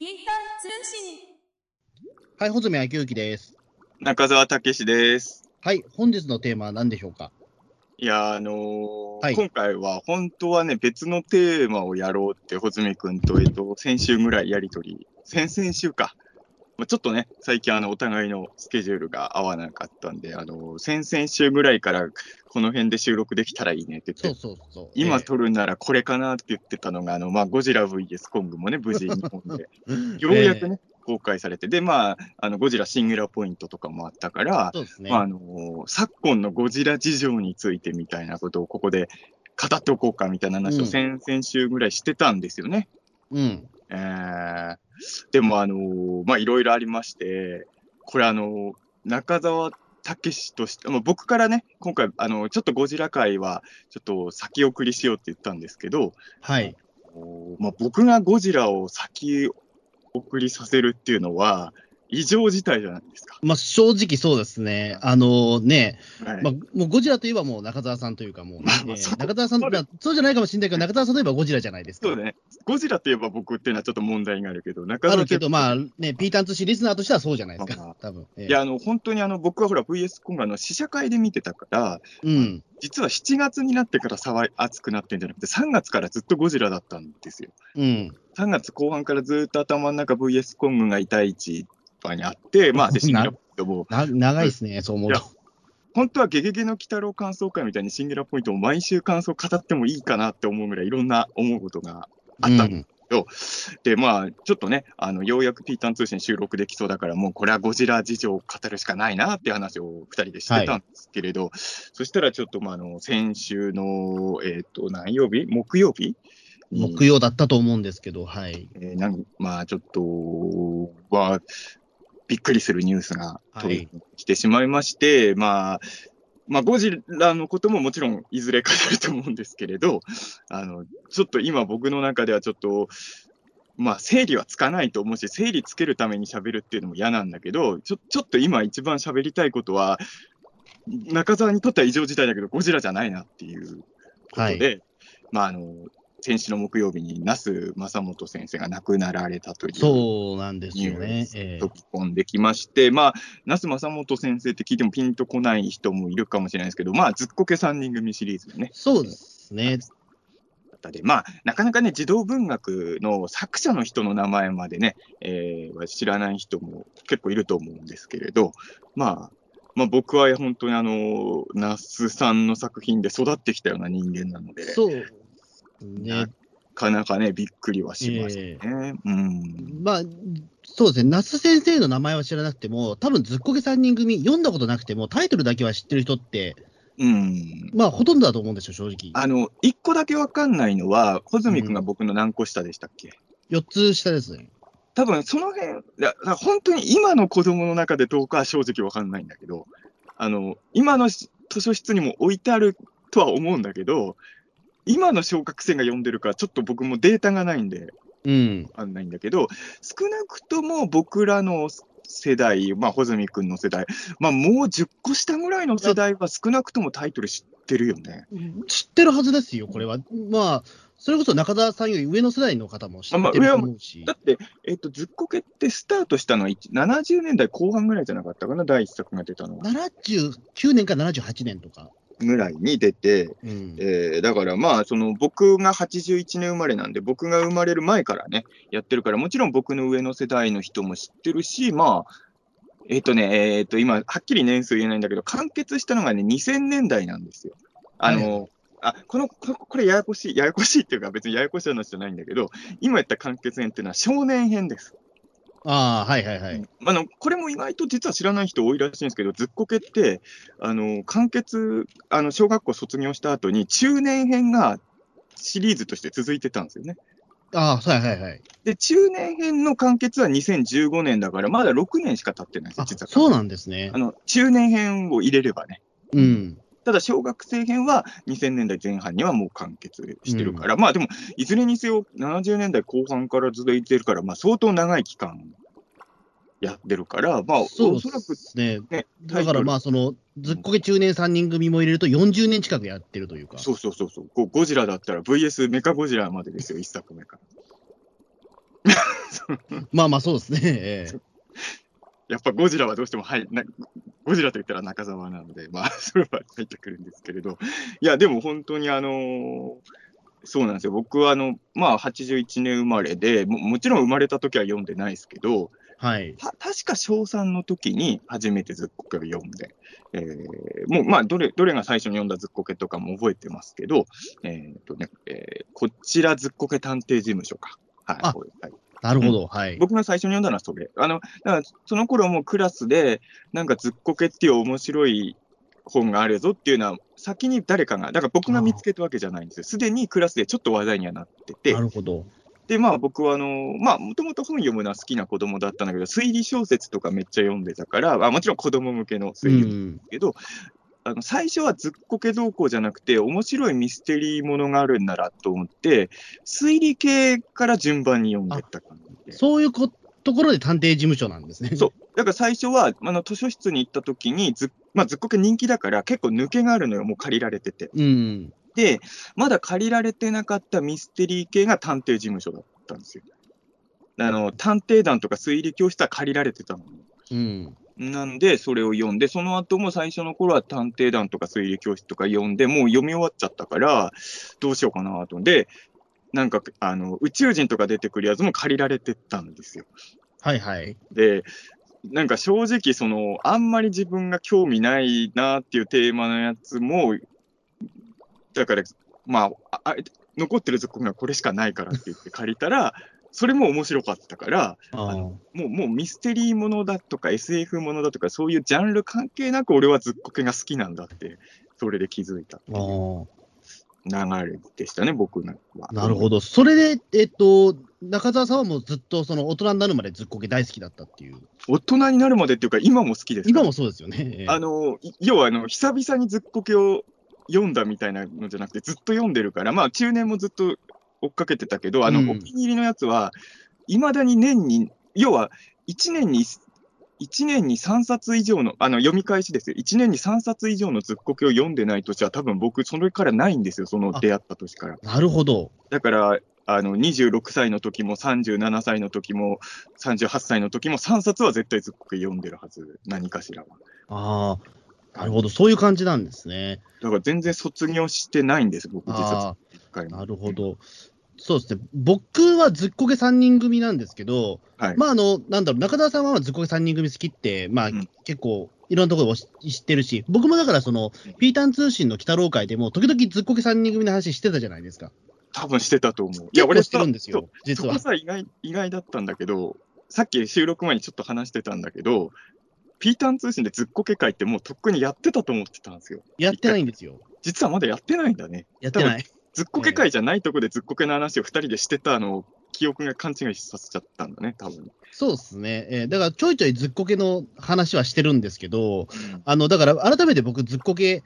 ピーター通信。はい、穂積昭之です。中澤武史です。はい、本日のテーマは何でしょうか？いや、あのーはい今回は本当はね、別のテーマをやろうって、穂積君と、えっと、先週ぐらいやりとり、先々週か。まあちょっとね、最近あの、お互いのスケジュールが合わなかったんで、あのー先々週ぐらいからこの辺で収録できたらいいねって言って、そうそうそう。今え撮るならこれかなって言ってたのが、あの、まあ、ゴジラ VS コングもね、無事日本で、ー ようやくね、公開されて、で、まあ、あの、ゴジラシンギュラーポイントとかもあったから、ね。まあ、あの昨今のゴジラ事情についてみたいなことをここで語っておこうかみたいな話うんを先々週ぐらいしてたんですよね。うん。えーでも、あのまあ、いろいろありまして、これ、あの中澤武史として、まあ、僕からね、今回、あのちょっとゴジラ界は、ちょっと先送りしようって言ったんですけど、はい。おまあ、僕がゴジラを先送りさせるっていうのは、異常事態じゃないですか。まあ、正直そうですね。あのね、はいまあ、もうゴジラといえばもう中澤さんというか、もうね、まあ中澤さん、まあそうじゃないかもしれないけど、中澤さんといえばゴジラじゃないですか。そうね。ゴジラといえば僕っていうのはちょっと問題があるけど、中あるけど、まあ、あね、ピーターン通信リスナーとしてはそうじゃないですまあまか、多分。ええいや、あの、本当にあの、僕はほら VS コンガの試写会で見てたから、うん。実は7月になってから騒い熱くなってんじゃなくて、3月からずっとゴジラだったんですよ。うん。3月後半からずっと頭の中 VS コングがいた位置にあって、まあ、で、シンギュラポイントも、な長いですね、そう思うと。本当はゲゲゲの鬼太郎感想会みたいにシンギュラポイントを毎週感想語ってもいいかなって思うぐらいいろんな思うことがあったんうん。で、まあ、ちょっとね、あの、ようやくピーターン通信収録できそうだから、もうこれはゴジラ事情を語るしかないなって話を二人でしてたんですけれど、そしたらちょっと、まあ、あの、先週の、えっ、と、何曜日木曜日に。木曜だったと思うんですけど、はい。えーなんまあ、ちょっと、は、びっくりするニュースがはい。来てしまいまして、まあ、まあ、ゴジラのことももちろんいずれ語ると思うんですけれど、あの、ちょっと今僕の中ではちょっと、まあ、整理はつかないと思うし、整理つけるために喋るっていうのも嫌なんだけど、ちょ、ちょっと今一番喋りたいことは、中澤にとっては異常事態だけど、ゴジラじゃないなっていうことで、まあ、あの、先週の木曜日に那須正元先生が亡くなられたというそうなんですよね飛び込んできまして、まあ、那須正元先生って聞いてもピンとこない人もいるかもしれないですけど、まあ、ずっこけ3人組シリーズのね、そうですね。方で、まあ、なかなかね、児童文学の作者の人の名前までね、えー知らない人も結構いると思うんですけれど、まあ、まあ、僕は本当にあの、那須さんの作品で育ってきたような人間なので、そう。ねなかなかね、びっくりはしましたね。うん。まあ、そうですね、那須先生の名前は知らなくても、多分ずっこけ3人組、読んだことなくても、タイトルだけは知ってる人って、うん。まあ、ほとんどだと思うんですよ、正直。あの、一個だけわかんないのは、穂積君が僕の何個下でしたっけ、4つ下ですね。多分その辺、いや本当に今の子供の中でどうかは正直わかんないんだけど、あの、今のし図書室にも置いてあるとは思うんだけど、今の小学生が読んでるか、ちょっと僕もデータがないんで、うん。わかんないんだけど、少なくとも僕らの世代、まあ、穂積君の世代、まあ、もう10個下ぐらいの世代は少なくともタイトル知ってるよね。知ってるはずですよ、これは。まあ、それこそ中澤さんより上の世代の方も知ってると思うし。だって、えっと、ずっこけってスタートしたのは一70年代後半ぐらいじゃなかったかな、第一作が出たのは。79年か78年とか。ぐらいに出て、うん。えーだからまあ、その僕が81年生まれなんで、僕が生まれる前からね、やってるから、もちろん僕の上の世代の人も知ってるし、まあ、えっ、とね、えっ、と、今、はっきり年数言えないんだけど、完結したのがね、2000年代なんですよ。あの、あ、この、ここれややこしい、ややこしいっていうか別にややこしい話じゃないんだけど、今言った完結編っていうのは少年編です。ああ、はいはいはい。あの、これも意外と実は知らない人多いらしいんですけど、ずっこけって、あの、完結、あの、小学校卒業した後に中年編がシリーズとして続いてたんですよね。ああ、はいはいはい。で、中年編の完結は2015年だから、まだ6年しか経ってないんです実は。そうなんですねあ。の、中年編を入れればね。うん。ただ、小学生編は2000年代前半にはもう完結してるから、まあでも、いずれにせよ70年代後半から続いてるから、まあ相当長い期間やってるから、まあ、そうおそらくですね。ね、だからまあ、その、ずっこけ中年3人組も入れると40年近くやってるというか。そうそうそうそう。ゴゴジラだったら VS メカゴジラまでですよ、一作目から。そ まあまあそうですね。ええ やっぱゴジラはどうしても、はい、なゴジラと言ったら中澤なので、まあ、それは入ってくるんですけれど、いや、でも本当にあのーそうなんですよ。僕はあの、まあ、81年生まれでも、もちろん生まれた時は読んでないですけど、はい。た確か小3の時に初めてずっこけを読んで、えーもう、まあ、どれ、どれが最初に読んだずっこけとかも覚えてますけど、えっ、とね、えーこちらずっこけ探偵事務所か。はい。はいなるほど。はい。僕が最初に読んだのはそれ。あの、だからその頃もクラスで、なんかずっこけっていう面白い本があるぞっていうのは、先に誰かが、だから僕が見つけたわけじゃないんですよ。すでにクラスでちょっと話題にはなっててな、るほど。で、まあ僕はあの、まあもともと本読むのは好きな子供だったんだけど、推理小説とかめっちゃ読んでたから、あもちろん子供向けのう推理ん。けど、あの最初はずっこけ動向じゃなくて、面白いミステリーものがあるんならと思って、推理系から順番に読んでった感じで。そういうこところで探偵事務所なんですね。そう。だから最初は、あの図書室に行った時にず、まあ、ずっこけ人気だから結構抜けがあるのよ、もう借りられてて。うん。で、まだ借りられてなかったミステリー系が探偵事務所だったんですよ。あの、探偵団とか推理教室は借りられてたの。うん。なんで、それを読んで、その後も最初の頃は探偵団とか推理教室とか読んで、もう読み終わっちゃったから、どうしようかなと。で、なんか、あの、宇宙人とか出てくるやつも借りられてたんですよ。はいはい。で、なんか正直、その、あんまり自分が興味ないなっていうテーマのやつも、だから、まあ、ああ残ってるズッコンがこれしかないからって言って借りたら、それも面白かったから、あーもう、もうミステリーものだとか SF ものだとか、そういうジャンル関係なく俺はズッコケが好きなんだって、それで気づいた。流れでしたね、僕のは。なるほど。それで、えっと、中澤さんはもうずっとその大人になるまでずっこけ大好きだったっていう。大人になるまでっていうか、今も好きです今もそうですよね。あの、い要はあの、久々にずっこけを読んだみたいなのじゃなくて、ずっと読んでるから、まあ、中年もずっと追っかけてたけど、あの、うんお気に入りのやつは、いまだに年に、要は、1年に、1年に3冊以上の、あの、読み返しですよ。1年に3冊以上のずっこけを読んでない年は、多分僕、それからないんですよ、その出会った年から。なるほど。だから、あの、26歳の時も、37歳の時も、38歳の時も、3冊は絶対ずっこけ読んでるはず、何かしらは。ああ、なるほど。そういう感じなんですね。だから全然卒業してないんです、僕、実はなるほ。ど。そうですね。僕はずっこけ3人組なんですけど、はい。まあ、あの、なんだろう、中澤さんはずっこけ3人組好きって、まあ、うん結構、いろんなところを知知ってるし、僕もだから、その、ピーターン通信の北郎会でも、時々ずっこけ3人組の話してたじゃないですか。多分してたと思う。いいや、や、俺俺してるんですよ、そ実は意外、意外だったんだけど、さっき収録前にちょっと話してたんだけど、ピーターン通信でずっこけ会ってもうとっくにやってたと思ってたんですよ。やってないんですよ。実はまだやってないんだね。やってない。ずっこけ会じゃないとこでずっこけの話を二人でしてたのを記憶が勘違いさせちゃったんだね、多分。そうですね。えーだから、ちょいちょいずっこけの話はしてるんですけど、あの、だから、改めて僕、ずっこけ好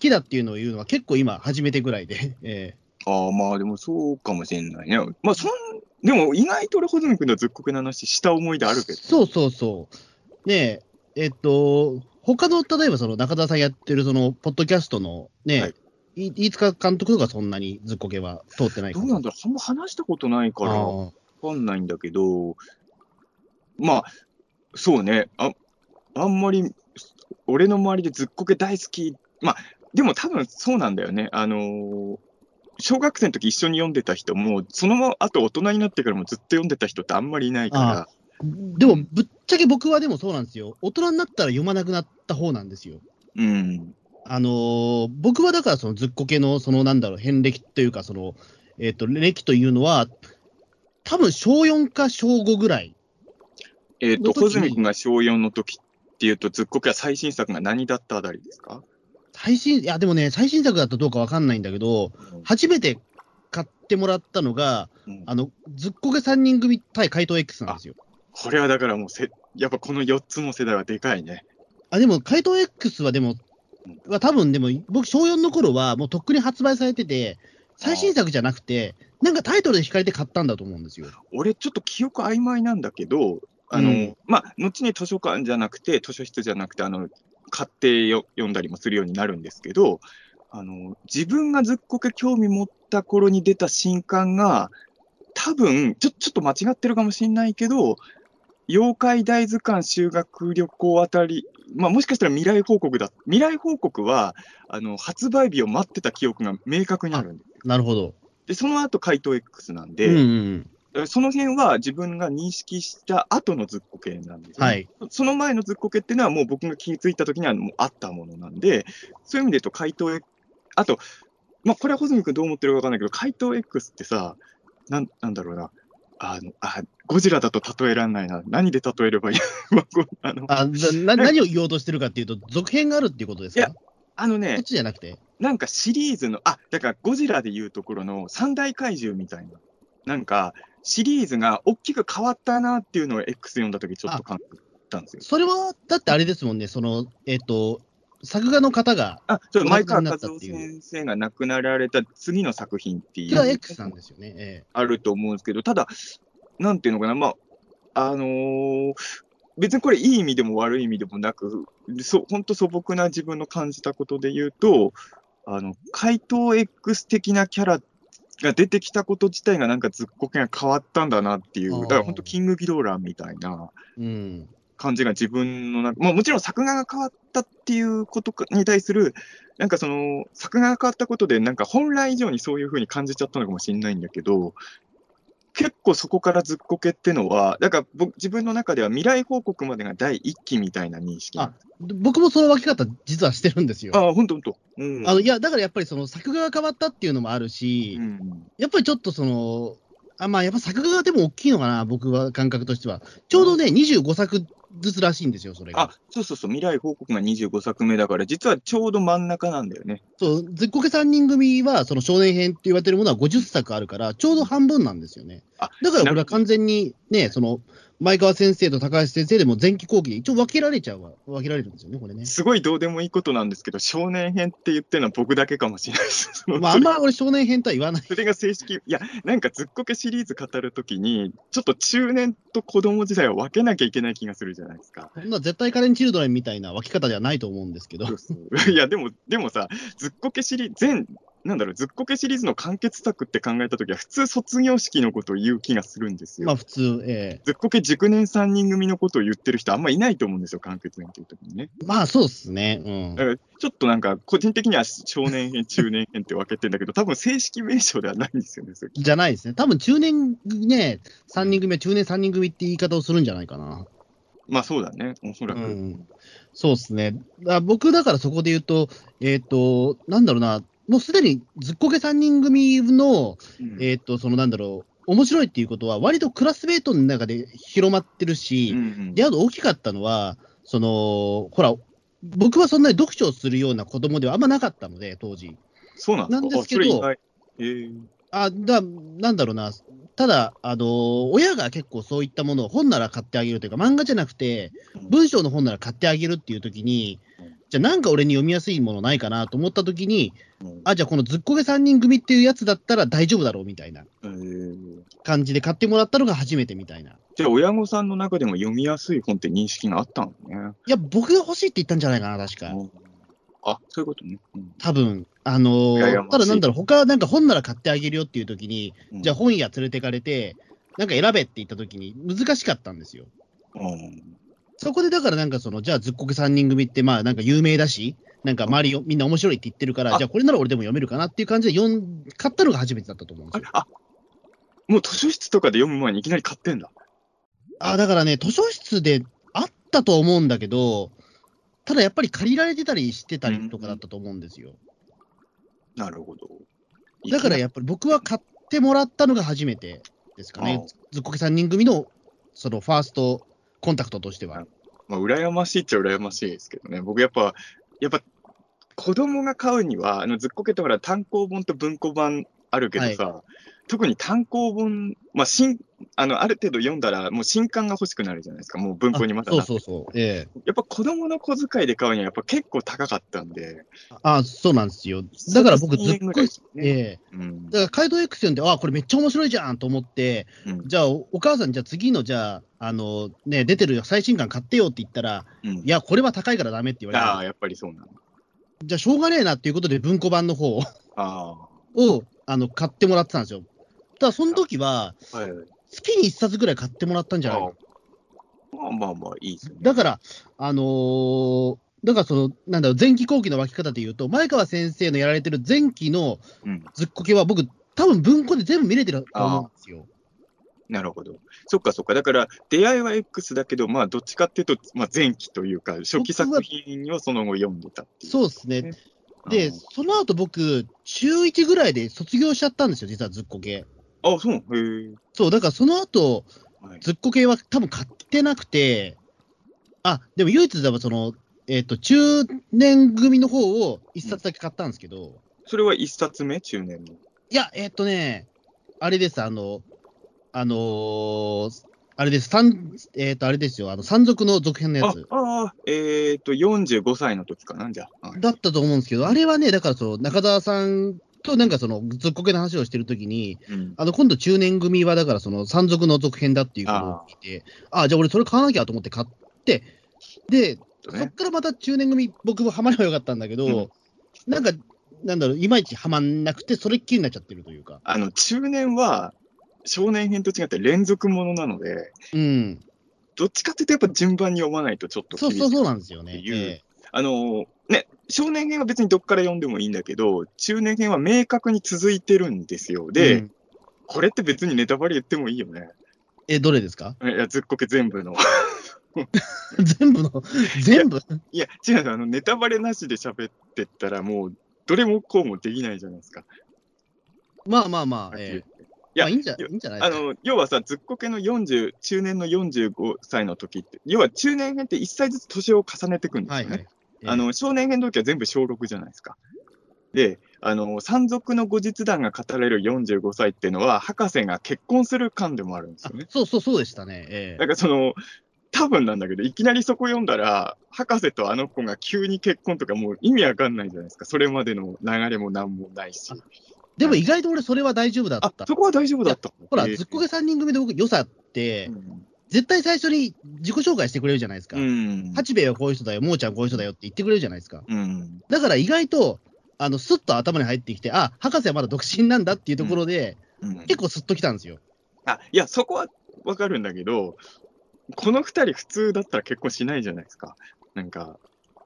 きだっていうのを言うのは結構今、初めてぐらいで、えああ、まあでもそうかもしれないね。まあそん、でも意外と俺、穂積君のずっこけの話した思い出あるけど。ーそうそうそう。ねえ、えっと、他の、例えばその中澤さんやってるその、ポッドキャストのね、はいい飯塚監督とかそんなにずっこけは通ってないかどうなんだろう、あんま話したことないから。あわかんないんだけど、まあ、そうね、ああんまり、俺の周りでずっこけ大好き、まあ、でも多分そうなんだよね。あのー小学生の時一緒に読んでた人も、その後大人になってからもずっと読んでた人ってあんまりいないかーでも、ぶっちゃけ僕はでもそうなんですよ。大人になったら読まなくなった方なんですよ。ら、うん。あのー僕はだからそのずっこけの、そのなんだろう、遍歴というか、その、えっ、と、歴というのは、多分小4か小5ぐらい。えっ、と、の時に穂積君が小4の時っていうと、ずっこけは最新作が何だったあたりですか？最新、いや、でもね、最新作だったどうかわかんないんだけど、初めて買ってもらったのが、うんあの、ずっこけ3人組対怪盗 X なんですよ。これはだからもうせ、やっぱこの4つの世代はでかいね。あ、でも、怪盗 X はでも、は多分でも、僕、小4の頃は、もうとっくに発売されてて、最新作じゃなくて、なんかタイトルで惹かれて買ったんだと思うんですよ。俺、ちょっと記憶曖昧なんだけど、あの、うんまあ、後に図書館じゃなくて、図書室じゃなくて、あの、買ってよ読んだりもするようになるんですけど、あの、自分がずっこけ興味持った頃に出た新刊が、多分ちょ、ちょっと間違ってるかもしれないけど、妖怪大図鑑修学旅行あたり、まあ、もしかしたら未来報告だ。未来報告は、あの、発売日を待ってた記憶が明確にあるんですよ。なるほど。で、その後、怪盗 X なんうんで、うん。その辺は自分が認識した後のずっこけなんですよ、ね。はい。その前のずっこけっていうのは、もう僕が気づいた時にはもうあったものなんで、そういう意味で言うと、怪盗 X、あと、まあ、これは穂積君どう思ってるかわかんないけど、怪盗 X ってさ、なんなんだろうな、あの、あ、ゴジラだと例えられないな。何で例えればいい？まあの、あな何を言おうとしてるかっていうと、続編があるっていうことですいやかあのねそっ、ちじゃなくて。なんかシリーズの、あ、だからゴジラでいうところの三大怪獣みたいな、なんかシリーズが大きく変わったなっていうのを X 読んだときちょっと感じたんですよ。それは、だってあれですもんね、その、えっ、と、作画の方が、あ、そう、前川和夫先生が亡くなられた次の作品っていう、X なんですよね。えあると思うんですけど、ただ、なんていうのかな、まあ、あのー別にこれいい意味でも悪い意味でもなく、そ本当素朴な自分の感じたことで言うと、あの、怪盗 X 的なキャラが出てきたこと自体がなんかずっこけが変わったんだなっていう、だから本当キングギドーランみたいな。えうん。感じが自分の中、まあもちろん作画が変わったっていうことかに対する、なんかその、作画が変わったことで、なんか本来以上にそういうふうに感じちゃったのかもしれないんだけど、結構そこからずっこけってのは、だから僕、自分の中では未来報告までが第一期みたいな認識。あ僕もその分け方、実はしてるんですよ。あ、ほんとほんと。うん。あのいや、だからやっぱりその作画が変わったっていうのもあるし、うん、やっぱりちょっとその、あまあ、やっぱ作画がでも大きいのかな、僕は感覚としては。ちょうどね、25作ずつらしいんですよ、それが。あ、そうそうそう、未来報告が25作目だから、実はちょうど真ん中なんだよね。そう、ずっこけ3人組は、その少年編って言われてるものは50作あるから、ちょうど半分なんですよね。あだからこれは完全にね、その、前川先生と高橋先生でも前期後期で一応分けられちゃうわ、分けられるんですよね、これね。すごいどうでもいいことなんですけど、少年編って言ってるのは僕だけかもしれないです。まあ、あんま俺少年編とは言わない。それが正式、いや、なんかずっこけシリーズ語るときに、ちょっと中年と子供時代を分けなきゃいけない気がするじゃないですか。そんな絶対カレンチルドレンみたいな分け方ではないと思うんですけどそう。そういや、でも、でもさ、ずっこけシリーズ、全、なんだろう、ずっこけシリーズの完結作って考えたときは、普通卒業式のことを言う気がするんですよ。まあ普通、えずっこけ熟年3人組のことを言ってる人あんまいないと思うんですよ、完結編っていうときにね。えまあそうっすね。だから、ちょっとなんか、個人的には少年編、中年編って分けてんだけど、多分正式名称ではないんですよね。じゃないですね。多分中年ね、3人組は中年3人組って言い方をするんじゃないかな。まあそうだね、おそらく。うん、そうですね。だ僕、だからそこで言うと、えっ、と、なんだろうな、もうすでにずっこけ3人組の、うん。えっ、と、そのなんだろう、面白いっていうことは、割とクラスメートの中で広まってるし、うんうん。で、あと大きかったのは、その、ほら、僕はそんなに読書をするような子供ではあんまなかったので、当時。そうなんですか？なんですけどあえだ、なんだろうな、ただ、あの親が結構そういったものを本なら買ってあげるというか、漫画じゃなくて、文章の本なら買ってあげるっていう時にうん、じゃあなんか俺に読みやすいものないかなと思った時に、うんあ、じゃあこのずっこけ3人組っていうやつだったら大丈夫だろうみたいなえー感じで買ってもらったのが初めてみたいな。じゃあ、親御さんの中でも読みやすい本って認識があったのね。いや、僕が欲しいって言ったんじゃないかな、確か。うんあ、そういうことね。うん多分あのーただなんだろう、他なんか本なら買ってあげるよっていう時に、うんじゃあ本屋連れてかれて、なんか選べって言った時に難しかったんですよ。うんそこでだからなんかその、じゃあずっこけ3人組ってまあなんか有名だし、なんか周りよみんな面白いって言ってるから、あじゃあこれなら俺でも読めるかなっていう感じで読ん、買ったのが初めてだったと思うんですよ。ああ、もう図書室とかで読む前にいきなり買ってんだ。あ、だからね、図書室であったと思うんだけど、ただやっぱり借りられてたりしてたりとかだったと思うんですよ。なるほど。だからやっぱり僕は買ってもらったのが初めてですかね。ずっこけ3人組のそのファーストコンタクトとしては。まあ、羨ましいっちゃ羨ましいですけどね。僕やっぱ、やっぱ、子供が買うには、あの、ずっこけってほら、単行本と文庫版あるけどさ、特に単行本、まあ、新、あの、ある程度読んだら、もう新刊が欲しくなるじゃないですか。もう文庫にまたそうなそうそう。ええやっぱ子供の小遣いで買うには、やっぱ結構高かったんで。あそうなんですよ。だから僕ずっ1000円ぐこらいですよね。ええうんだから、カイド X 読んで、あこれめっちゃ面白いじゃんと思って、うんじゃあ、おお母さん、じゃあ次の、じゃあ、あの、ね、出てる最新刊買ってよって言ったら、うんいや、これは高いからダメって言われああ、て、やっぱりそうなんだ。じゃあ、しょうがねえなっていうことで、文庫版の方をああ。をあの買ってもらってたんですよ。たらその時は、はいはい。月に1冊ぐらい買ってもらったんじゃない。まあまあまあ、いいですね。だから、あのーだからその、なんだろう、前期後期の分け方で言うと、前川先生のやられてる前期のうん。ずっこけは、僕、多分文庫で全部見れてると思うんですよ。なるほど。そっかそっか。だから、出会いは X だけど、まあ、どっちかっていうと、まあ、前期というか、初期作品をその後読んでたっていう。そうですね。で、その後僕、中1ぐらいで卒業しちゃったんですよ、実はずっこけ。ああ、そう。へえ。そう、だからその後、はいずっこけは多分買ってなくて、あ、でも唯一でもその、えっ、と、中年組の方を一冊だけ買ったんですけど、それは一冊目？中年の。いや、えっ、とね、あれです、あの、あのーあれです、三えっ、と、あれですよ、あの、山賊の続編のやあつ。ああ、えっ、と、45歳の時かな、じゃあ。はいだったと思うんですけど、あれはね、だからその、中澤さんとなんかその、ずっこけの話をしてるときに、うん。あの、今度中年組はだからその、山賊の続編だっていうことを聞いて、ああ、じゃあ俺それ買わなきゃと思って買って、で、そっからまた中年組、僕もハマればよかったんだけど、うんなんか、なんだろう、いまいちハマんなくて、それっきりになっちゃってるというか。あの、中年は、少年編と違って連続ものなので、うん。どっちかっていうとやっぱ順番に読まないとちょっと厳しいそうそうそうなんですよね。いうえあのね、少年編は別にどっから読んでもいいんだけど、中年編は明確に続いてるんですよ。えで、うんこれって別にネタバレ言ってもいいよね。え、どれですか？いや、ずっこけ全部の。全部の、全部？いや、違うのあの、ネタバレなしで喋ってったら、もう、どれもこうもできないじゃないですか。まあまあまあ、ええいやまあいいんじゃいいんじゃない。あの、要はさ、ずっこけの40、中年の45歳の時って、要は中年編って1歳ずつ年を重ねていくんですよね。はいはい。ええあの、少年編の時は全部小6じゃないですか。で、あの、山賊の後日談が語られる45歳っていうのは、博士が結婚する感でもあるんですあよね。そうそうそうでしたね。えだからその、多分なんだけど、いきなりそこ読んだら、博士とあの子が急に結婚とかもう意味わかんないじゃないですか。それまでの流れもなんもないし。えでも意外と俺それは大丈夫だあっ、た。そこは大丈夫だった。ほら、えーずっこけ3人組で僕良さって、うん絶対最初に自己紹介してくれるじゃないですか。うん。八兵衛はこういう人だよ、もーちゃんこういう人だよって言ってくれるじゃないですか。うん。だから意外と、あの、スッと頭に入ってきて、あ、博士はまだ独身なんだっていうところで、うん結構スッときたんですよ。あ、いや、そこはわかるんだけど、この二人普通だったら結婚しないじゃないですか。なんか、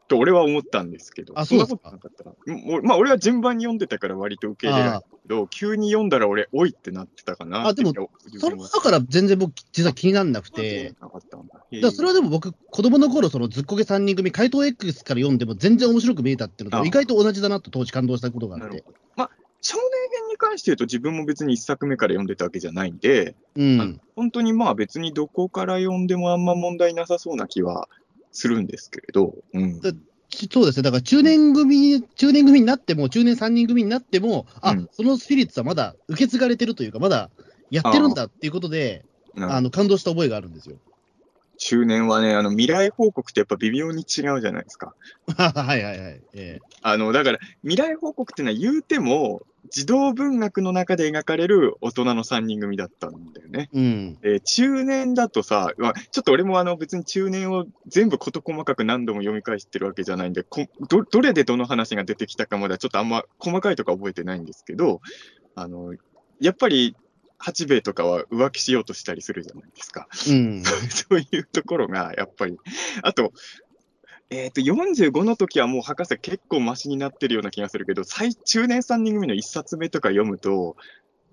と俺は思ったんですけど。あそうですかんなかったら。もうまあ、俺は順番に読んでたから割と受け入れられたけど、急に読んだら俺、おいってなってたかなあでもそれはだから全然僕、実は気にならなくて、なかったんだ。それはでも僕、子供の頃、そのずっこけ3人組、怪盗 X から読んでも全然面白く見えたっていうのあと、意外と同じだなと当時感動したことがあって。まあ、少年編に関して言うと自分も別に一作目から読んでたわけじゃないんで、うん。本当にまあ別にどこから読んでもあんま問題なさそうな気はするんですけれど、うん。だそうですね。だから中年組、中年組になっても、中年3人組になっても、あ、うんそのスピリッツはまだ受け継がれてるというか、まだやってるんだっていうことで、なあの、感動した覚えがあるんですよ。中年はね、あの未来報告ってやっぱ微妙に違うじゃないですか。はいはいはい。えあの、だから、未来報告っていうのは言うても、児童文学の中で描かれる大人の3人組だったんだよね。えうん。で、中年だとさ、まあ、ちょっと俺もあの別に中年を全部事細かく何度も読み返してるわけじゃないんで、こどどれでどの話が出てきたかまではちょっとあんま細かいとか覚えてないんですけど、あの、やっぱり八兵衛とかは浮気しようとしたりするじゃないですか。うん。そういうところが、やっぱり、あと、えっ、と、45の時はもう博士結構マシになってるような気がするけど、最中年3人組の1冊目とか読むと、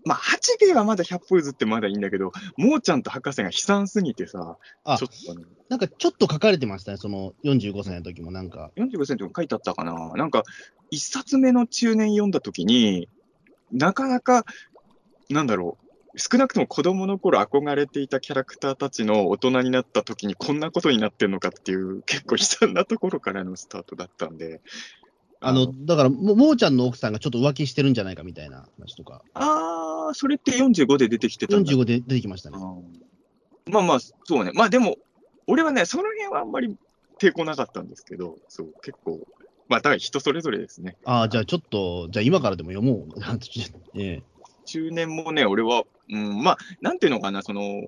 まあ、八兵衛はまだ100歩譲ってまだいいんだけど、もーちゃんと博士が悲惨すぎてさ、あちょっとね、なんかちょっと書かれてましたね、その45歳の時もなんか。45センチも書いてあったかな。なんか、1冊目の中年読んだ時に、なかなか、なんだろう、少なくとも子供の頃憧れていたキャラクターたちの大人になった時にこんなことになってんのかっていう結構悲惨なところからのスタートだったんで。あの、だからも、もーちゃんの奥さんがちょっと浮気してるんじゃないかみたいな話とか、あー、それって45で出てきてたんだ。45で出てきましたね。まあまあ、そうね。まあでも、俺はね、その辺はあんまり抵抗なかったんですけど、そう、結構、まあ、だから人それぞれですね。ああ、じゃあちょっと、じゃあ今からでも読もう。ええ中年もね、俺は、うん、まあ、なんていうのかな、その、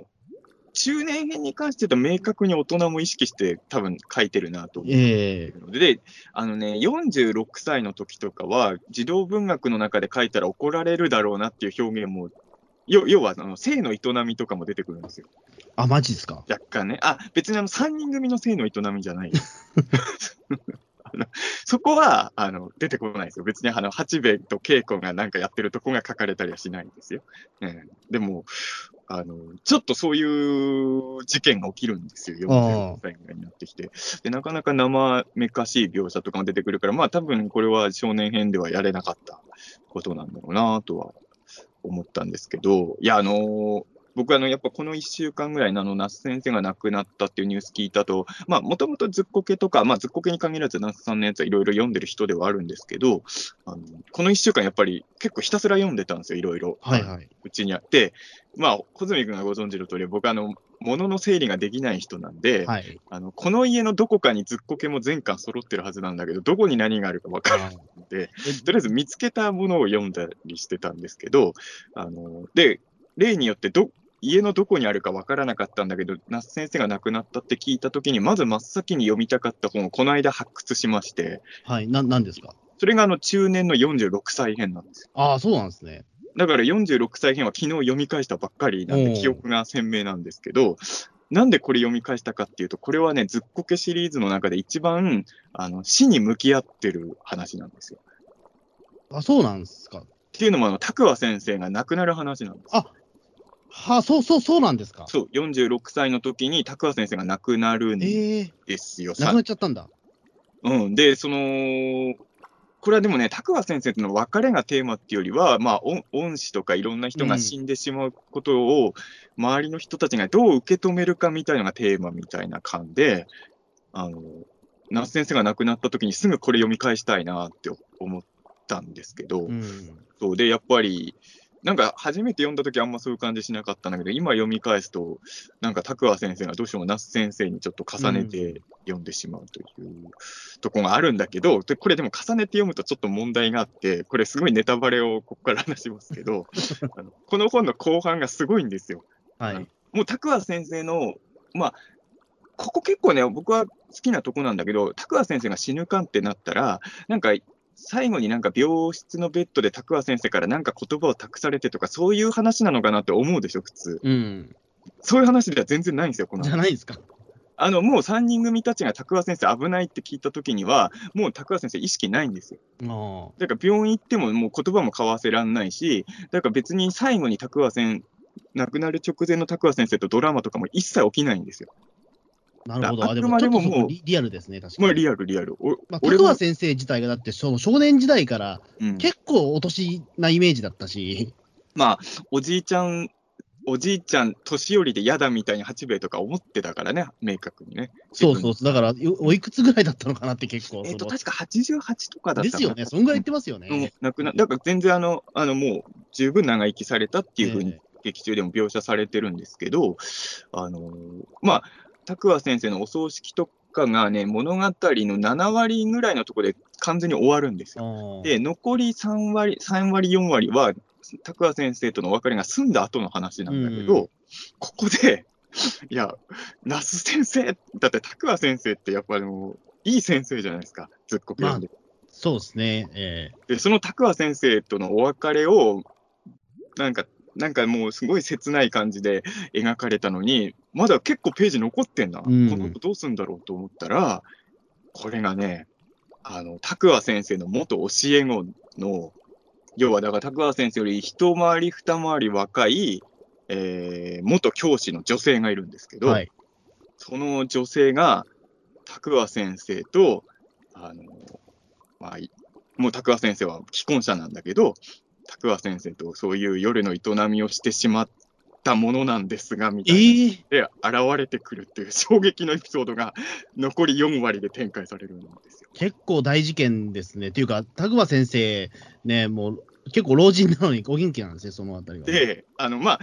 中年編に関して言うと明確に大人も意識して多分書いてるなと思うええので、で、あのね、46歳の時とかは、児童文学の中で書いたら怒られるだろうなっていう表現も要要はあの性の営みとかも出てくるんですよ。あ、マジですか？若干ね。あ、別にあの3人組の性の営みじゃない。そこはあの出てこないですよ。別にあの八兵衛と稽古がなんかやってるとこが書かれたりはしないんですよ。うん、でもあの、ちょっとそういう事件が起きるんですよ、45歳ぐらいになってきて。で、なかなか生めかしい描写とかも出てくるから、まあ多分これは少年編ではやれなかったことなんだろうなとは思ったんですけど、いや、あの僕あの、やっぱこの1週間ぐらいのあの、那須先生が亡くなったっていうニュース聞いたと、まあ、もともとずっこけとか、まあ、ずっこけに限らず那須さんのやつはいろいろ読んでる人ではあるんですけど、あのこの1週間やっぱり結構ひたすら読んでたんですよ、いろいろ。はいはい。うちにあって、まあ、小泉君がご存知の通り、僕あの、物の整理ができない人なんで、はい。あのこの家のどこかにずっこけも全巻揃ってるはずなんだけど、どこに何があるか分からないので、とりあえず見つけたものを読んだりしてたんですけど、あので、例によってど、家のどこにあるか分からなかったんだけど、那須先生が亡くなったって聞いたときに、まず真っ先に読みたかった本をこの間発掘しまして、はい。な、なんですか？それがあの中年の46歳編なんですよ。ああ、そうなんですね。だから46歳編は昨日読み返したばっかりなんで、記憶が鮮明なんですけど、なんでこれ読み返したかっていうと、これはね、ずっこけシリーズの中で一番あの死に向き合ってる話なんですよ。あ、そうなんですか。っていうのも、あの、拓和先生が亡くなる話なんです。あはあ、そうそう、そうなんですか。そう、46歳の時に拓和先生が亡くなるんええですよ。なくなっちゃったんだ。うん、で、その、これはでもね、拓和先生との別れがテーマっていうよりは、まあ、恩恩師とかいろんな人が死んでしまうことを、周りの人たちがどう受け止めるかみたいなのがテーマみたいな感で、あの、那須先生が亡くなった時にすぐこれ読み返したいなって思ったんですけど、うん。そうで、やっぱり、なんか初めて読んだ時あんまそういう感じしなかったんだけど、今読み返すと、なんか拓和先生がどうしても那須先生にちょっと重ねて読んでしまうというとこがあるんだけど、でこれでも重ねて読むとちょっと問題があって、これすごいネタバレをここから話しますけど、あのこの本の後半がすごいんですよ。はい。もう拓和先生の、まあ、ここ結構ね、僕は好きなとこなんだけど、拓和先生が死ぬかってなったら、なんか、最後になんか病室のベッドで拓和先生からなんか言葉を託されてとか、そういう話なのかなって思うでしょ、普通。うん。そういう話では全然ないんですよ、このじゃないですか？あの、もう3人組たちが拓和先生危ないって聞いたときには、もう拓和先生意識ないんですよ。あだから病院行ってももう言葉も交わせらんないし、だから別に最後に拓和先亡くなる直前の拓和先生とドラマとかも一切起きないんですよ。あ。なるほど。あ、でも、でももうこリリアルですね、確かに。まあリアル、リアル。おまあ、俺も拓和先生自体がだって、その少年時代からうん結構お年なイメージだったし、まあ、おじいちゃん、おじいちゃん、年寄りで嫌だみたいに八兵衛とか思ってたからね、明確にね。そうそうだから、よおいくつぐらいだったのかなって結構、えっ、と、その確か88とかだったですよね、そんぐらい言ってますよね。うん、亡くな、だから全然あの、あのもう十分長生きされたっていうふうにえ劇中でも描写されてるんですけど、あのーまあ、拓和先生のお葬式とかがね、物語の7割ぐらいのところで完全に終わるんですえよ。あー。で、残り3割、3割、4割は、拓和先生との別れが済んだ後の話なんだけど、うここで、いや、那須先生、だって拓和先生ってやっぱりもう、いい先生じゃないですか、ずっこけ読んで。そうですね、ええ。で、その拓和先生とのお別れを、なんか、なんかもうすごい切ない感じで描かれたのに、まだ結構ページ残ってんだ。うんこの後どうすんだろうと思ったら、これがね、あの、拓和先生の元教え子の、要はだから拓和先生より一回り二回り若い、えー元教師の女性がいるんですけど、はい。その女性が、拓和先生と、あの、まあ、いもう拓和先生は既婚者なんだけど、拓和先生とそういう夜の営みをしてしまったものなんですが、みたえいな。えで、現れてくるっていう 衝撃のエピソードが残り4割で展開されるんですよ。結構大事件ですね。っていうか、田熊先生、ね、もう結構老人なのにお元気なんですね、そのあたりは。で、あの、まあ、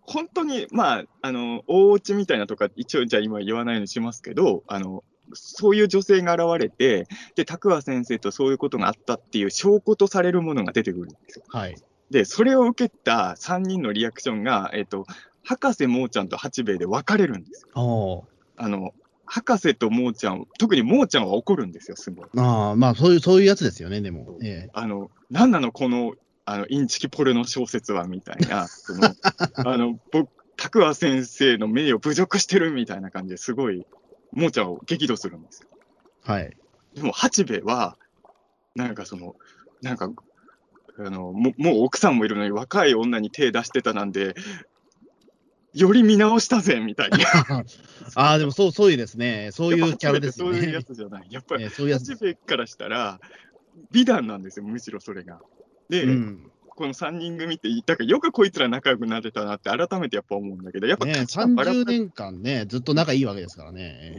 本当に、まあ、あの、大落ちみたいなとか、一応じゃあ今言わないようにしますけど、あの、そういう女性が現れて、で、拓和先生とそういうことがあったっていう証拠とされるものが出てくるんですよ。はい。で、それを受けた3人のリアクションが、えっ、と、博士もーちゃんと八兵衛で分かれるんですよ。おあの、博士ともーちゃん、特にもーちゃんは怒るんですよ、すごい。ああ、まあ、そういう、そういうやつですよね、でも。ええあの、なんなの、このあの、インチキポルノ小説はみたいな、その、あの、僕、拓和先生の名誉侮辱してるみたいな感じですごい、もーちゃんを激怒するんですよ。はい。でも、八兵衛は、なんかその、なんか、あの、ももう奥さんもいるのに若い女に手出してたなんで、より見直したぜ、みたいな。ああ、でもそう、そういうですね。そういうキャラですよそういうやね。つじゃない。やっぱり、えーそういうやつからしたら、美談なんですよ、むしろそれが。で、うん。この3人組って、だからよくこいつら仲良くなれたなって改めてやっぱ思うんだけど、やっぱね価値観バラバ30ラ年間ね、ずっと仲いいわけですからね。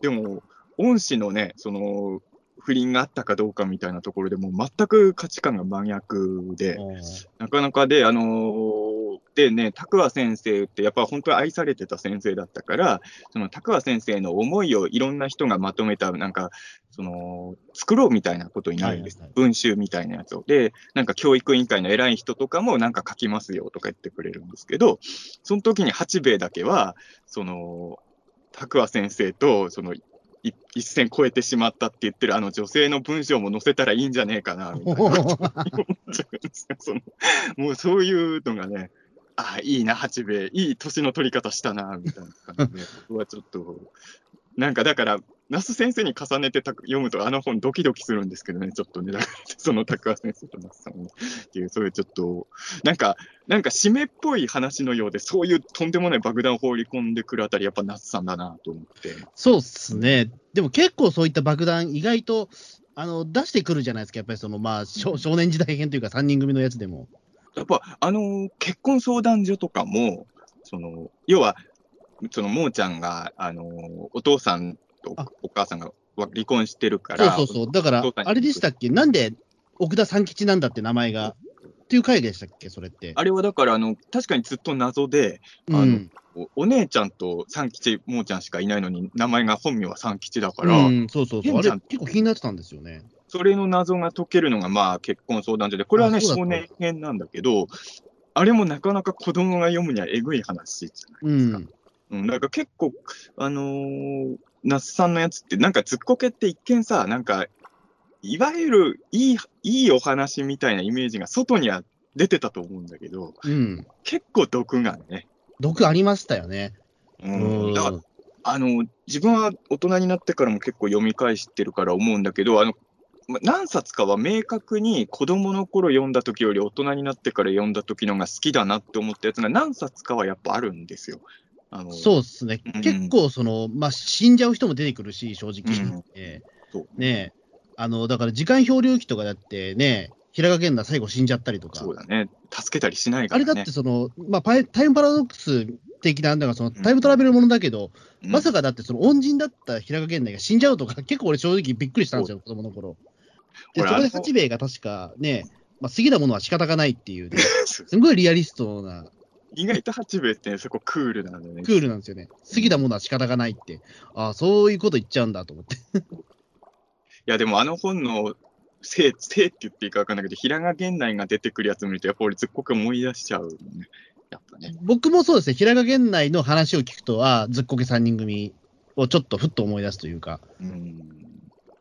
でも、恩師のね、その、不倫があったかどうかみたいなところでもう全く価値観が真逆で、なかなかで、あのーでね、拓和先生ってやっぱ本当に愛されてた先生だったから、その拓和先生の思いをいろんな人がまとめた、なんか、その、作ろうみたいなことになるんです。文集みたいなやつを。で、なんか教育委員会の偉い人とかもなんか書きますよとか言ってくれるんですけど、その時に八兵衛だけは、その、拓和先生と、その、い一線超えてしまったって言ってるあの女性の文章も載せたらいいんじゃねえかな、みたいな。思っちゃうんですよ。そのもうそういうのがね、ああ、いいな、八兵衛、いい年の取り方したな、みたいな感じで、僕はちょっと、なんかだから、那須先生に重ねてた読むと、あの本ドキドキするんですけどね、ちょっとね、だから、その高橋先生と那須さんも、っていう、そういうちょっと、なんか、なんか締めっぽい話のようで、そういうとんでもない爆弾を放り込んでくるあたり、やっぱ那須さんだなと思って。そうっすね。でも結構そういった爆弾、意外と、あの、出してくるじゃないですか。やっぱりその、まあ、少少年時代編というか、3人組のやつでも。やっぱ、あのー結婚相談所とかも、その、要は、その、もーちゃんが、あのーお父さんお母さんが離婚してるかそうら、そうそう。だからあれでしたっけ？なんで奥田三吉なんだって名前が？っていう回でしたっけ？それって。あれはだから、あの、確かにずっと謎で、あのうん。おお姉ちゃんと三吉、もーちゃんしかいないのに、名前が本名は三吉だから、うん、そうそうそう。あれ結構気になってたんですよね。それの謎が解けるのが、まあ、結婚相談所で、これはね、少年編なんだけど、あれもなかなか子供が読むにはえぐい話じゃないですか。うん。うん、だから結構、あのー、那須さんのやつって、なんかずっこけって一見さ、なんか、いわゆるいい、いいお話みたいなイメージが外には出てたと思うんだけど、うん。結構毒がね。毒ありましたよね。うん。うんだから、あの、自分は大人になってからも結構読み返してるから思うんだけど、あの、ま何冊かは明確に子供の頃読んだ時より大人になってから読んだ時のが好きだなって思ったやつが何冊かはやっぱあるんですよ。あのそうっすね。うん結構、その、まあ、死んじゃう人も出てくるし、正直。うんえねえ。あの、だから時間漂流記とかだってね、平賀源内最後死んじゃったりとか。そうだね。助けたりしないからね。あれだってその、まあ、パイタイムパラドックス的な、だからそのうんタイムトラベルものだけど、うんまさかだってその恩人だった平賀源内が死んじゃうとか、結構俺正直びっくりしたんですよ、子供の頃。で、そこで八兵衛が確かね、まあ、過ぎたものは仕方がないっていうね、すごいリアリストな、意外と八兵衛って、ね、そこクールなんだよね。クールなんですよね。過ぎたものは仕方がないって。ああ、そういうこと言っちゃうんだと思って。いや、でもあの本のせい、せいって言っていいか分かんないけど、平賀源内が出てくるやつ見ると、やっぱ俺ずっこけ思い出しちゃうね。やっぱね。僕もそうですね、平賀源内の話を聞くとは、ずっこけ3人組をちょっとふっと思い出すというか、うん。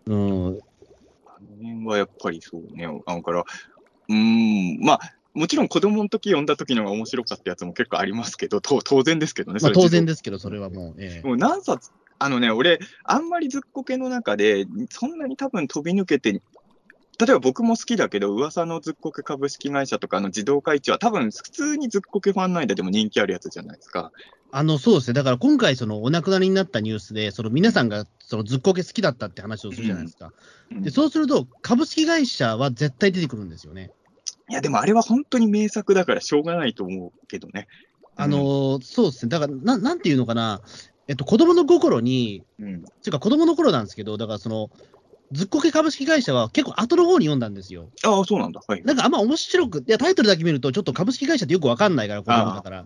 うん、あの辺はやっぱりそうね。だから、うーん、まあ、もちろん子供の時読んだ時のが面白かったやつも結構ありますけど、と当然ですけどね。まあ当然でですけど、それはもう、ええもう何冊、あのね、俺、あんまりずっこけの中で、そんなに多分飛び抜けて、例えば僕も好きだけど、噂のずっこけ株式会社とかの自動会長は、多分普通にずっこけファン内ででも人気あるやつじゃないですか。あの、そうですね。だから今回、その、お亡くなりになったニュースで、その、皆さんが、その、ずっこけ好きだったって話をするじゃないですか。うんで、そうすると、株式会社は絶対出てくるんですよね。いや、でもあれは本当に名作だからしょうがないと思うけどね。あのーそうですね。だから、ななんていうのかな。えっと、子供の心に、うん、ていうか子供の頃なんですけど、だからその、ずっこけ株式会社は結構後の方に読んだんですよ。ああ、そうなんだ。はい。なんかあんま面白く、いや、タイトルだけ見ると、ちょっと株式会社ってよくわかんないから、子供だから。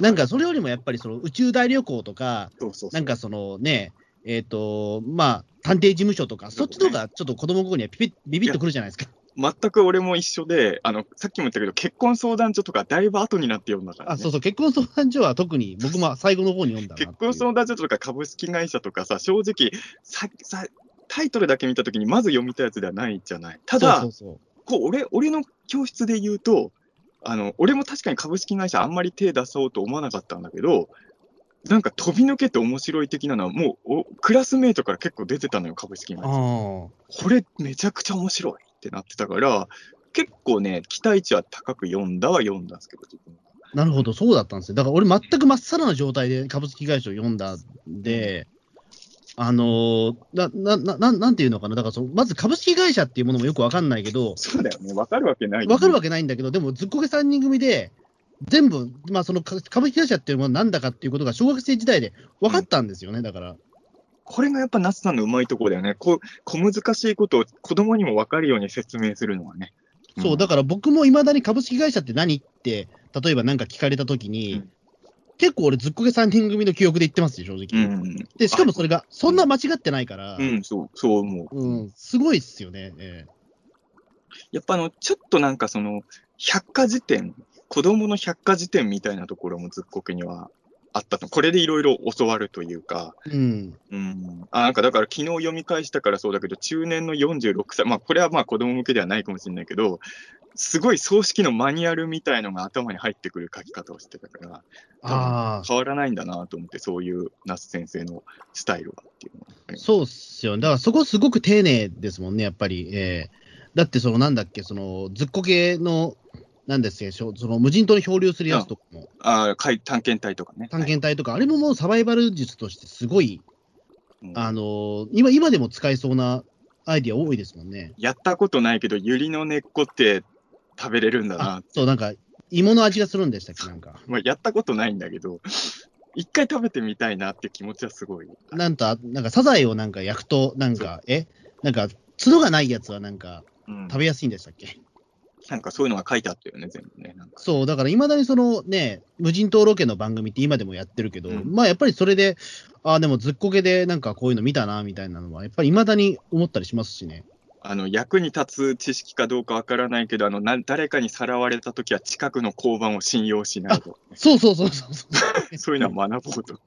なんか、それよりもやっぱりその宇宙大旅行とか、そうそうそうなんかそのね、えっ、と、まあ、探偵事務所とか、そっちの方がちょっと子供心にはピピッビビッとくるじゃないですか。全く俺も一緒で、あの、さっきも言ったけど、結婚相談所とかだいぶ後になって読んだから、ね。あ、そうそう、結婚相談所は特に僕も最後の方に読んだ結婚相談所とか株式会社とかさ、正直、ささタイトルだけ見たときに、まず読みたいやつではないじゃない。ただ、そうそうこう俺俺の教室で言うと、あの俺も確かに株式会社あんまり手出そうと思わなかったんだけど、なんか飛び抜けて面白い的なのは、もうおクラスメートから結構出てたのよ、株式会社。あこれめちゃくちゃ面白いってなってたから、結構ね、期待値は高く読んだは読んだんですけど、なるほど、そうだったんですよ。だから俺、全くまっさらな状態で株式会社を読んだんで、あのーな、な、な、なんなんていうのかな、だからその、まず株式会社っていうものもよくわかんないけど、そうだよね、わかるわけない、わかるわけけないんだけど、でも、ずっこけ3人組で、全部、まあ、そのか株式会社っていうものは何だかっていうことが小学生時代で分かったんですよね、だから。これがやっぱ夏さんのうまいところだよね。こう小難しいことを子供にもわかるように説明するのはね。そう、だから僕もいまだに株式会社って何って、例えば何か聞かれたときに、うん結構俺、ずっこけ3人組の記憶で言ってますよ、正う直。ん。で、しかもそれが、そんな間違ってないから、うん、そう、そう思う。うんすごいっすよね。えやっぱあの、ちょっとなんかその、百科事典、子供の百科事典みたいなところもずっこけにはあったと。これでいろいろ教わるというか、えうん。うん。あ、なんかだから昨日読み返したからそうだけど、中年の46歳、まあこれはまあ子供向けではないかもしれないけど、すごい葬式のマニュアルみたいのが頭に入ってくる書き方をしてたから、ああ、変わらないんだなと思って、そういう那須先生のスタイルはっていうのは。そうっすよ。だからそこすごく丁寧ですもんね、やっぱり。ええだって、そのなんだっけ、そのずっこけの、なんですよ、その無人島に漂流するやつとかも、ああ、海探検隊とかね。探検隊とか、あれももうサバイバル術としてすごい、うんあのー今、今でも使えそうなアイディア多いですもんね。やったことないけど、ユリの根っこって食べれるんだなあ。そう、なんか、芋の味がするんでしたっけ、なんか。まあ、やったことないんだけど、一回食べてみたいなって気持ちはすごい。なんと、あなんかサザエをなんか焼くと、なんか、え？なんか、角がないやつはなんか、うん、食べやすいんでしたっけ？なんかそういうのが書いてあったよね、全部ね。そう、だからいまだにそのね、無人島ロケの番組って今でもやってるけど、うんまあやっぱりそれで、ああ、でもずっこけでなんかこういうの見たな、みたいなのは、やっぱりいまだに思ったりしますしね。あの役に立つ知識かどうかわからないけどあのな、誰かにさらわれたときは近くの交番を信用しないと、そうそうそうそうそう。そういうのは学ぼうと。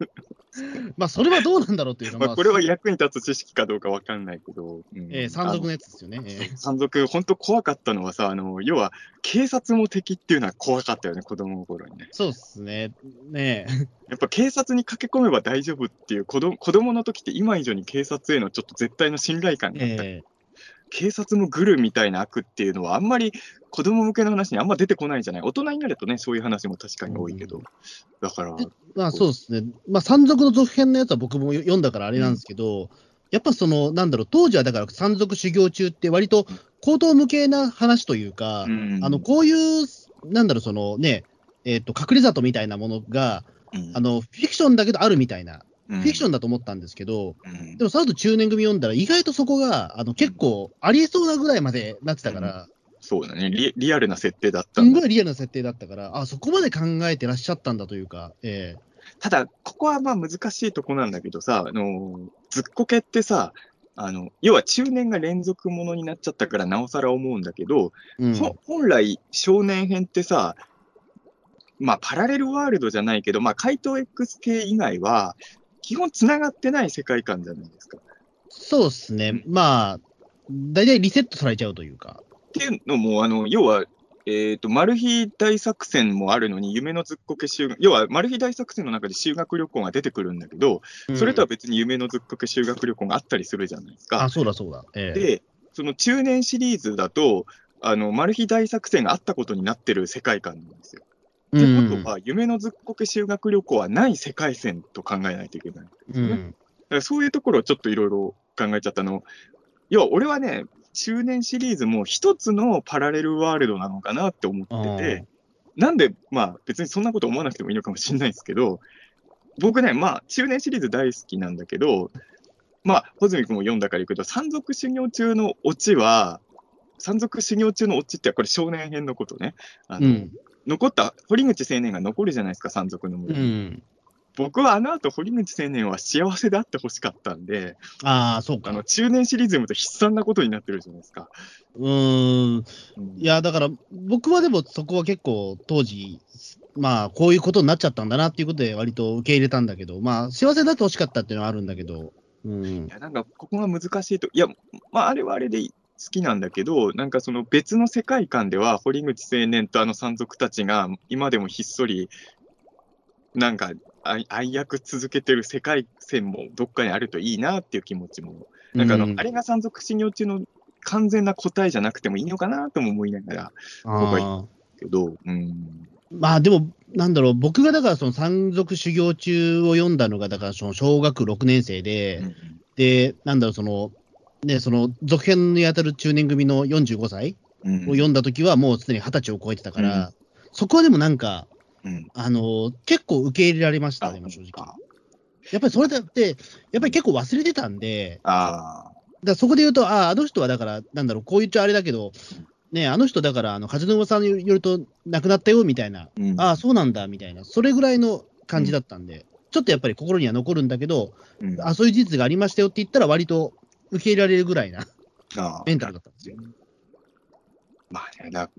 まあそれはどうなんだろうというか、まあ、これは役に立つ知識かどうかわかんないけど、うんえー山賊のやつですよね。えー山賊、本当怖かったのはさ、あの要は警察も敵っていうのは怖かったよね、子供の頃にね。そうっすね。ねえ。やっぱ警察に駆け込めば大丈夫っていう子供子供の時って今以上に警察へのちょっと絶対の信頼感があった。え警察もグルみたいな悪っていうのはあんまり子供向けの話にあんま出てこないじゃない？大人になるとね、そういう話も確かに多いけど。うんだから、ーまあそうですね。まあ山賊の続編のやつは僕も読んだからあれなんですけど、やっぱその、なんだろう、当時はだから山賊修行中って割と高等無形な話というか、うんあの、こういう、なんだろう、そのね、えっ、と、隠れ里みたいなものが、うんあの、フィクションだけどあるみたいな、フフィクションだと思ったんですけど、うん。でもその後中年組読んだら、意外とそこが、あの、結構ありえそうなぐらいまでなってたから、そうだね。リ、リアルな設定だっすたんだ。んごいリアルな設定だったから、あ、そこまで考えてらっしゃったんだというか、えただ、ここはまあ難しいとこなんだけどさ、あのずっこけってさ、あの要は中年が連続ものになっちゃったから、なおさら思うんだけど、えうん。ほ本来、少年編ってさ、まあ、パラレルワールドじゃないけど、まあ、怪盗 X 系以外は、基本つながってない世界観じゃないですか。そうですね。まあ、大体リセットされちゃうというか。っていうのも、あの要は、えっ、と、マル秘大作戦もあるのに、夢のずっこけ修学、要は、マル秘大作戦の中で修学旅行が出てくるんだけど、それとは別に夢のずっこけ修学旅行があったりするじゃないですか。あ、そうだそうだ。ええで、その中年シリーズだと、あの、マル秘大作戦があったことになってる世界観なんですよ。ってことは、夢のずっこけ修学旅行はない世界線と考えないといけない。うん、だからそういうところをちょっといろいろ考えちゃったの。要は、俺はね、中年シリーズも一つのパラレルワールドなのかなって思ってて、なんで、まあ別にそんなこと思わなくてもいいのかもしれないですけど、僕ね、まあ中年シリーズ大好きなんだけど、まあ、穂積君も読んだから言うけど、山賊修行中のオチは、山賊修行中のオチってこれ少年編のことね。あのうん。残った堀口青年が残るじゃないですか、山賊の村に。うん。僕はあの後堀口青年は幸せであってほしかったんで、ああ、そうか。あの中年シリーズ読むと悲惨なことになってるじゃないですか。うーん。うんいや、だから、僕はでもそこは結構当時、まあ、こういうことになっちゃったんだなっていうことで割と受け入れたんだけど、まあ、幸せになってほしかったっていうのはあるんだけど、うんい。やなんかここが難しいと、いや、まあ、あれはあれできなんだけど、なんかその別の世界観では、堀口青年とあの山賊たちが今でもひっそり、なんか愛愛役続けてる世界線もどっかにあるといいなっていう気持ちも、なんかあの、うん。あれが山賊修行中の完全な答えじゃなくてもいいのかなとも思いながら、僕はいけど、うん。まあでも、なんだろう、僕がだからその山賊修行中を読んだのが、だからその小学6年生で、うん。で、なんだろう、その、ね、その続編に当たる中年組の45歳うんを読んだ時はもうすでに20歳を超えてたから、そこはでもなんか、うん。あの結構受け入れられましたね、正直。やっぱりそれだって、やっぱり結構忘れてたんで、ああ。だそこで言うと、ああ、あの人はだから、なんだろう、こう言っちゃあれだけど、ね、あの人だから、あの風の噂によると亡くなったよみたいな、うんああ、そうなんだみたいな、それぐらいの感じだったんで、ちょっとやっぱり心には残るんだけど、うんあそういう事実がありましたよって言ったら、割と受け入れられるぐらいなメンタルだったんですよ。まあね、だ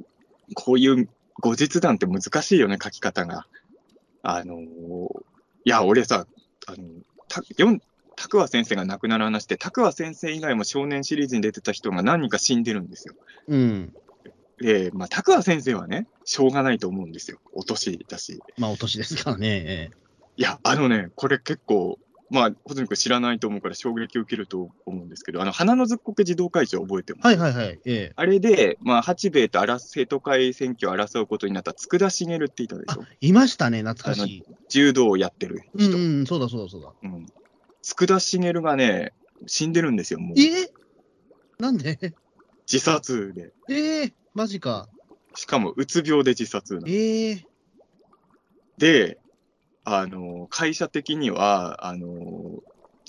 こういう後日談って難しいよね、書き方が。あのーいや、俺さ、あの、た、よん、たくわ先生が亡くなる話って、たくわ先生以外も少年シリーズに出てた人が何人か死んでるんですよ。うん。で、まあ、たくわ先生はね、しょうがないと思うんですよ。お年だし。まあ、お年ですからね。ええいや、あのね、これ結構、まあ、穂積君知らないと思うから衝撃を受けると思うんですけど、あの、花のずっこけ児童会長覚えてます？はいはいはい。ええあれで、まあ、八兵衛と争生徒会選挙を争うことになった佃茂っていたでしょ？いましたね、懐かしい。柔道をやってる人。うんうん、そうだそうだそうだ。うん。佃茂がね、死んでるんですよ、もう。え？なんで？自殺で。ええマジか。しかも、うつ病で自殺なのええで、あの、会社的には、あの、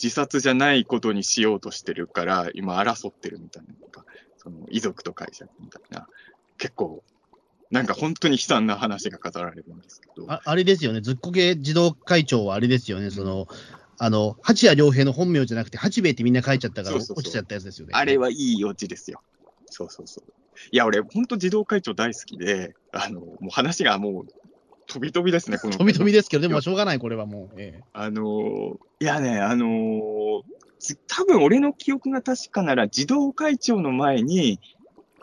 自殺じゃないことにしようとしてるから、今争ってるみたいな。かその遺族と会社みたいな。結構、なんか本当に悲惨な話が語られるんですけど。ああれですよね、ずっこけ児童会長はあれですよね、その、あの、八谷良平の本名じゃなくて、八兵衛ってみんな書いちゃったから落ちちゃったやつですよね。あれはいいオチですよ。そうそうそう。いや、俺、本当児童会長大好きで、あの、もう話がもう、飛び飛びですね、この。飛び飛びですけど、でもしょうがない、これはもう。ええあのーいやね、あのーつ多分俺の記憶が確かなら、児童会長の前に、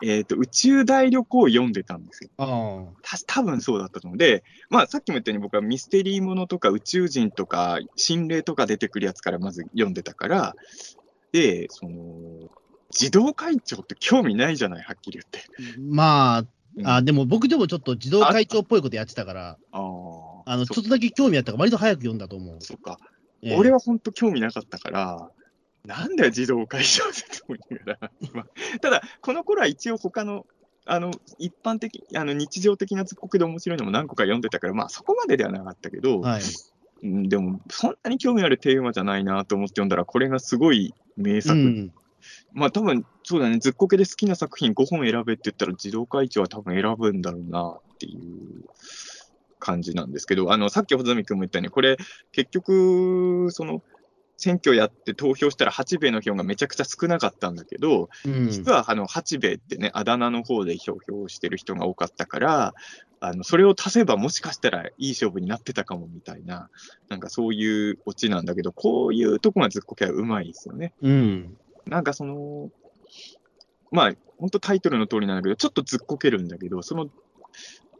えっ、と、宇宙大旅行を読んでたんですよ。あた多分そうだったと思う。で、まあ、さっきも言ったように僕はミステリーものとか宇宙人とか心霊とか出てくるやつからまず読んでたから、で、その、児童会長って興味ないじゃない、はっきり言って。あまあ、うんあでも僕でもちょっと児童会長っぽいことやってたから、あーあの、そちょっとだけ興味あったから、割と早く読んだと思う。そっか。ええ俺は本当興味なかったから、なんだよ、児童会長って思いながら、今。ただ、この頃は一応他の、あの、一般的、あの、日常的なずっこけで面白いのも何個か読んでたから、まあそこまでではなかったけど、はい。うんでも、そんなに興味あるテーマじゃないなと思って読んだら、これがすごい名作。うん。まあ多分、そうだね、ずっこけで好きな作品5本選べって言ったら、児童会長は多分選ぶんだろうなっていう感じなんですけど、あの、さっき穂積君も言ったように、これ、結局、その、選挙やって投票したら八兵衛の票がめちゃくちゃ少なかったんだけど、うん。実はあの八兵衛ってね、あだ名の方で投票してる人が多かったから、あのそれを足せばもしかしたらいい勝負になってたかもみたいな、なんかそういうオチなんだけど、こういうとこがずっこけはうまいですよね。うん。なんかその、まあ、本当タイトルの通りなんだけど、ちょっとずっこけるんだけど、その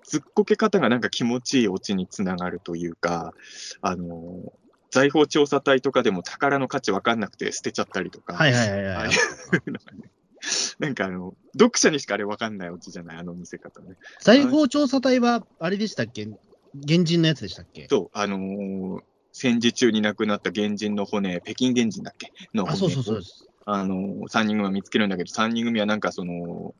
ずっこけ方がなんか気持ちいいオチにつながるというか、あの、財宝調査隊とかでも宝の価値分かんなくて捨てちゃったりとか、はいはいはいはい なんかあの、読者にしかあれ分かんないオチじゃない、あの見せ方ね。財宝調査隊は、あれでしたっけ？原人のやつでしたっけ？と、あのー戦時中に亡くなった原人の骨、北京原人だっけ？の骨。あ、そうそうそうです。あのー、3人組が見つけるんだけど、3人組はなんかその、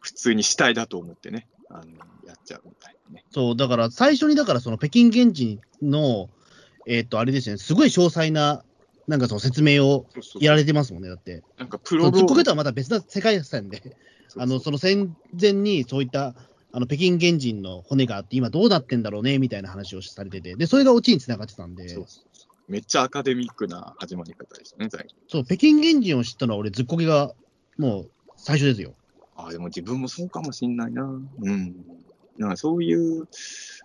普通に死体だと思ってね、あのやっちゃうみたいなね。そう、だから最初に、だからその北京現地の、えっ、と、あれですよね、すごい詳細な、なんかその説明をやられてますもんね、だって。なんかプロローグ。とはまた別な世界線で、あの、その戦前にそういった、あの、北京原人の骨があって、今どうなってんだろうね、みたいな話をされてて、で、それがオチにつながってたんで、そうめっちゃアカデミックな始まり方でしたね、最初。そう、北京原人を知ったのは俺、ずっこけが、もう、最初ですよ。あでも自分もそうかもしんないな。うん。なんかそういう、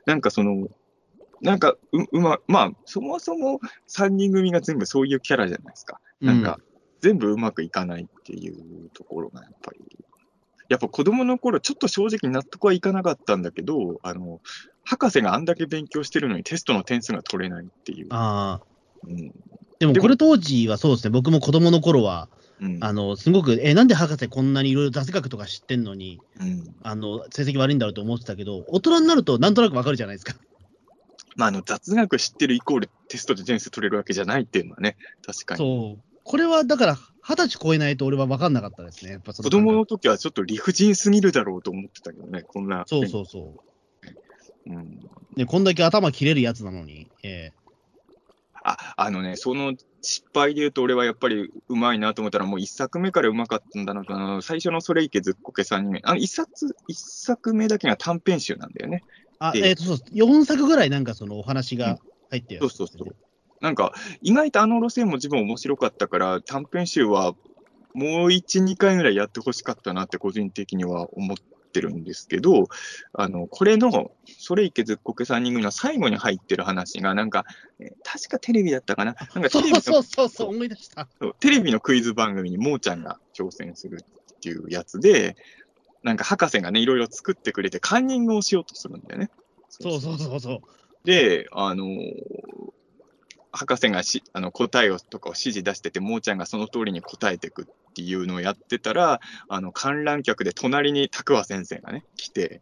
なんかその、なんかう、うま、まあ、そもそも3人組が全部そういうキャラじゃないですか。なんか、全部うまくいかないっていうところがやっぱり、やっぱ子供の頃ちょっと正直納得はいかなかったんだけど、あの、博士があんだけ勉強してるのにテストの点数が取れないっていう。ああ。うん。でもこれ当時はそうですね、僕も子供の頃は、うん。あの、すごく、え、なんで博士こんなにいろいろ雑学とか知ってんのに、うん。あの、成績悪いんだろうと思ってたけど、大人になるとなんとなくわかるじゃないですか。まあ、あの、雑学知ってるイコールテストで点数取れるわけじゃないっていうのはね、確かに。そう。これはだから、二十歳超えないと俺は分かんなかったですね。やっぱ子供の時はちょっと理不尽すぎるだろうと思ってたけどね、こんな。そうそうそう。う。うん。ね、こんだけ頭切れるやつなのに。えあ、あのね、その失敗で言うと、俺はやっぱりうまいなと思ったら、もう一作目からうまかったんだなと、あの最初のそれいけずっこけ3人目、あの一冊、一作目だけが短編集なんだよね。あ、でえっ、と、そう4作ぐらいなんかそのお話が入ってるやつそうそうそう。なんか、意外とあの路線も自分面白かったから、短編集はもう1、2回ぐらいやってほしかったなって個人的には思ってるんですけど、あの、これの、それいけずっこけ3人組の最後に入ってる話が、なんか、えー確かテレビだったかな？なんかテレビのそうそうそうそう、思い出した。テレビのクイズ番組にもーちゃんが挑戦するっていうやつで、なんか博士がね、いろいろ作ってくれて、カンニングをしようとするんだよね。そうそうそうそう。で、あのー博士がしあの答えをとかを指示出してて、もーちゃんがその通りに答えていくっていうのをやってたら、あの観覧客で隣に拓和先生がね、来て、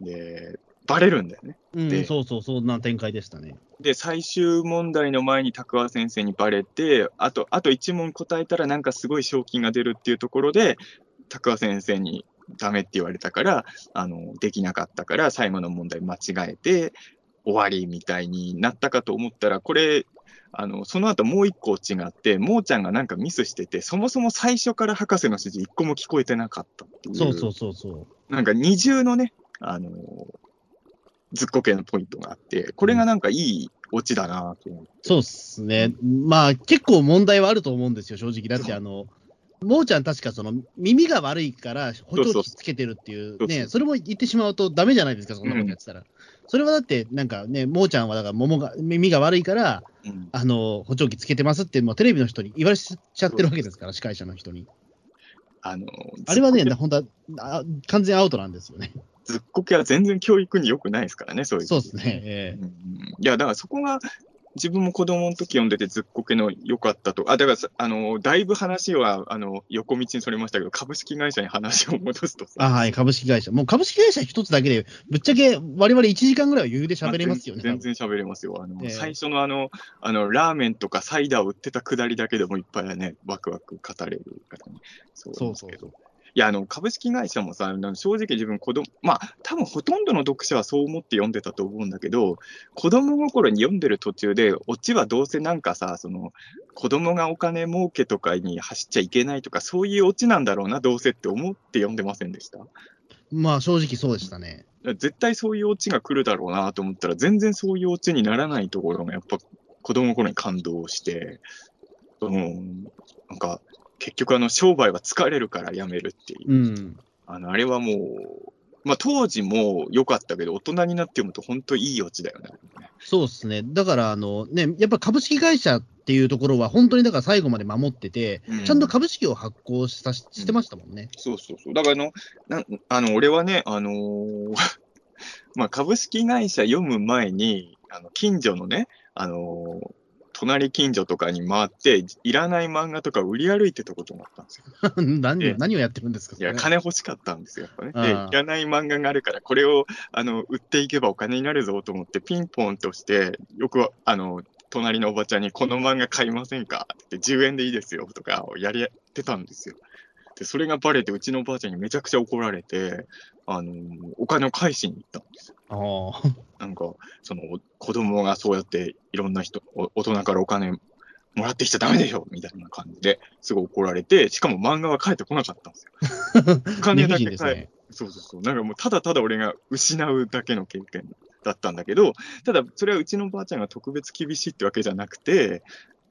で、バレるんだよね。うん、でそうそう、そんな展開でしたね。で、最終問題の前に拓和先生にバレて、あと、あと1問答えたらなんかすごい賞金が出るっていうところで、拓和先生にダメって言われたから、あの、できなかったから、最後の問題間違えて、終わりみたいになったかと思ったら、これ、あの、その後もう一個違って、もーちゃんがなんかミスしてて、そもそも最初から博士の指示一個も聞こえてなかったっていう。そうそうそうそう。なんか二重のね、あのずっこけのポイントがあって、これがなんかいいオチだなと思って。そうっすね。まあ、結構問題はあると思うんですよ、正直。だって、あの、もーちゃん確かその耳が悪いから補聴器つけてるっていうそうそうね、それも言ってしまうとダメじゃないですか、そんなことやってたら。それはだって、なんかね、もーちゃんはだから桃が耳が悪いから、うんあの、補聴器つけてますって、もうテレビの人に言われちゃってるわけですから、司会者の人に。あのあれはね、本当はあ完全アウトなんですよね。けずっこけは全然教育に良くないですからね、そういう。そうですね。えうん。いや、だからそこが、自分も子供の時読んでてずっこけの良かったと。あ、だからさ、あの、だいぶ話は、あの、横道にそれましたけど、株式会社に話を戻すとさ。あはい、株式会社。もう株式会社一つだけで、ぶっちゃけ我々1時間ぐらいは余裕で喋れますよね。全然喋れますよ。あの、ええ最初のあの、あの、ラーメンとかサイダーを売ってたくだりだけでもいっぱいね、ワクワク語れるからね。そうそうそうですけど。いや、あの、株式会社もさ、正直自分子供、まあ、多分ほとんどの読者はそう思って読んでたと思うんだけど、子供心に読んでる途中で、オチはどうせなんかさ、その、子供がお金儲けとかに走っちゃいけないとか、そういうオチなんだろうな、どうせって思って読んでませんでした？まあ正直そうでしたね。絶対そういうオチが来るだろうなと思ったら、全然そういうオチにならないところが、やっぱ子供の頃に感動して、そのなんか、結局あの、商売は疲れるからやめるっていう。うん。あの、あれはもう、まあ当時も良かったけど、大人になって読むと本当いいオチだよね。そうですね。だから、あのね、やっぱ株式会社っていうところは、本当にだから最後まで守ってて、うんちゃんと株式を発行さししてましたもんね。そうそうそう。だからあの、なんあの俺はね、あのー まあ株式会社読む前に、あの近所のね、あのー隣近所とかに回って、いらない漫画とか売り歩いてたこともあったんですよ。何何をやってるんですか、いや、金欲しかったんですよ、やっぱね。で、いらない漫画があるから、これをあの売っていけばお金になるぞと思って、ピンポンとして、よくあの隣のおばちゃんに、この漫画買いませんかって10円でいいですよとかをやりてたんですよ。で、それがバレて、うちのおばあちゃんにめちゃくちゃ怒られて、あのお金を返しに行ったんですよ。ああなんか、その子供がそうやっていろんな人、お大人からお金もらってきちゃダメでしょみたいな感じですごい怒られて、しかも漫画は返ってこなかったんですよ。お 金だけ返ですね。そうそうそう。なんかもうただただ俺が失うだけの経験だったんだけど、ただそれはうちのばあちゃんが特別厳しいってわけじゃなくて、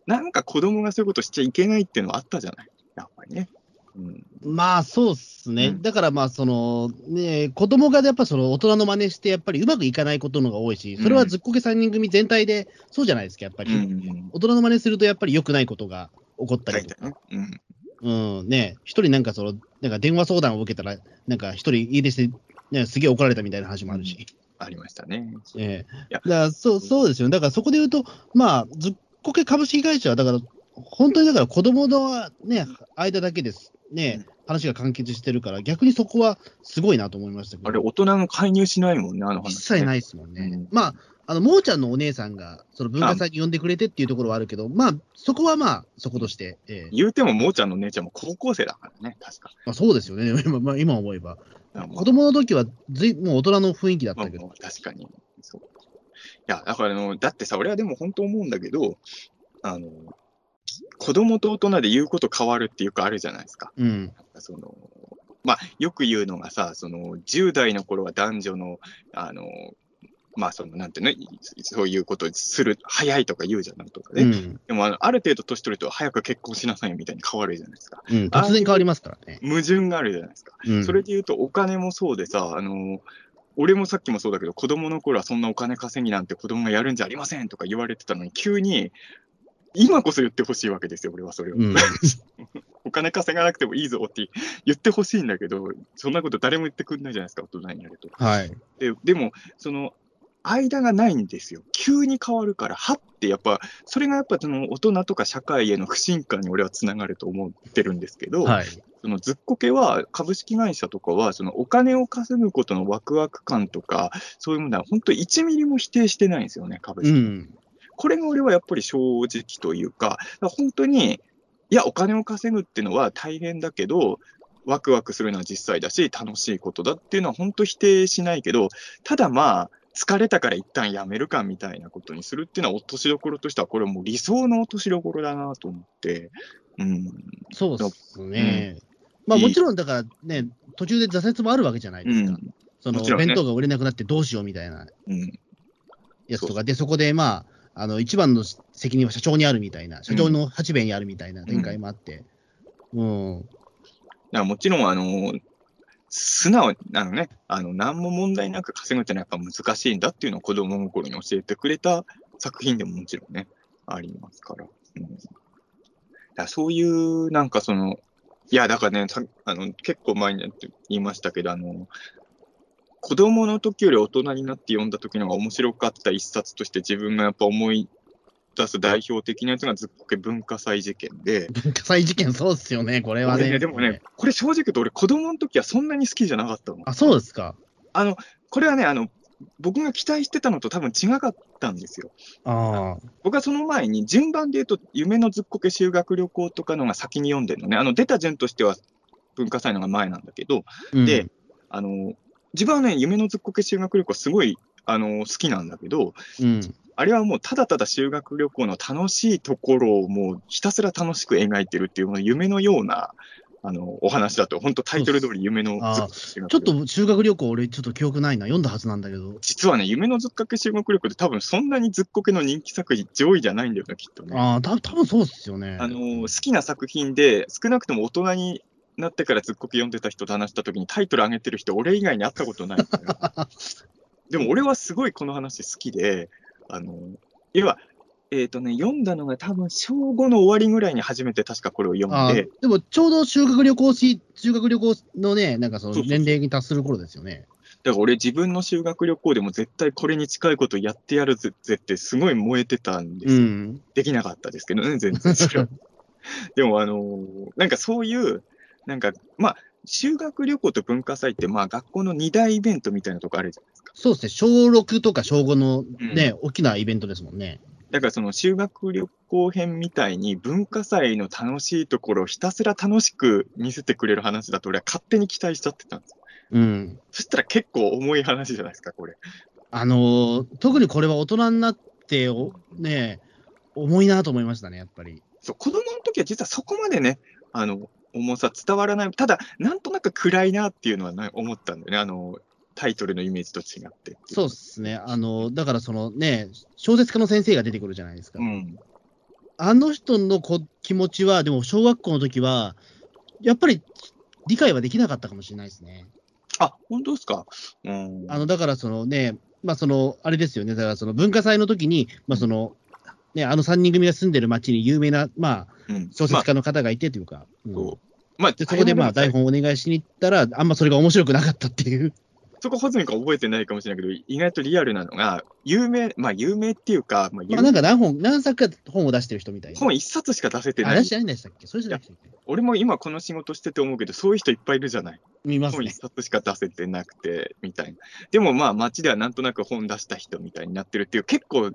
なんか子供がそういうことしちゃいけないっていうのはあったじゃない。やっぱりね。うん。まあそうっすね。うんだからまあその、ね、子供がやっぱその大人の真似して、やっぱりうまくいかないことのが多いし、それはずっこけ3人組全体でそうじゃないですか、やっぱり。うん。大人の真似するとやっぱり良くないことが起こったりとか。うん。うん、ね、一人なんかその、なんか電話相談を受けたら、なんか一人家出して、ね、すげえ怒られたみたいな話もあるし。ありましたね。ええいやだそうそうですよね。だからそこで言うと、まあ、ずっこけ株式会社は、だから、本当にだから子供のね、間だけです。ね、話が完結してるから、逆にそこはすごいなと思いましたけど。あれ、大人が介入しないもんね、あの話、。一切ないいですもんね。うんまあ、あの、もーちゃんのお姉さんが、その文化祭に呼んでくれてっていうところはあるけど、まあ、そこはまあ、そことして、ええ言うても、もーちゃんの姉ちゃんも高校生だからね、確か。まあ、そうですよね、今まあ、今思えば。まあ子供の時はずい、もう大人の雰囲気だっまあたけど。まあ確かに。そう。いや、だからあの、だってさ、俺はでも本当思うんだけど、あの、子供と大人で言うこと変わるっていうかあるじゃないですか。うん。その、まあ、よく言うのがさ、その、10代の頃は男女の、あの、まあ、その、なんていうの、そういうことする、早いとか言うじゃないとかね。うん。でもある程度年取ると早く結婚しなさいみたいに変わるじゃないですか。うん。突然変わりますからね。矛盾があるじゃないですか。うん。それで言うと、お金もそうでさ、あの、俺もさっきもそうだけど、子供の頃はそんなお金稼ぎなんて子供がやるんじゃありませんとか言われてたのに、急に、今こそ言ってほしいわけですよ、俺はそれを。うん。お金稼がなくてもいいぞって言ってほしいんだけど、そんなこと誰も言ってくんないじゃないですか、大人になると。はい。ででも、その、間がないんですよ。急に変わるから、はってやっぱ、それがやっぱその大人とか社会への不信感に俺はつながると思ってるんですけど、はい。そのずっこけは、株式会社とかは、そのお金を稼ぐことのワクワク感とか、そういうものは本当1ミリも否定してないんですよね、株う式。ん。これが俺はやっぱり正直というか、だから本当に、いや、お金を稼ぐっていうのは大変だけど、ワクワクするのは実際だし、楽しいことだっていうのは本当否定しないけど、ただまあ、疲れたから一旦やめるかみたいなことにするっていうのは落としどころとしては、これはもう理想の落としどころだなと思って、うん、そうですね。まあもちろんだからね、途中で挫折もあるわけじゃないですか。うん、そのね。弁当が売れなくなってどうしようみたいなうん、やつとか。で、そこでまあ、あの一番の責任は社長にあるみたいな、社長の八兵衛にあるみたいな展開もあって、うん、だからもちろん、あの、素直に、あのね、あの、何も問題なく稼ぐってのはやっぱ難しいんだっていうのを子供の頃に教えてくれた作品でももちろんね、ありますから。うん、だそういう、なんかその、いや、だからね、さあの結構前に言いましたけど、あの、子供の時より大人になって読んだ時の方が面白かった一冊として自分がやっぱ思い出す代表的なやつがずっこけ文化祭事件で、文化祭事件、そうですよね、これはね。俺ね、でもね、これ正直言うと俺子供の時はそんなに好きじゃなかったの。あ、そうですか。これはね、あの、僕が期待してたのと多分違かったんですよ。ああ、僕はその前に順番で言うと、夢のずっこけ修学旅行とかのが先に読んでるのね。あの、出た順としては文化祭のが前なんだけど、うんで、あの、自分はね、夢のずっこけ修学旅行すごい、あの、好きなんだけど、うん、あれはもうただただ修学旅行の楽しいところをもうひたすら楽しく描いてるっていう、夢のような、あの、お話だと、本当タイトル通り夢のずっこけ修学旅行ちょっと修学旅行、俺、ちょっと記憶ないな、読んだはずなんだけど。実はね、夢のずっかけ修学旅行って多分そんなにずっこけの人気作品上位じゃないんだよね、きっとね。ああ、た多分そうっすよね。あのー好きな作品で、少なくとも大人になってからずっこけ読んでた人と話したときにタイトル上げてる人、俺以外に会ったことない。でも俺はすごいこの話好きで、あのー要は、えっ、とね、読んだのが多分小5の終わりぐらいに初めて確かこれを読んで、でも、ちょうど修学旅行し、修学旅行のね、なんかそのそうそうそう年齢に達する頃ですよね。だから俺自分の修学旅行でも絶対これに近いことやってやるぜってすごい燃えてたんですよ。うん。できなかったですけどね、全然それは。でも、あのーなんかそういう、なんか、まあ、修学旅行と文化祭って、まあ、学校の二大イベントみたいなとこあるじゃないですか。そうですね、小6とか小5のね、大きなイベントですもんね。だから、その修学旅行編みたいに、文化祭の楽しいところをひたすら楽しく見せてくれる話だと、俺は勝手に期待しちゃってたんですよ。うん。そしたら結構重い話じゃないですか、これ。あのー特にこれは大人になってお、ね、重いなと思いましたね、やっぱり。そう、子供の時は実はそこまでね、あの、重さ伝わらない。ただ、なんとなく暗いなっていうのは、ね、思ったんだよね。あの、タイトルのイメージと違って。そうですね。あの、だからそのね、小説家の先生が出てくるじゃないですか。うん。あの人のこ気持ちは、でも小学校の時は、やっぱり理解はできなかったかもしれないですね。あ、本当ですか？うん。あの、だからそのね、まあその、あれですよね、だからその文化祭の時に、まあその、ね、あの3人組が住んでる町に有名な、まあ、うん。小説家の方がいてというか、うんそうまあ、でそこでまあ台本をお願いしに行ったら、あんまそれが面白くなかったっていう。そこ、ホズミか覚えてないかもしれないけど、意外とリアルなのが、有名、まあ、有名っていうか、まあ、有まあ、なんか何本、何作か本を出してる人みたいな。本一冊しか出せてあ、ない出し。てないんでしたっけ？それじゃなくて。俺も今この仕事してて思うけど、そういう人いっぱいいるじゃない。見ますね本一。冊しか出せてなくて、みたいな。でもまあ、街ではなんとなく本出した人みたいになってるっていう、結構、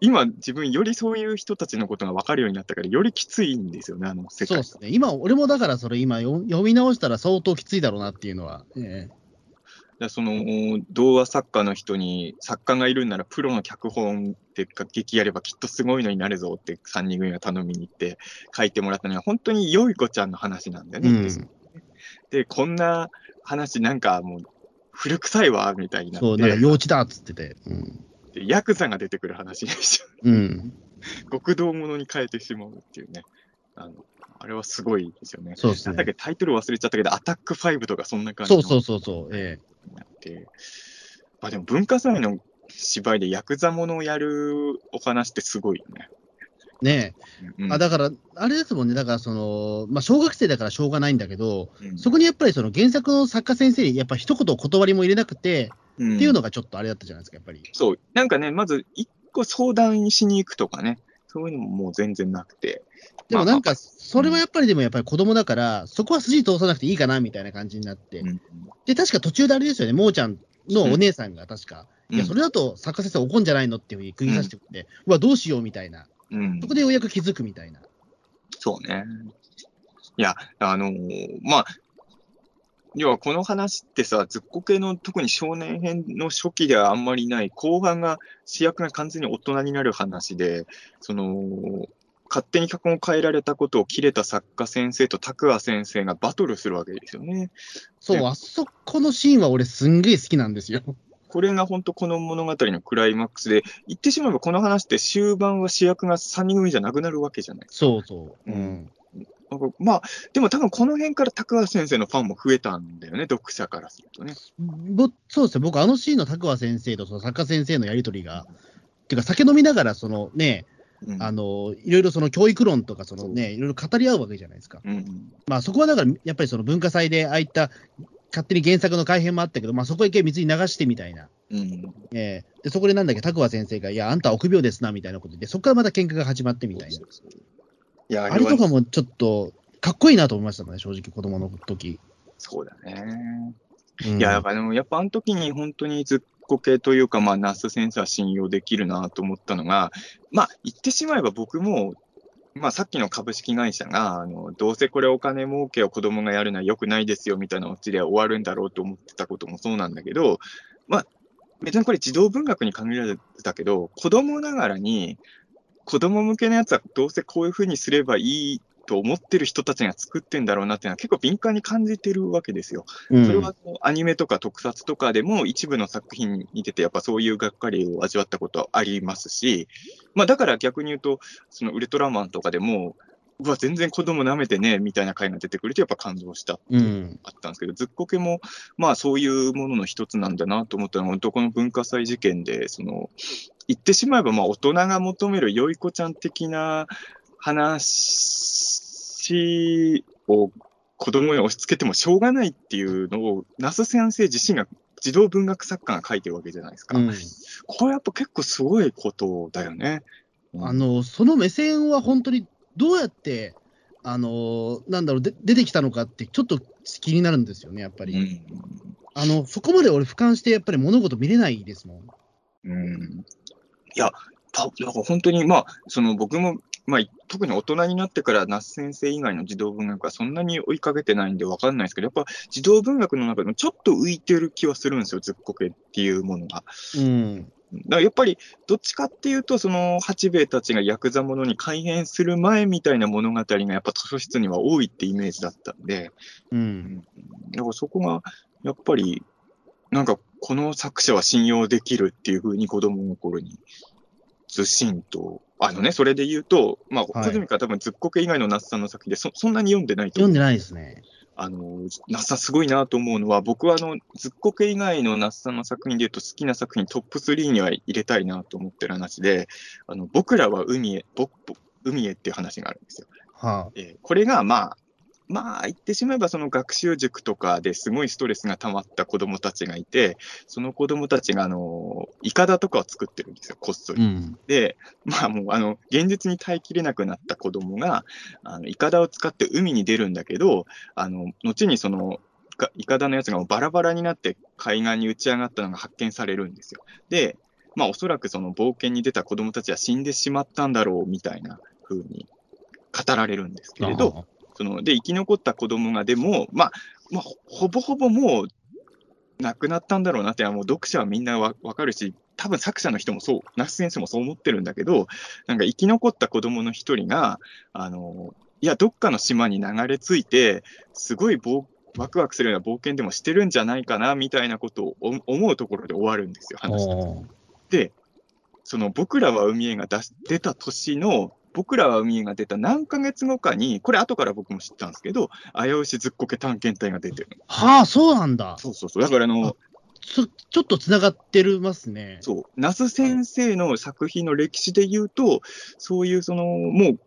今、自分よりそういう人たちのことが分かるようになったから、よりきついんですよね、あの世界そうで。すね。今、俺もだからそれ今読読み直したら相当きついだろうなっていうのは。えだその童話作家の人に作家がいるんならプロの脚本ってか劇やればきっとすごいのになるぞって3人組が頼みに行って書いてもらったのは本当によい子ちゃんの話なんだよえね。うん。で、こんな話なんかもう古臭いわみたいになそう、ってなんか幼稚だっつってて。うん。でヤクザが出てくる話でしょ。うん。極道ものに変えてしまうっていうね。あのあれはすごいですよね。そうですねだっけ。タイトル忘れちゃったけど、アタック5とかそんな感じのそうそうそうそう。えなって、まあでも文化祭の芝居でヤクザものをやるお話ってすごいよね。えねうんえ。あ、だから、あれですもんね。だから、その、まあ、小学生だからしょうがないんだけど、うんそこにやっぱりその原作の作家先生に、やっぱ一言断りも入れなくて、うんっていうのがちょっとあれだったじゃないですか、やっぱり。そう。なんかね、まず一個相談しに行くとかね、そういうのももう全然なくて。でもなんか、まあそれはやっぱりでもやっぱり子供だから、そこは筋通さなくていいかなみたいな感じになって。うんで、確か途中であれですよね、もーちゃんのお姉さんが確か、いや、それだと作家先生怒んじゃないのっていうふうに釘刺してくて、うわ、どうしようみたいな。うんそこでようやく気づくみたいな。そうね。いや、あのーまあ、要はこの話ってさ、ずっこ系の特に少年編の初期ではあんまりない、後半が主役が完全に大人になる話で、その、勝手に脚本を変えられたことを切れた作家先生と拓也先生がバトルするわけですよね。そう、ねあそこのシーンは俺すんげえ好きなんですよ。これが本当この物語のクライマックスで、言ってしまえばこの話って終盤は主役が3人組じゃなくなるわけじゃないそうそう。うんまあ、でも多分この辺から拓也先生のファンも増えたんだよね、読者からするとね。ぼそうですね、僕、あのシーンの拓也先生とその作家先生のやりとりが、っていうか、酒飲みながら、そのね、うんあの、いろいろその教育論とか、そのね、いろいろ語り合うわけじゃないですか。うんまあ、そこはだから、やっぱりその文化祭で、ああいった、勝手に原作の改編もあったけど、まあ、そこへ一回水に流してみたいな。うんええで、そこでなんだっけ、拓也先生が、いや、あんた臆病ですな、みたいなことで、そこからまた喧嘩が始まってみたいな。いや、あれとかもちょっと、かっこいいなと思いましたね、正直、子供の時。そうだね。うんいや、やっぱでもやっぱあの時に本当にずっこ系というか、まあ、ナス先生は信用できるなと思ったのが、まあ、言ってしまえば僕も、まあ、さっきの株式会社が、あの、どうせこれお金儲けを子供がやるのは良くないですよみたいなオチで終わるんだろうと思ってたこともそうなんだけど、まあ、別にこれ児童文学に限らずだけど、子供ながらに、子供向けのやつはどうせこういうふうにすればいいと思ってる人たちが作ってんだろうなっていうのは結構敏感に感じてるわけですよ。うんそれはアニメとか特撮とかでも一部の作品に出て、やっぱそういうがっかりを味わったことはありますし、まあだから逆に言うと、そのウルトラマンとかでも、うわ、全然子供舐めてね、みたいな回が出てくるとやっぱ感動したってあったんですけど、ずっこけも、まあそういうものの一つなんだなと思ったの当この文化祭事件で、その、言ってしまえば、まあ大人が求めるよい子ちゃん的な話を子供に押し付けてもしょうがないっていうのを、那須先生自身が児童文学作家が書いてるわけじゃないですか。うんこれやっぱ結構すごいことだよね。あの、その目線は本当にどうやって、あの、なんだろう、で出てきたのかって、ちょっと気になるんですよね、やっぱり。うんあの、そこまで俺、俯瞰して、やっぱり物事見れないですもん。うんいや、ただから本当に、まあ、その僕も、まあ、特に大人になってから、那須先生以外の児童文学はそんなに追いかけてないんで分かんないですけど、やっぱ児童文学の中でもちょっと浮いてる気はするんですよ、ずっこけっていうものが。うん。だやっぱり、どっちかっていうと、その八兵衛たちがヤクザものに改変する前みたいな物語がやっぱ図書室には多いってイメージだったんで、うん。だからそこが、やっぱり、なんか、この作者は信用できるっていうふうに子供の頃に、ずしんと、あのね、それで言うと、まあ、はい小泉か多分ずっこけ以外の那須さんの作品でそそんなに読んでないと思う。読んでないですね。あの、那須さんすごいなと思うのは、僕はあの、ずっこけ以外の那須さんの作品で言うと好きな作品トップ3には入れたいなと思ってる話で、あの、僕らは海へ、ぼぼ海へっていう話があるんですよ。はえーこれがまあ、まあ言ってしまえばその学習塾とかですごいストレスが溜まった子供たちがいて、その子供たちがあの、イカダとかを作ってるんですよ、こっそあ。り。うん。で、まあもう、あの、現実に耐えきれなくなった子供が、あの、イカダを使って海に出るんだけど、あの、後にその、イカダのやつがバラバラになって海岸に打ち上がったのが発見されるんですよ。で、まあおそらくその冒険に出た子供たちは死んでしまったんだろうみたいな風に語られるんですけれど、その、で、生き残った子供がでも、まあ、まあ、ほほぼほぼもう、亡くなったんだろうなって、もう読者はみんなわわかるし、多分作者の人もそう、那須先生もそう思ってるんだけど、なんか生き残った子供の一人が、あの、いや、どっかの島に流れ着いて、すごい冒ワクワクするような冒険でもしてるんじゃないかな、みたいなことをお思うところで終わるんですよ、話で、その僕らは海へが出し出た年の、僕らは海へが出た何ヶ月後かに、これ後から僕も知ったんですけど、危うしずっこけ探検隊が出てるの。はあ、そうなんだ。そうそうそう。だからあの、ちょちょっとつながってるますね。そう、那須先生の作品の歴史で言うと、そういうその、もう、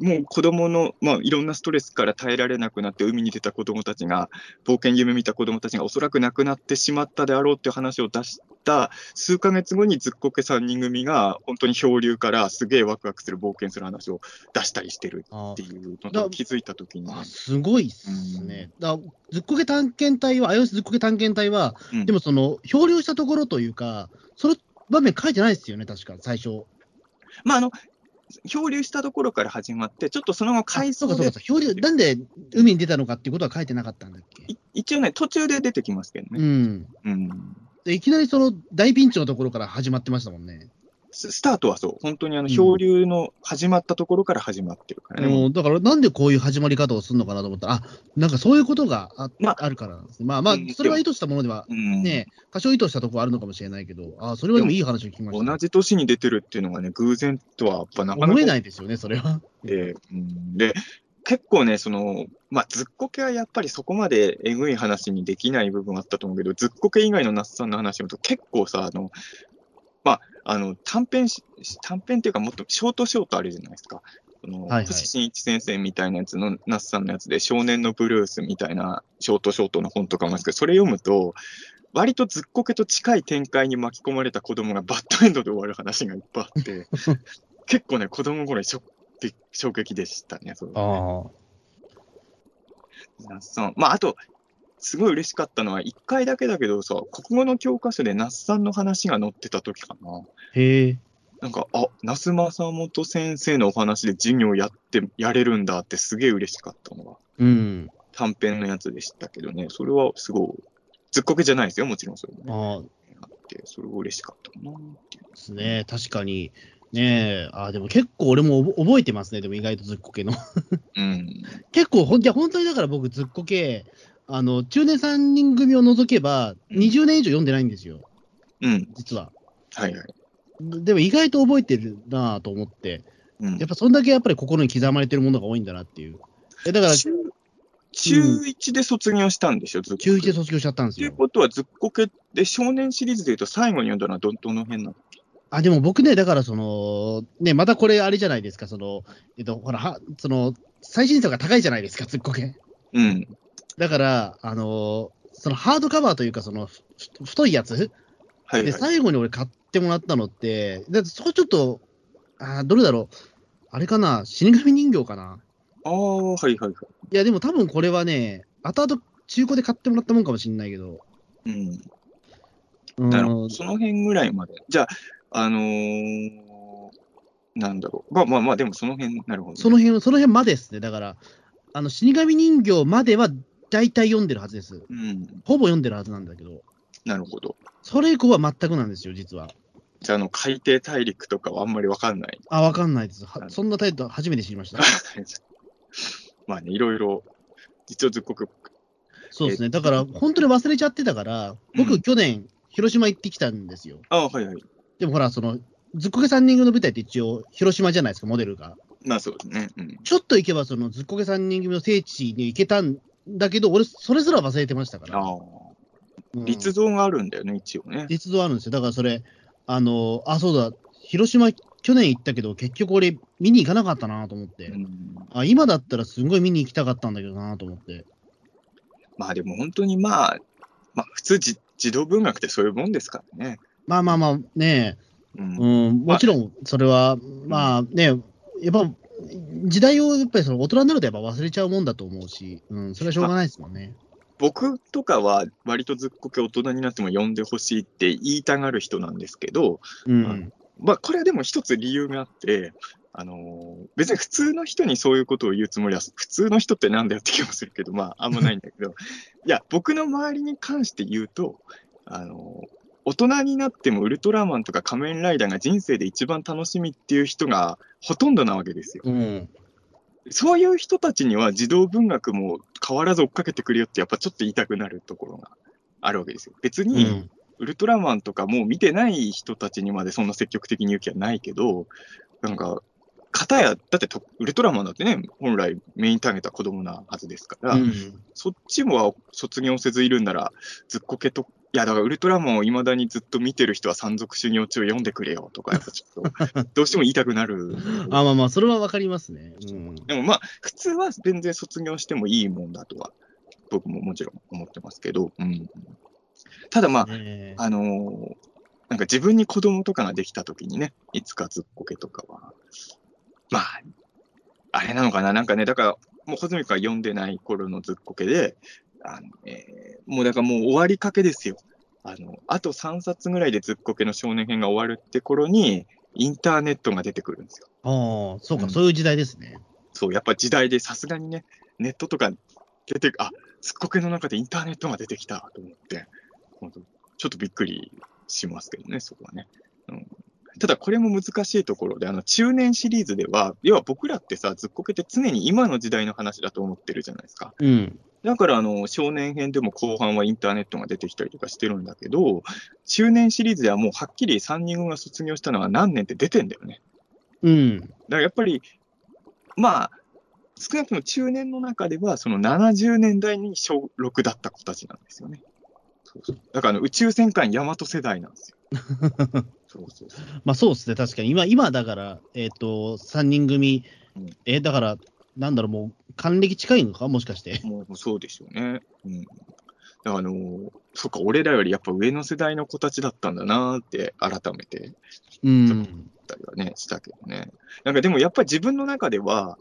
もう子供の、まあ、いろんなストレスから耐えられなくなって海に出た子供たちが、冒険夢見た子供たちがおそらく亡くなってしまったであろうっていう話を出した数ヶ月後にずっこけ3人組が本当に漂流からすげえワクワクする冒険する話を出したりしてるあっていうのだと気づいたときに、あすごいっすね。だずっこけ探検隊は、あよしずっこけ探検隊は、うん。でもその、漂流したところというか、その場面書いてないですよね、確か、最初。まあ、あの、漂流したところから始まって、ちょっとその後回想で漂流、なんで海に出たのかっていうことは書いてなかったんだっけ？い一応ね、途中で出てきますけどね。うん。うんでいきなりその大ピンチのところから始まってましたもんね。ススタートはそう、本当にあのうん漂流の始まったところから始まってるからね。もうだから、なんでこういう始まり方をするのかなと思ったら、あなんかそういうことがあ,、まあ。るからなんですね。まあまあうん、それは意図したものでは、うん。ね、多少意図したところはあるのかもしれないけど、あそれはでもいい話を聞きました、同じ年に出てるっていうのがね、偶然とはやっぱなかなか思えないですよね、それは。で、うん、で結構ね、その、まあ、ずっこけはやっぱりそこまでえぐい話にできない部分はあったと思うけど、ずっこけ以外の那須さんの話を読むと結構さ、あの、まあ、あの、短編し、短編っていうかもっとショートショートあるじゃないですか。その、はいはい星新一先生みたいなやつの、那須さんのやつで、少年のブルースみたいなショートショートの本とかもあるんですけど、それ読むと、割とずっこけと近い展開に巻き込まれた子供がバッドエンドで終わる話がいっぱいあって、結構ね、子供頃にショび衝撃でしたね、それはね。あ那須さん。まあ、あと、すごい嬉しかったのは、一回だけだけどさ、国語の教科書で那須さんの話が載ってた時かな。へえ。なんか、あ、那須正元先生のお話で授業やって、やれるんだってすげえ嬉しかったのが、うん。短編のやつでしたけどね、それはすごい、ずっこけじゃないですよ、もちろんそれもね。ああ、あって、それは嬉しかったかなっていう。ですね。確かに。ねえ。あでも結構俺も覚覚えてますね。でも意外とずっこけの。うん。結構、ほん本当にだから僕ずっこけ、あの、中年3人組を除けば、うん20年以上読んでないんですよ。うん。実は。はいはい。でも意外と覚えてるなぁと思って、うんやっぱそんだけやっぱり心に刻まれてるものが多いんだなっていう。えだから、中中1で卒業したんでしょ、ずっこけ中1で卒業しちゃったんですよ。ということは、ずっこけで少年シリーズでいうと最後に読んだのはどどの辺なの？あ、でも僕ね、だからその、ね、またこれあれじゃないですか、その、えっと、ほら、はその、最新作が高いじゃないですか、ずっこけ。うん。だから、あのそのハードカバーというか、その、ふ太いやつ？で、はいはい。最後に俺買ってもらったのって、だってそこちょっと、あーどれだろう？あれかな？死神人形かな？ああ、はいはいはい。いや、でも多分これはね、後々中古で買ってもらったもんかもしれないけど。うん。うんなるほど。その辺ぐらいまで。じゃあ、あのー、なんだろう。まあまあまあ、でもその辺、なるほどね、その辺、その辺までですね。だから、あの、死神人形までは大体読んでるはずです。うん。ほぼ読んでるはずなんだけど、なるほど。それ以降は全くなんですよ、実は。じゃあ、あの、海底大陸とかはあんまりわかんない。あ、わかんないです。はそんなタイトル初めて知りました。まあね、いろいろ、実はずっこく、そうですね。だから、本当に忘れちゃってたから、僕、うん去年、広島行ってきたんですよ。ああ、はいはい。でもほら、その、ずっこけ3人組の舞台って一応、広島じゃないですか、モデルが。まあそうですね。うん。ちょっと行けば、その、ずっこけ3人組の聖地に行けたんだけど、俺、それすら忘れてましたから。ああ。うん立像があるんだよね、一応ね。実像あるんですよ。だからそれ、あの、あ、そうだ、広島、去年行ったけど、結局俺、見に行かなかったなと思って、うんあ、今だったらすんごい見に行きたかったんだけどなと思って。まあでも本当にまあ、まあ普通じ児童文学ってそういうもんですからね。まあまあまあ、ねうんうん、もちろん、それは、まあね、やっぱ、時代をやっぱりその大人になるとやっぱ忘れちゃうもんだと思うし、うん、それはしょうがないですもんね。僕とかは割とずっこけ大人になっても読んでほしいって言いたがる人なんですけど、うん。まあこれはでも一つ理由があって、あのー別に普通の人にそういうことを言うつもりは、普通の人ってなんだよって気もするけど、まああんまないんだけど、いや、僕の周りに関して言うと、あのー大人になってもウルトラマンとか仮面ライダーが人生で一番楽しみっていう人がほとんどなわけですよ。うん。そういう人たちには児童文学も変わらず追っかけてくるよってやっぱちょっと言いたくなるところがあるわけですよ。別うに、ん。ウルトラマンとかもう見てない人たちにまでそんな積極的に言う気はないけど、なんか、片や、だってとウルトラマンだってね、本来メインターゲットは子供なはずですから、うんそっちも卒業せずいるんなら、ずっこけと、いや、だからウルトラマンを未だにずっと見てる人は山賊修行中を読んでくれよとか、やっぱちょっと、どうしても言いたくなる。あまあまあ、それはわかりますね。うん。でもまあ、普通は全然卒業してもいいもんだとは、僕ももちろん思ってますけど、うん。ただまあ、ねあのーなんか自分に子供とかができたときにね、いつかずっこけとかは、まあ、あれなのかな、なんかね、だから、もう穂積が読んでない頃のずっこけで、あのえーもうだからもう終わりかけですよ。あの、あと3冊ぐらいでずっこけの少年編が終わるって頃に、インターネットが出てくるんですよ。ああ、そうか、うんそういう時代ですね。そう、やっぱ時代でさすがにね、ネットとか出て、あ、ずっこけの中でインターネットが出てきたと思って、ちょっとびっくりしますけどね、そこはね。うん、ただ、これも難しいところで、あの、中年シリーズでは、要は僕らってさ、ずっこけって常に今の時代の話だと思ってるじゃないですか。うん。だから、あの、少年編でも後半はインターネットが出てきたりとかしてるんだけど、中年シリーズではもうはっきり3人組が卒業したのは何年って出てんだよね。うん。だからやっぱり、まあ、少なくとも中年の中では、その70年代に小6だった子たちなんですよね。そうそうだからあの宇宙戦艦ヤマト世代なんですよ。そうそうそう。まあそうですね、確かに。今、今だから、えっ、と、3人組うん、えーだから、なんだろう、もう、還暦近いのかもしかして。もうそうでしょうね。うん。あのーそっか、俺らよりやっぱ上の世代の子たちだったんだなーって改めてうん。たりはね、したけどね。なんかでもやっぱり自分の中では、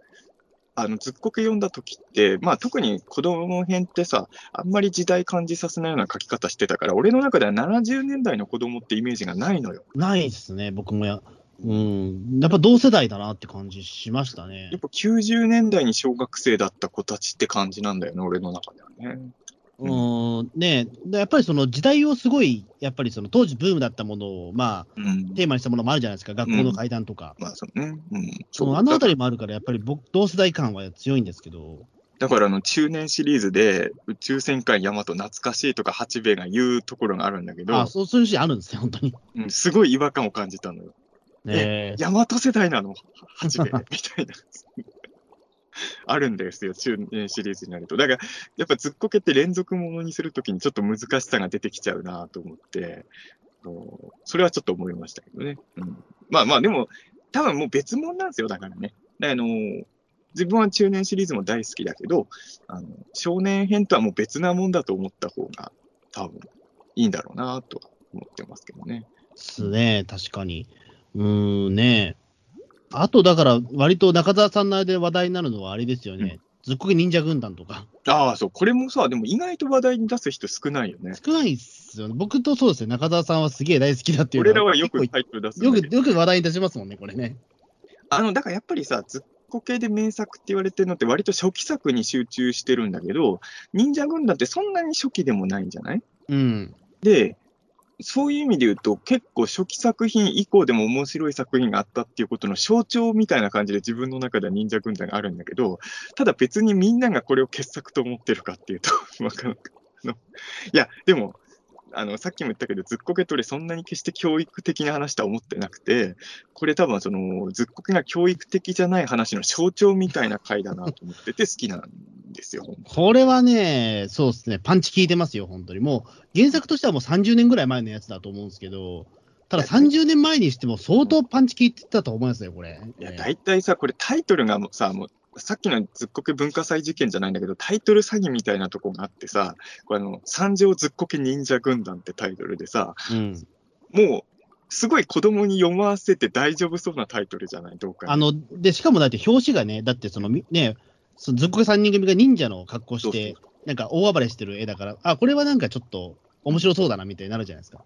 あの、ずっこけ読んだ時って、まあ特に子供編ってさ、あんまり時代感じさせないような書き方してたから、俺の中では70年代の子供ってイメージがないのよ。ないですね、僕もや。うん。やっぱ同世代だなって感じしましたねやっ。ぱ90年代に小学生だった子たちって感じなんだよね、俺の中ではね。うん。ねでやっぱりその時代をすごい、やっぱりその当時ブームだったものを、まあ、うん。テーマにしたものもあるじゃないですか。学校の階段とか。まあそうね。うん。そのあのあたり。りもあるから、やっぱり僕、同世代感は強いんですけど。だからあの中年シリーズで宇宙戦艦ヤマト懐かしいとか八兵衛が言うところがあるんだけどあ、そうそういうシーンあるんですね、本当に。うん、すごい違和感を感じたのよ。ねヤマト世代なの？八兵衛みたいな。あるんですよ、中年シリーズになると。だから、やっぱずっこけって連続ものにするときにちょっと難しさが出てきちゃうなと思って、それはちょっと思いましたけどね。うん、まあまあ、でも、多分もう別物なんですよ、だからね。あの自分は中年シリーズも大好きだけど、あの少年編とはもう別なもんだと思った方が、多分いいんだろうなとは思ってますけどね。すね、確かに。うーんね。あと、だから、割と中澤さんの間で話題になるのはあれですよね。ずっこけ忍者軍団とか。ああ、そう、これもさ、でも意外と話題に出す人少ないよね。少ないっすよね。僕とそうですね、中澤さんはすげえ大好きだっていうの俺らはよく結タイトル出すよく、よく話題に出しますもんね、これね。あの、だからやっぱりさ、ずっこ系で名作って言われてるのって割と初期作に集中してるんだけど、忍者軍団ってそんなに初期でもないんじゃない？うん。で、そういう意味で言うと、結構初期作品以降でも面白い作品があったっていうことの象徴みたいな感じで自分の中では忍者軍団があるんだけど、ただ別にみんながこれを傑作と思ってるかっていうと、わかんない。いや、でも、あの、さっきも言ったけど、ずっこけと俺そんなに決して教育的な話とは思ってなくて、これ多分その、ずっこけが教育的じゃない話の象徴みたいな回だなと思ってて好きなんですよ。これはね、そうですね、パンチ効いてますよ、本当に。もう、原作としてはもう30年ぐらい前のやつだと思うんですけど、ただ30年前にしても相当パンチ効いてたと思いますよ、これ。いや、ええ大体さ、これタイトルがもうさ、もう、さっきのずっこけ文化祭事件じゃないんだけど、タイトル詐欺みたいなとこがあってさ、これあの、三条ずっこけ忍者軍団ってタイトルでさ、うん。もう、すごい子供に読ませて大丈夫そうなタイトルじゃない？どうか。あの、で、しかもだって表紙がね、だってその、みね、そのずっこけ3人組が忍者の格好して、なんか大暴れしてる絵だから、あ、これはなんかちょっと面白そうだなみたいになるじゃないですか。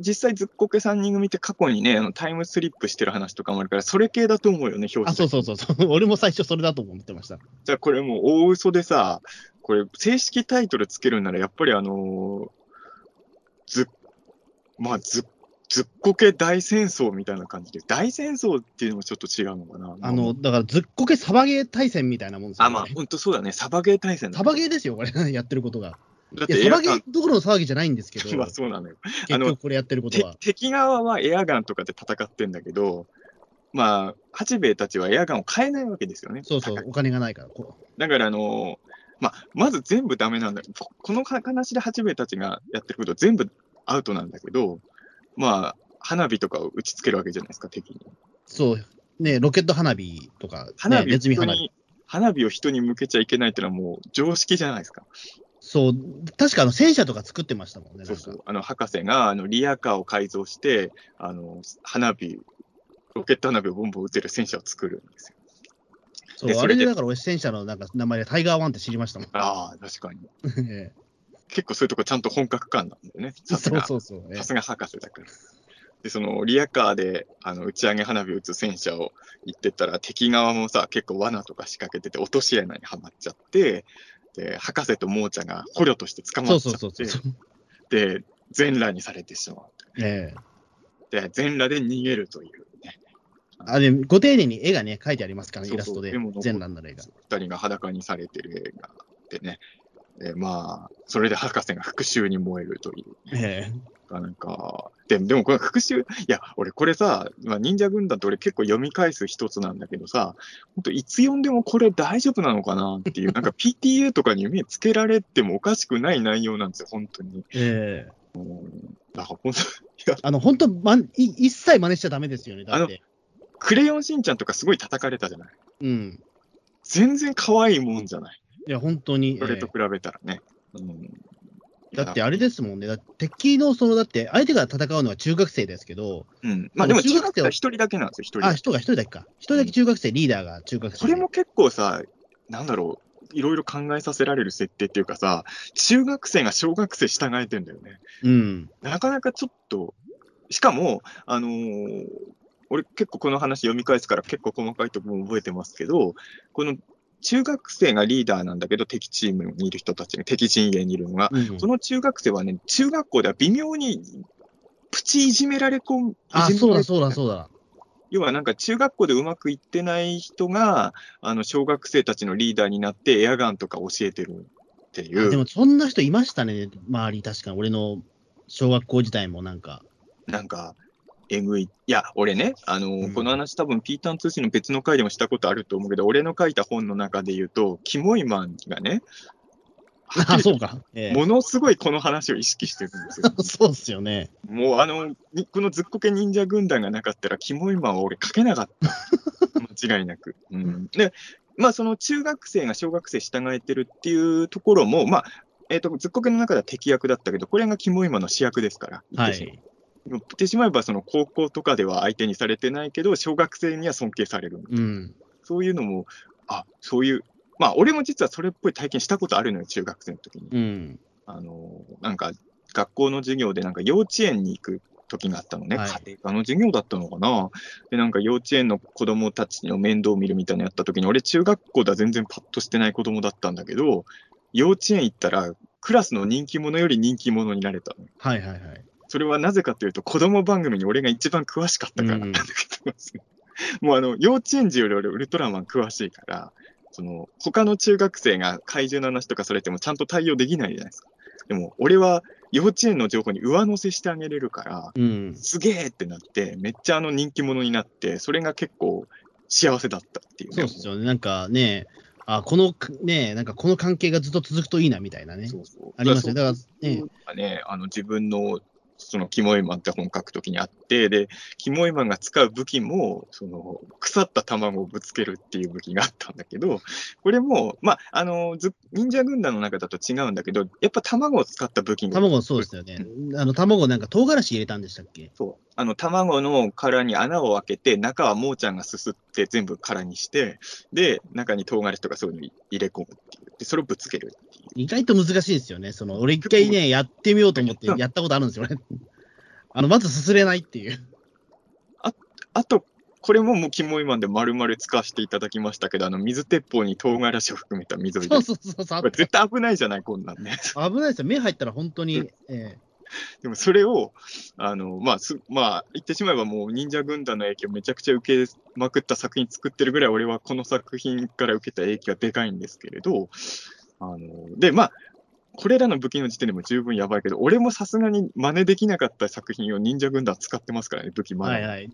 実際ずっこけ3人組って過去にね、あのタイムスリップしてる話とかもあるから、それ系だと思うよね、表紙あ、そうそうそうそう。俺も最初それだと思ってました。じゃあこれもう大嘘でさ、これ正式タイトルつけるならやっぱりあのーずっ、まあず、ずっこけ大戦争みたいな感じで、大戦争っていうのもちょっと違うのかな。あの、だからずっこけサバゲー対戦みたいなもんですよ、あ、まあ、ほんとそうだね。サバゲー対戦だサバゲーですよ、これ、やってることが。だってエアどころの騒ぎじゃないんですけど、まあそうなのよ。結局これやってることては。敵側はエアガンとかで戦ってんだけど、まあ、八兵衛たちはエアガンを買えないわけですよね。そうそう、お金がないから。こだから、あのーまあ、まず全部ダメなんだここの話で八兵衛たちがやってること全部アウトなんだけど、まあ、花火とかを打ちつけるわけじゃないですか、敵に。うそう、ね、ロケット花火とか、ね、花火をネズミ花火。人に、花火を人に向けちゃいけないっていうのはもう常識じゃないですか。そう、確かあの戦車とか作ってましたもんね。そうそう。あの、博士が、あの、リアカーを改造して、あの、花火、ロケット花火をボンボン撃てる戦車を作るんですよ。そうでそれであれでだから俺戦車のなんか名前でタイガーワンって知りましたもん。ああ、確かに。え結構そういうとこちゃんと本格感なんだよね。さすが、そうそう。ええさすが博士だから。で、その、リアカーで、あの、打ち上げ花火を撃つ戦車を行ってったら、敵側もさ、結構罠とか仕掛けてて、落とし穴にはまっちゃって、で、博士とモーチャが捕虜として捕まっちゃって。で、全裸にされてしまう。ええで、全裸で逃げるというね。あれ、ご丁寧に絵がね、描いてありますからね、イラストで。全裸の絵が。二人が裸にされてる映画でね。で、まあ、それで博士が復讐に燃えるという。ええなんか、でも、でもこれ復讐、いや、俺これさ、まあ、忍者軍団って俺結構読み返す一つなんだけどさ、本当いつ読んでもこれ大丈夫なのかなっていう、なんか PTA とかに目つけられてもおかしくない内容なんですよ、本当に。ええだから本当、いや、あの、本当、まん、い一切真似しちゃダメですよね、だって。クレヨンしんちゃんとかすごい叩かれたじゃない？うん。全然可愛いもんじゃない？いや、本当に。それとええ比べたらね。うんだってあれですもんね。だって敵の、その、だって相手が戦うのは中学生ですけど、うん。まあでも中学生は一人だけなんですよ、一人だあ、け。人が一人だけか。一人だけ中学生、リーダーが中学生。それも結構さ、なんだろう、いろいろ考えさせられる設定っていうかさ、中学生が小学生従えてんだよね。うん。なかなかちょっと、しかも、あのー俺結構この話読み返すから結構細かいところも覚えてますけど、この中学生がリーダーなんだけど、敵チームにいる人たちが、敵陣営にいるのが、うんその中学生はね、中学校では微妙にプチいじめられこん、あ、そうだ、そうだ、そうだ。要はなんか中学校でうまくいってない人が、あの小学生たちのリーダーになってエアガンとか教えてるっていう、あでも、そんな人いましたね、周り、確かに。俺の小学校時代もなんか。なんか、えぐい。いや、俺ね、あのうんこの話多分ピーターン通信の別の回でもしたことあると思うけど、俺の書いた本の中で言うと、キモイマンがね、あ、そうか。ええものすごいこの話を意識してるんですよ。そうっすよね。もうあの、にこのずっこけ忍者軍団がなかったら、キモイマンは俺書けなかった。間違いなく。うん、で、まあその中学生が小学生従えてるっていうところも、まあ、えっ、と、ずっこけの中では敵役だったけど、これがキモイマンの主役ですから。言はい。言ってしまえば、その高校とかでは相手にされてないけど、小学生には尊敬される。うん。そういうのも、あ、そういう、まあ、俺も実はそれっぽい体験したことあるのよ、中学生の時に。うん。あの、なんか、学校の授業で、なんか幼稚園に行く時があったのね。はい家庭科の授業だったのかな。で、なんか幼稚園の子供たちの面倒を見るみたいなのやった時に、俺中学校では全然パッとしてない子供だったんだけど、幼稚園行ったら、クラスの人気者より人気者になれたの。はいはいはい。それはなぜかというと、子供番組に俺が一番詳しかったからなんだけど、もうあの、幼稚園児より俺ウルトラマン詳しいから、その、他の中学生が怪獣の話とかされてもちゃんと対応できないじゃないですか。でも、俺は幼稚園の情報に上乗せしてあげれるから、うん。すげえってなって、めっちゃあの人気者になって、それが結構幸せだったっていうね。そうっすよね。なんかね、あ、この、ね、なんかこの関係がずっと続くといいなみたいなね。そうそうありますよ。だからね、ね、あの自分のそのキモイマンって本書くときにあって、で、キモイマンが使う武器も、その腐った卵をぶつけるっていう武器があったんだけど、これも、まあ、あの、ず忍者軍団の中だと違うんだけど、やっぱ卵を使った武器に卵そうですよね。あの、卵なんか唐辛子入れたんでしたっけ？そう。あの、卵の殻に穴を開けて、中はもーちゃんがすすって全部殻にして、で、中に唐辛子とかそういうの入れ込むっていう。で、それをぶつける。意外と難しいですよね。その、俺一回ね、やってみようと思ってやったことあるんですよね。あの、まずすすれないっていう。あと、これももうキモイマンで丸々使わせていただきましたけど、あの、水鉄砲に唐辛子を含めた水を入れそうる。そうそうそう絶対危ないじゃない、こんなんね。危ないですよ。目入ったら本当に、えでもそれを、あの、まあ、す、まあ、言ってしまえばもう忍者軍団の影響めちゃくちゃ受けまくった作品作ってるぐらい、俺はこの作品から受けた影響はでかいんですけれど、あの、で、まあ、これらの武器の時点でも十分やばいけど、俺もさすがに真似できなかった作品を忍者軍団使ってますからね、武器え真似。はいはい。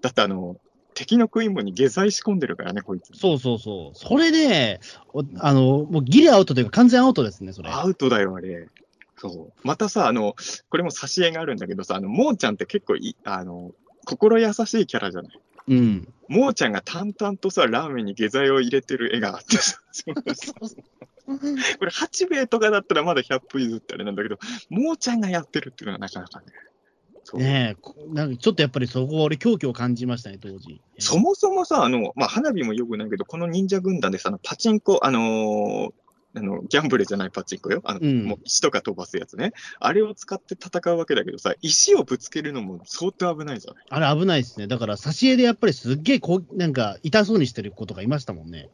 だってあの、敵の食い物に下剤仕込んでるからね、こいつ。そうそうそう。それで、おあの、もうギリアウトというか完全アウトですね、それ。アウトだよ、あれ。そう。またさ、あの、これも挿絵があるんだけどさ、あの、もーちゃんって結構い、あの、心優しいキャラじゃない？うん。もーちゃんが淡々とさ、ラーメンに下剤を入れてる絵があってさ、そう これ八兵衛とかだったらまだ100歩譲ってあれなんだけど、もーちゃんがやってるっていうのがなかなかね。ねえこなんかちょっとやっぱりそこ、俺、狂気を感じましたね、当時。そもそもさ、あの、まあ、花火もよくないけど、この忍者軍団でさ、あのパチンコ、あのーあの、ギャンブルじゃないパチンコよ。あの、うんもう石とか飛ばすやつね。あれを使って戦うわけだけどさ、石をぶつけるのも相当危ないじゃない。あれ危ないですね。だから、挿絵でやっぱりすっげえこう、なんか痛そうにしてる子とかいましたもんね。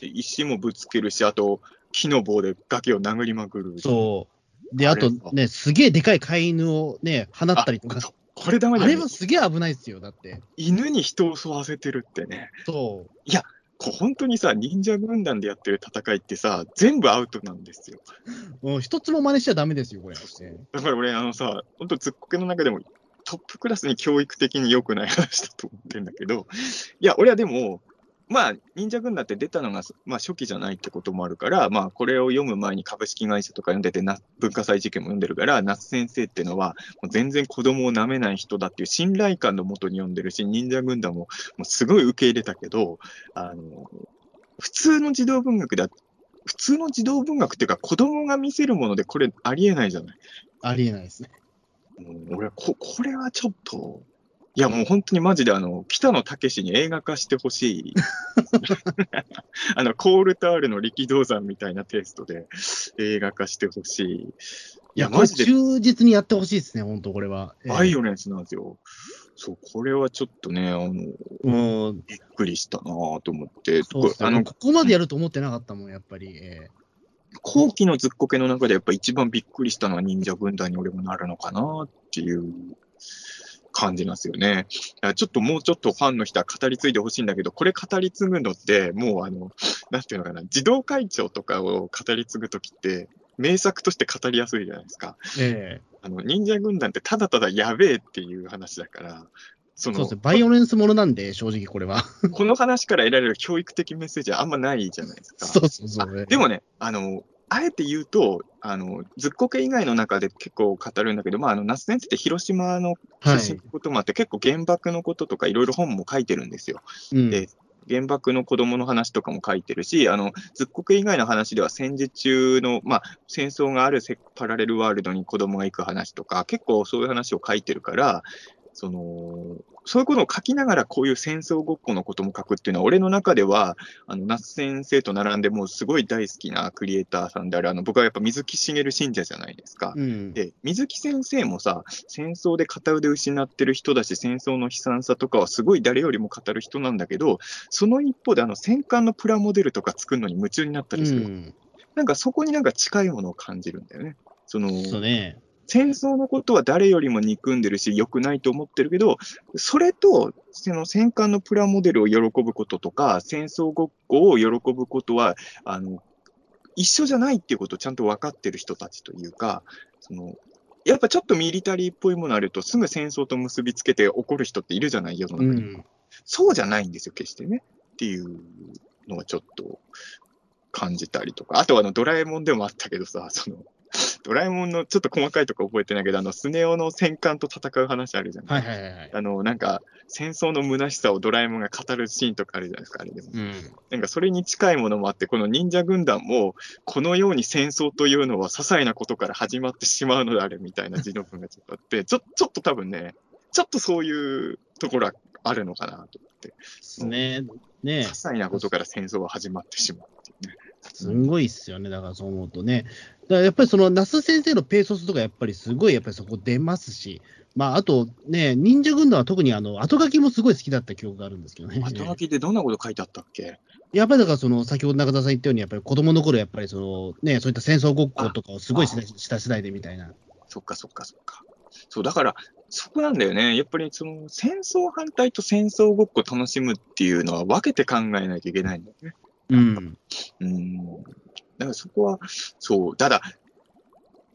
で石もぶつけるし、あと、木の棒で崖を殴りまくる。そう。で、あとね、すげえでかい飼い犬をね、放ったりとか。これダメあだよれはすげえ危ないですよ、だって。犬に人を襲わせてるってね。そう。こ本当にさ、忍者軍団でやってる戦いってさ、全部アウトなんですよ。もう一つも真似しちゃダメですよ、これ。だから俺、あのさ、本当ずっこけの中でもトップクラスに教育的に良くない話だと思ってんだけど、いや、俺はでも、まあ、忍者軍団って出たのが、まあ、初期じゃないってこともあるから、まあ、これを読む前に株式会社とか読んでて、な文化祭事件も読んでるから、夏先生ってのは、もう全然子供を舐めない人だっていう信頼感のもとに読んでるし、忍者軍団ももうすごい受け入れたけど、あの、普通の児童文学だ、普通の児童文学っていうか、子供が見せるものでこれありえないじゃない。ありえないですね。うん俺はこ、これはちょっと、いやもう本当にマジであの、北野武に映画化してほしい。あの、コールタールの力道山みたいなテイストで映画化してほしい。いいや、マジで忠実にやってほしいですね、本当これは。ええバイオレンスなんですよ。そう、これはちょっとね、あの、もう、びっくりしたなぁと思って、そうですね。あの、ここまでやると思ってなかったもん、やっぱり。え後期のずっこけの中でやっぱ一番びっくりしたのは忍者軍団に俺もなるのかなっていう感じなんですよね。ちょっともうちょっとファンの人は語り継いでほしいんだけど、これ語り継ぐのって、もうあの、なんていうのかな、児童会長とかを語り継ぐときって、名作として語りやすいじゃないですか。ええあの、忍者軍団ってただただやべえっていう話だから、そのそうですね。バイオレンスものなんで、正直これは。この話から得られる教育的メッセージはあんまないじゃないですか。そうそうそう。でもね、あの、あえて言うと、あの、ずっこけ以外の中で結構語るんだけど、まあ、あの、夏先生って広島のはい出身ってこともあって、結構原爆のこととかいろいろ本も書いてるんですよ。うんで原爆の子供の話とかも書いてるし、あの、ずっこけ以外の話では戦時中の、まあ、戦争があるせパラレルワールドに子供が行く話とか、結構そういう話を書いてるから、その、そういうことを書きながらこういう戦争ごっこのことも書くっていうのは、俺の中では、あの、夏先生と並んでもうすごい大好きなクリエイターさんである、あの、僕はやっぱ水木しげる信者じゃないですか。うん。で、水木先生もさ、戦争で片腕失ってる人だし、戦争の悲惨さとかはすごい誰よりも語る人なんだけど、その一方であの戦艦のプラモデルとか作るのに夢中になったりする。うん。なんかそこになんか近いものを感じるんだよね。その、そうね。戦争のことは誰よりも憎んでるし、良くないと思ってるけど、それと、その戦艦のプラモデルを喜ぶこととか、戦争ごっこを喜ぶことは、あの、一緒じゃないっていうことをちゃんと分かってる人たちというか、その、やっぱちょっとミリタリーっぽいものあると、すぐ戦争と結びつけて怒る人っているじゃない、世の中に。うん。そうじゃないんですよ、決してね。っていうのはちょっと、感じたりとか、あとはあのドラえもんでもあったけどさ、その、ドラえもんのちょっと細かいとこ覚えてないけど、あの、スネ夫の戦艦と戦う話あるじゃない、はいはいはいはい。あの、なんか、戦争の虚しさをドラえもんが語るシーンとかあるじゃないですか、あれでも。うん。なんかそれに近いものもあって、この忍者軍団も、このように戦争というのは些細なことから始まってしまうのであるみたいな字の文がちょっとあって、ちょちょっと多分ね、ちょっとそういうところはあるのかなと思って、ですね。ね些細なことから戦争は始まってしまうっていうね。すんごいっすよね。だからそう思うとね。だからやっぱりその、那須先生のペーソスとかやっぱりすごいやっぱりそこ出ますし、まああとね、忍者軍団は特にあの、後書きもすごい好きだった記憶があるんですけどね。後書きでどんなこと書いてあったっけ？やっぱりだからその、先ほど中田さん言ったように、やっぱり子供の頃やっぱりその、ね、そういった戦争ごっことかをすごいした世代でみたいな。そっかそっかそっか。そう、だから、そこなんだよね。やっぱりその戦争反対と戦争ごっこ楽しむっていうのは分けて考えないといけないんだよね。うん。うん。だからそこは、そう、ただ、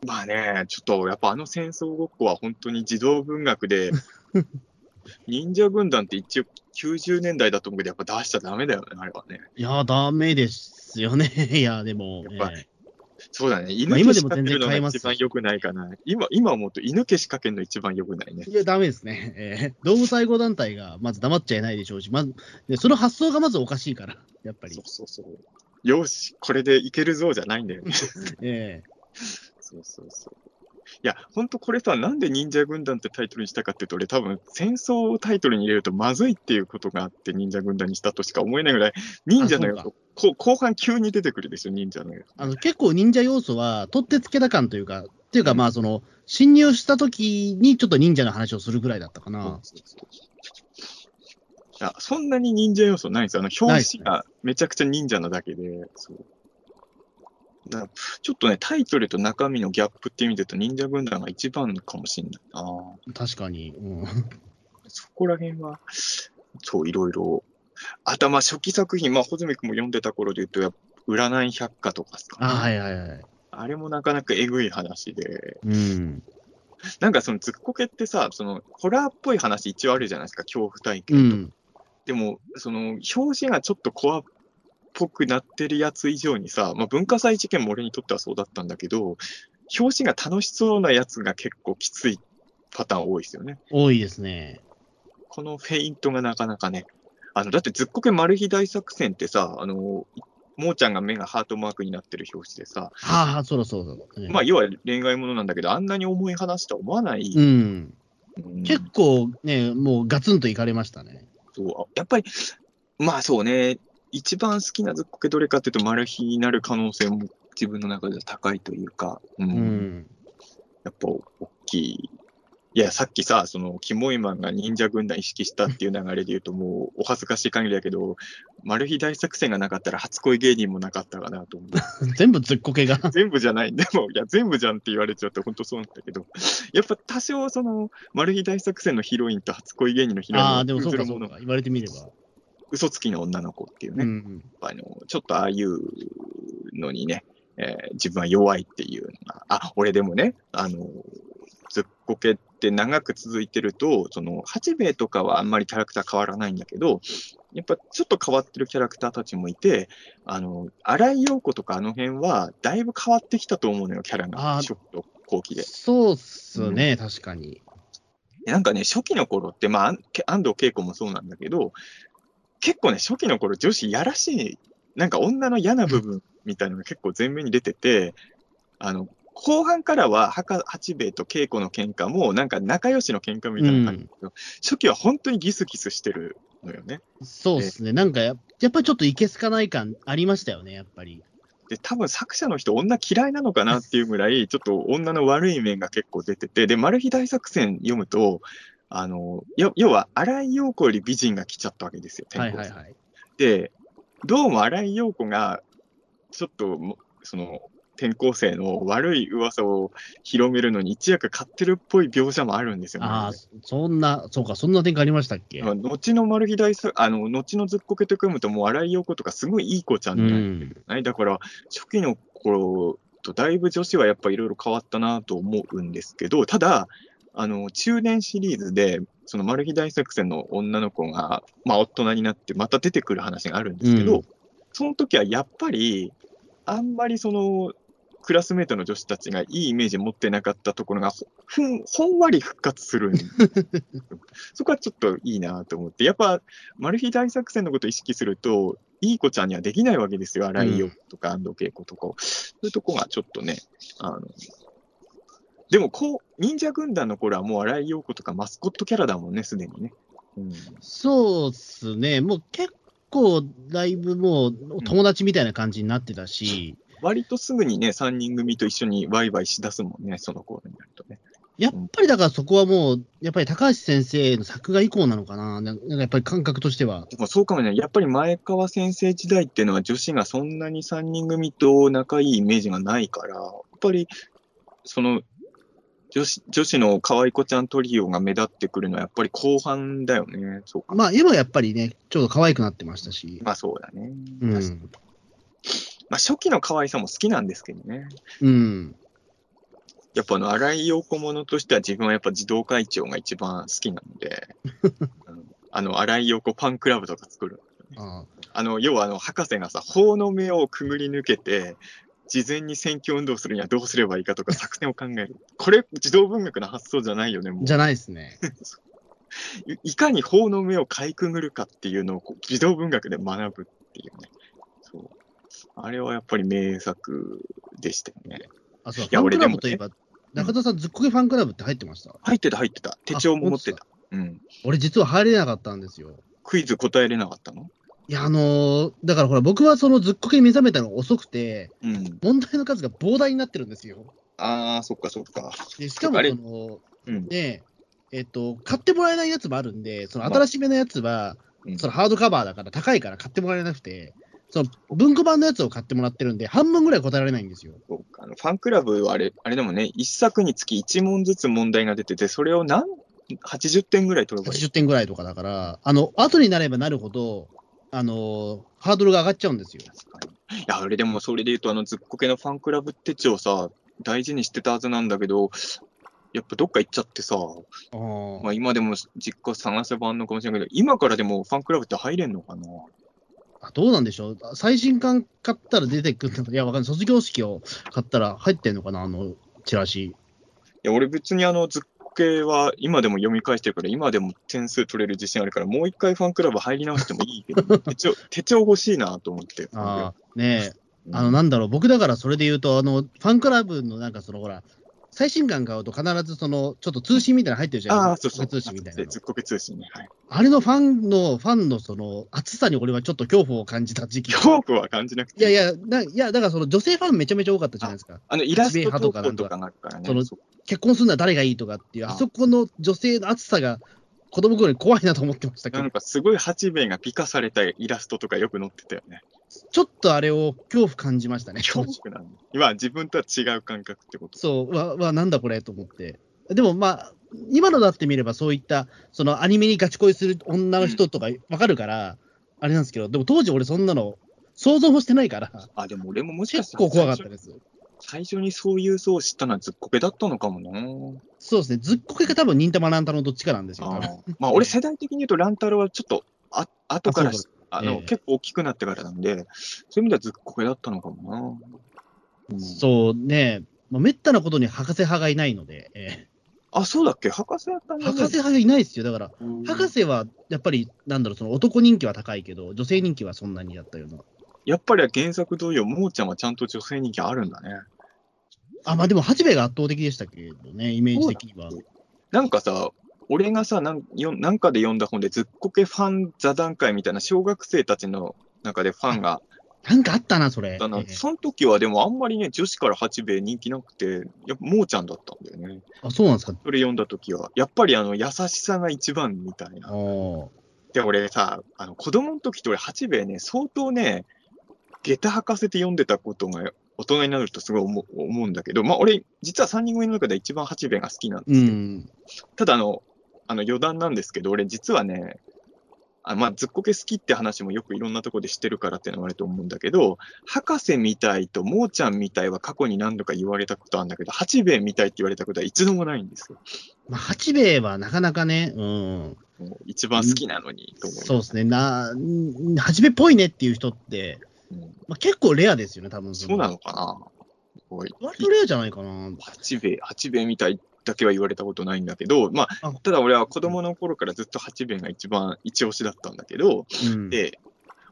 まあね、ちょっとやっぱあの戦争ごっこは本当に児童文学で、忍者軍団って一応90年代だと思うけど、やっぱ出しちゃダメだよね、あれはね。いやー、ダメですよね。いや、でも、やっぱねそうだね、犬消しかけるのが一番良くないかな。今、今思うと犬消しかけるの一番良くないね。いや、ダメですね。えー動物愛護団体がまず黙っちゃいないでしょうし、まず、ねその発想がまずおかしいから、やっぱりそう。そうそう。よし、これでいけるぞじゃないんだよね。えそうそうそう。いや、ほんとこれさ、なんで忍者軍団ってタイトルにしたかっていうと、俺多分戦争をタイトルに入れるとまずいっていうことがあって忍者軍団にしたとしか思えないぐらい、忍者の要あ素、こ後半急に出てくるでしょ、忍者の要素。あの結構忍者要素は、取ってつけた感というか、っていうか、うんまあ、その、侵入した時にちょっと忍者の話をするぐらいだったかな。いや、そんなに忍者要素ないんですよ。あの、表紙がめちゃくちゃ忍者なだけで、そう。ちょっとね、タイトルと中身のギャップって意味で言うと、忍者軍団が一番かもしれないな。確かに。うん、そこら辺は、そう、いろいろ。あとはまあ初期作品、まあ、穂積君も読んでた頃で言うと、占い百科とかさ、あはいはいはい。あれもなかなかえぐい話で、うん。なんかそのずっこけってさ、そのホラーっぽい話一応あるじゃないですか、恐怖体う験と。ん。でも、その表紙がちょっとコアっぽくなってるやつ以上にさ、まあ、文化祭事件も俺にとってはそうだったんだけど、表紙が楽しそうなやつが結構きついパターン多いですよね。多いですね。このフェイントがなかなかね、あの、だってずっこけマル秘大作戦ってさ、あの、もーちゃんが目がハートマークになってる表紙でさ、はあ、そろそろ。ねまあ、要は恋愛ものなんだけど、あんなに重い話とは思わない。うん。うん結構ね、もうガツンといかれましたね。そうやっぱり、まあそうね、一番好きなずっこけどれかっていうと、マル秘になる可能性も自分の中では高いというか、うんうん。やっぱ大きい。いや、さっきさ、その、キモイマンが忍者軍団意識したっていう流れで言うと、もう、お恥ずかしい限りだけど、マル秘大作戦がなかったら初恋芸人もなかったかなと思う。全部ずっこけが。全部じゃない。でも、いや、全部じゃんって言われちゃうと本当そうなんだけど、やっぱ多少、その、マル秘大作戦のヒロインと初恋芸人のヒロインああ、をでもそうかそうか。言われてみれば。嘘つきの女の子っていうね、うん。あの、ちょっとああいうのにね、えー自分は弱いっていうのが、あ、俺でもね、あの、ずっこけって長く続いてると、その、八兵衛とかはあんまりキャラクター変わらないんだけど、やっぱちょっと変わってるキャラクターたちもいて、あの、荒井陽子とかあの辺は、だいぶ変わってきたと思うのよ、キャラあが、ー初期と後期で。そうっすね、確かに。でなんかね、初期の頃って、まあ、安安藤恵子もそうなんだけど、結構ね、初期の頃女子やらしい、なんか女の嫌な部分みたいなのが結構前面に出てて、あの、後半からは、墓八兵衛と恵子の喧嘩も、なんか仲良しの喧嘩みたいな感じだけど、初期は本当にギスギスしてるのよね。そうっすね。なんかや、やっぱりちょっといけすかない感ありましたよね、やっぱり。で、多分作者の人、女嫌いなのかなっていうぐらい、ちょっと女の悪い面が結構出てて、で、マル秘大作戦読むと、あの、よ要は、荒井陽子より美人が来ちゃったわけですよ、はい転校生はいはい。で、どうも荒井陽子が、ちょっとも、その、転校生の悪い噂を広めるのに一役買ってるっぽい描写もあるんですよね。ああ、そんな、そうか、そんな展開ありましたっけ？まあ後のマル秘大作、あの、後のずっこけと組むと、もう荒井陽子とかすごいいい子ちゃんうになるん。はい、だから、初期の頃とだいぶ女子はやっぱいろいろ変わったなと思うんですけど、ただ、あの、中年シリーズで、そのマル秘大作戦の女の子が、まあ、大人になってまた出てくる話があるんですけど、うんその時はやっぱり、あんまりその、クラスメートの女子たちがいいイメージ持ってなかったところがほ、ふん、ほんわり復活するん そこはちょっといいなと思って、やっぱ、マル秘大作戦のことを意識すると、いい子ちゃんにはできないわけですよ。荒井よとか安藤恵子とかを。そういうとこがちょっとね、あの、でもこう、忍者軍団の頃はもう荒井陽子とかマスコットキャラだもんね、すでにね。うん、そうっすね。もう結構、だいぶもう友達みたいな感じになってたし、割とすぐにね、3人組と一緒にワイワイしだすもんね、その頃になるとね。やっぱりだからそこはもう、やっぱり高橋先生の作画以降なのかな、なんかやっぱり感覚としては。でもそうかもね、やっぱり前川先生時代っていうのは女子がそんなに3人組と仲いいイメージがないから、やっぱり、その、女子女子の可愛い子ちゃんトリオが目立ってくるのはやっぱり後半だよね。そうか。まあ、今やっぱりね、ちょうど可愛くなってましたし。まあそうだね。うん。まあ初期の可愛さも好きなんですけどね。うん。やっぱあの、荒井陽子ものとしては自分はやっぱ児童会長が一番好きなので、あの荒井陽子ファンクラブとか作る。ああの、要はあの、博士がさ、法の目をくぐり抜けて、事前に選挙運動するにはどうすればいいかとか作戦を考える。これ、児童文学の発想じゃないよね、もう。じゃないですね。いいかに法の目をかいくぐるかっていうのをこう児童文学で学ぶっていうね。そう。あれはやっぱり名作でしたよね。あ、そう、いやファンクラブ俺でもねといえば、中田さん、ずっこけファンクラブって入ってました？入ってた入ってた。手帳も持ってた。うん。俺、実は入れなかったんですよ。クイズ答えれなかったの？いや、あのーだからほら、僕はそのずっこけに目覚めたのが遅くて、うん。問題の数が膨大になってるんですよ。ああ、そっかそっか。でしかもその、うん。ねえっと、買ってもらえないやつもあるんで、その新しめのやつは、うんそのハードカバーだから高いから買ってもらえなくて、その文庫版のやつを買ってもらってるんで、半分ぐらい答えられないんですよ。そうかあのファンクラブはあれ、あれでもね、一作につき1問ずつ問題が出てて、それを何、80点ぐらい取ればいい？80点ぐらいとかだから、あの、後になればなるほど、あの、ハードルが上がっちゃうんですよ。いや、あれでもそれで言うと、あの、ずっこけのファンクラブ手帳さ、大事にしてたはずなんだけど、やっぱどっか行っちゃってさ、あーまあ今でも実家探せばあんのかもしれないけど、今からでもファンクラブって入れんのかな？あどうなんでしょう？最新刊買ったら出てくるのかいや、わかんない。卒業式を買ったら入ってんのかな？あの、チラシ。いや、俺別にあの、ずっこけは今でも読み返してるから、今でも点数取れる自信あるから、もう一回ファンクラブ入り直してもいいけど、手帳、手帳欲しいなと思って。ああ、ねえ。うんあの、なんだろう、僕だからそれで言うと、あの、ファンクラブのなんかその、ほら、最新刊買うと必ずその、ちょっと通信みたいなの入ってるじゃない？ですか。そうそう。通信みたいなのずっこけ通信ね。はい。あれのファンの、ファンのその、熱さに俺はちょっと恐怖を感じた時期。恐怖は感じなくて。いやいや、ないや、だからその女性ファンめちゃめちゃ多かったじゃないですか。あの、イラストとか稿とかがあるからね。その結婚するのは誰がいいとかっていう、ああそこの女性の熱さが子供頃に怖いなと思ってましたけどなん、かすごい八兵衛が美化されたイラストとかよく載ってたよね。ちょっとあれを恐怖感じましたね。恐怖なんだ。今、自分とは違う感覚ってこと？そう、わ、わ、なんだこれと思って。でもまあ、今のだってみればそういった、そのアニメにガチ恋する女の人とかわかるから、あれなんですけど、でも当時俺そんなの想像もしてないから、あ、でも俺ももしかし結たら構怖かったです。最初にそういう層を知ったのはずっこけだったのかもな。そうですね、ずっこけか多分忍たま乱太郎のどっちかなんですよ。あまあ、俺世代的に言うと、乱太郎はちょっと、あ、後からあの、ええ結構大きくなってからなんで、そういう意味ではずっこけだったのかもな。うんそうね、まあ、めったなことに博士派がいないので、えあ、そうだっけ？博士だったんーだ、ね。博士派がいないですよ。だから、うん博士はやっぱり、なんだろう、その男人気は高いけど、女性人気はそんなにだったような。やっぱり原作同様、もーちゃんはちゃんと女性人気あるんだね。あ、まあでも、八兵衛が圧倒的でしたけどね、イメージ的には。なんかさ、俺がさ、なんよなんかで読んだ本で、ずっこけファン座談会みたいな小学生たちの中でファンが なんかあったな、それ。あの、えーその時はでもあんまりね、女子から八兵衛人気なくて、やっぱもーちゃんだったんだよね。あ、そうなんですか。それ読んだ時は。やっぱりあの、優しさが一番みたいな。で、俺さ、あの、子供の時って俺八兵衛ね、相当ね、下駄履かせて読んでたことが大人になるとすごい思う思うんだけど、まあ俺、実は三人組の中で一番八兵衛が好きなんですうけど、ん。ただあの、あの余談なんですけど、俺実はね、あまあ、ずっこけ好きって話もよくいろんなところでしてるからっていうのもあると思うんだけど、博士みたいともーちゃんみたいは過去に何度か言われたことあるんだけど、八兵衛みたいって言われたことは一度もないんですよ。まあ、八兵衛はなかなかね、うん。一番好きなのに、と思いそうですね。な、ん八兵衛っぽいねっていう人って、うん、まあ、結構レアですよね、多分そうなのかな割とレアじゃないかな。八兵衛、八兵衛みたいだけは言われたことないんだけど、まああ、ただ俺は子供の頃からずっと八兵衛が一番一押しだったんだけど、うん、で、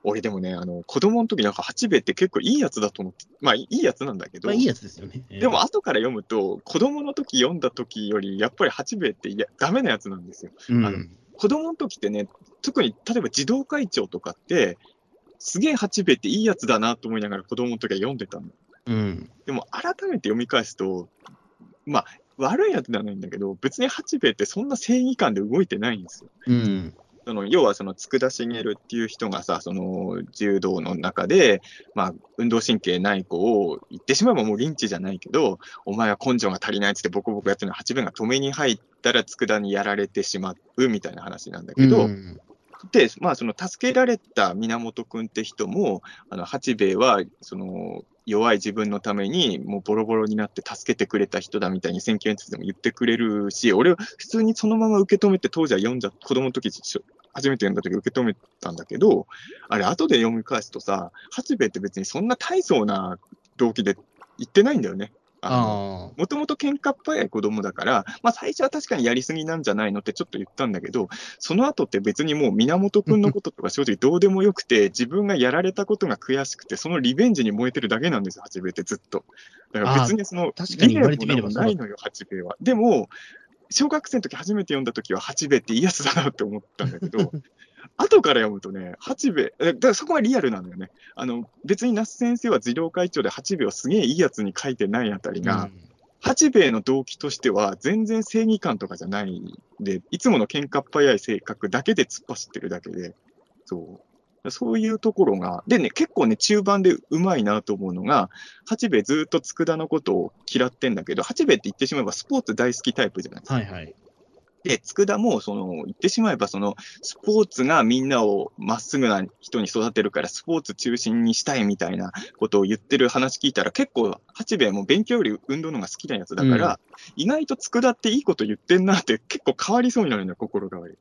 俺でもね、あの、子供の時なんか八兵衛って結構いいやつだと思って、まあいいやつなんだけど、まあいいやつですよね。でも後から読むと、子供の時読んだ時より、やっぱり八兵衛っていやダメなやつなんですよ。うん、あの子供の時ってね、特に例えば児童会長とかって、すげえ八兵衛っていいやつだなと思いながら子供の時は読んでたの。うん。でも改めて読み返すと、まあ、悪いやつではないんだけど、別に八兵衛ってそんな正義感で動いてないんですよ。うん。その要はその佃茂っていう人がさ、その柔道の中で、まあ、運動神経ない子を言ってしまえばもうリンチじゃないけど、お前は根性が足りないっつってボコボコやってるの八兵衛が止めに入ったら佃にやられてしまうみたいな話なんだけど、うんで、まあ、その助けられた源君って人も、あの八兵衛はその弱い自分のために、もうボロボロになって助けてくれた人だみたいに選挙演説でも言ってくれるし、俺は普通にそのまま受け止めて、当時は読んじゃ、子供の時初めて読んだ時受け止めたんだけど、あれ、後で読み返すとさ、八兵衛って別にそんな大層な動機で言ってないんだよね。あもともと喧嘩っ早い子供だから、まあ最初は確かにやりすぎなんじゃないのってちょっと言ったんだけど、その後って別にもう源くんのこととか正直どうでもよくて、自分がやられたことが悔しくて、そのリベンジに燃えてるだけなんですよ、八兵衛ってずっと。だから別にその、確かに言われてみれば理念もないのよ、八兵衛は。でも、小学生の時初めて読んだ時は八兵衛っていいやつだなって思ったんだけど、後から読むとね、八兵衛、だからそこがリアルなのよね。あの、別に那須先生は児童会長で八兵衛をすげえいいやつに書いてないあたりあ。が、八兵衛の動機としては全然正義感とかじゃないんで、いつもの喧嘩っ早い性格だけで突っ走ってるだけで、そう。そういうところが、でね、結構ね、中盤でうまいなと思うのが、八兵衛ずっと佃のことを嫌ってんだけど、八兵衛って言ってしまえばスポーツ大好きタイプじゃないですか。はいはい。で、佃も、その、言ってしまえば、その、スポーツがみんなをまっすぐな人に育てるから、スポーツ中心にしたいみたいなことを言ってる話聞いたら、結構、八兵衛も勉強より運動の方が好きなやつだから、意外と佃っていいこと言ってんなって結構変わりそうになるのよ、心変わり。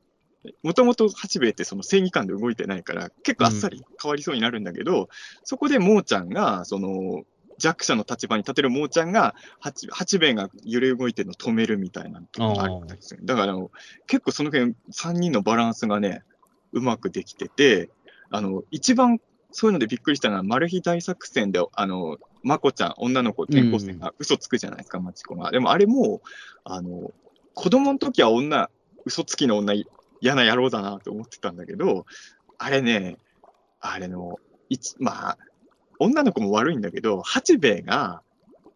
もともと八兵衛ってその正義感で動いてないから、結構あっさり変わりそうになるんだけど、そこでもーちゃんが、その、弱者の立場に立てるもーちゃんが、八八兵衛が揺れ動いてるのを止めるみたいなのとかあったりする。だから結構その辺、3人のバランスがね、うまくできてて、あの、一番そういうのでびっくりしたのは、マル秘大作戦で、あの、まこちゃん、女の子、転校生が嘘つくじゃないですか、マチコが。でもあれも、あの、子供の時は女、嘘つきの女、嫌な野郎だなと思ってたんだけど、あれね、あれの、いつ、まあ、女の子も悪いんだけど、八兵衛が、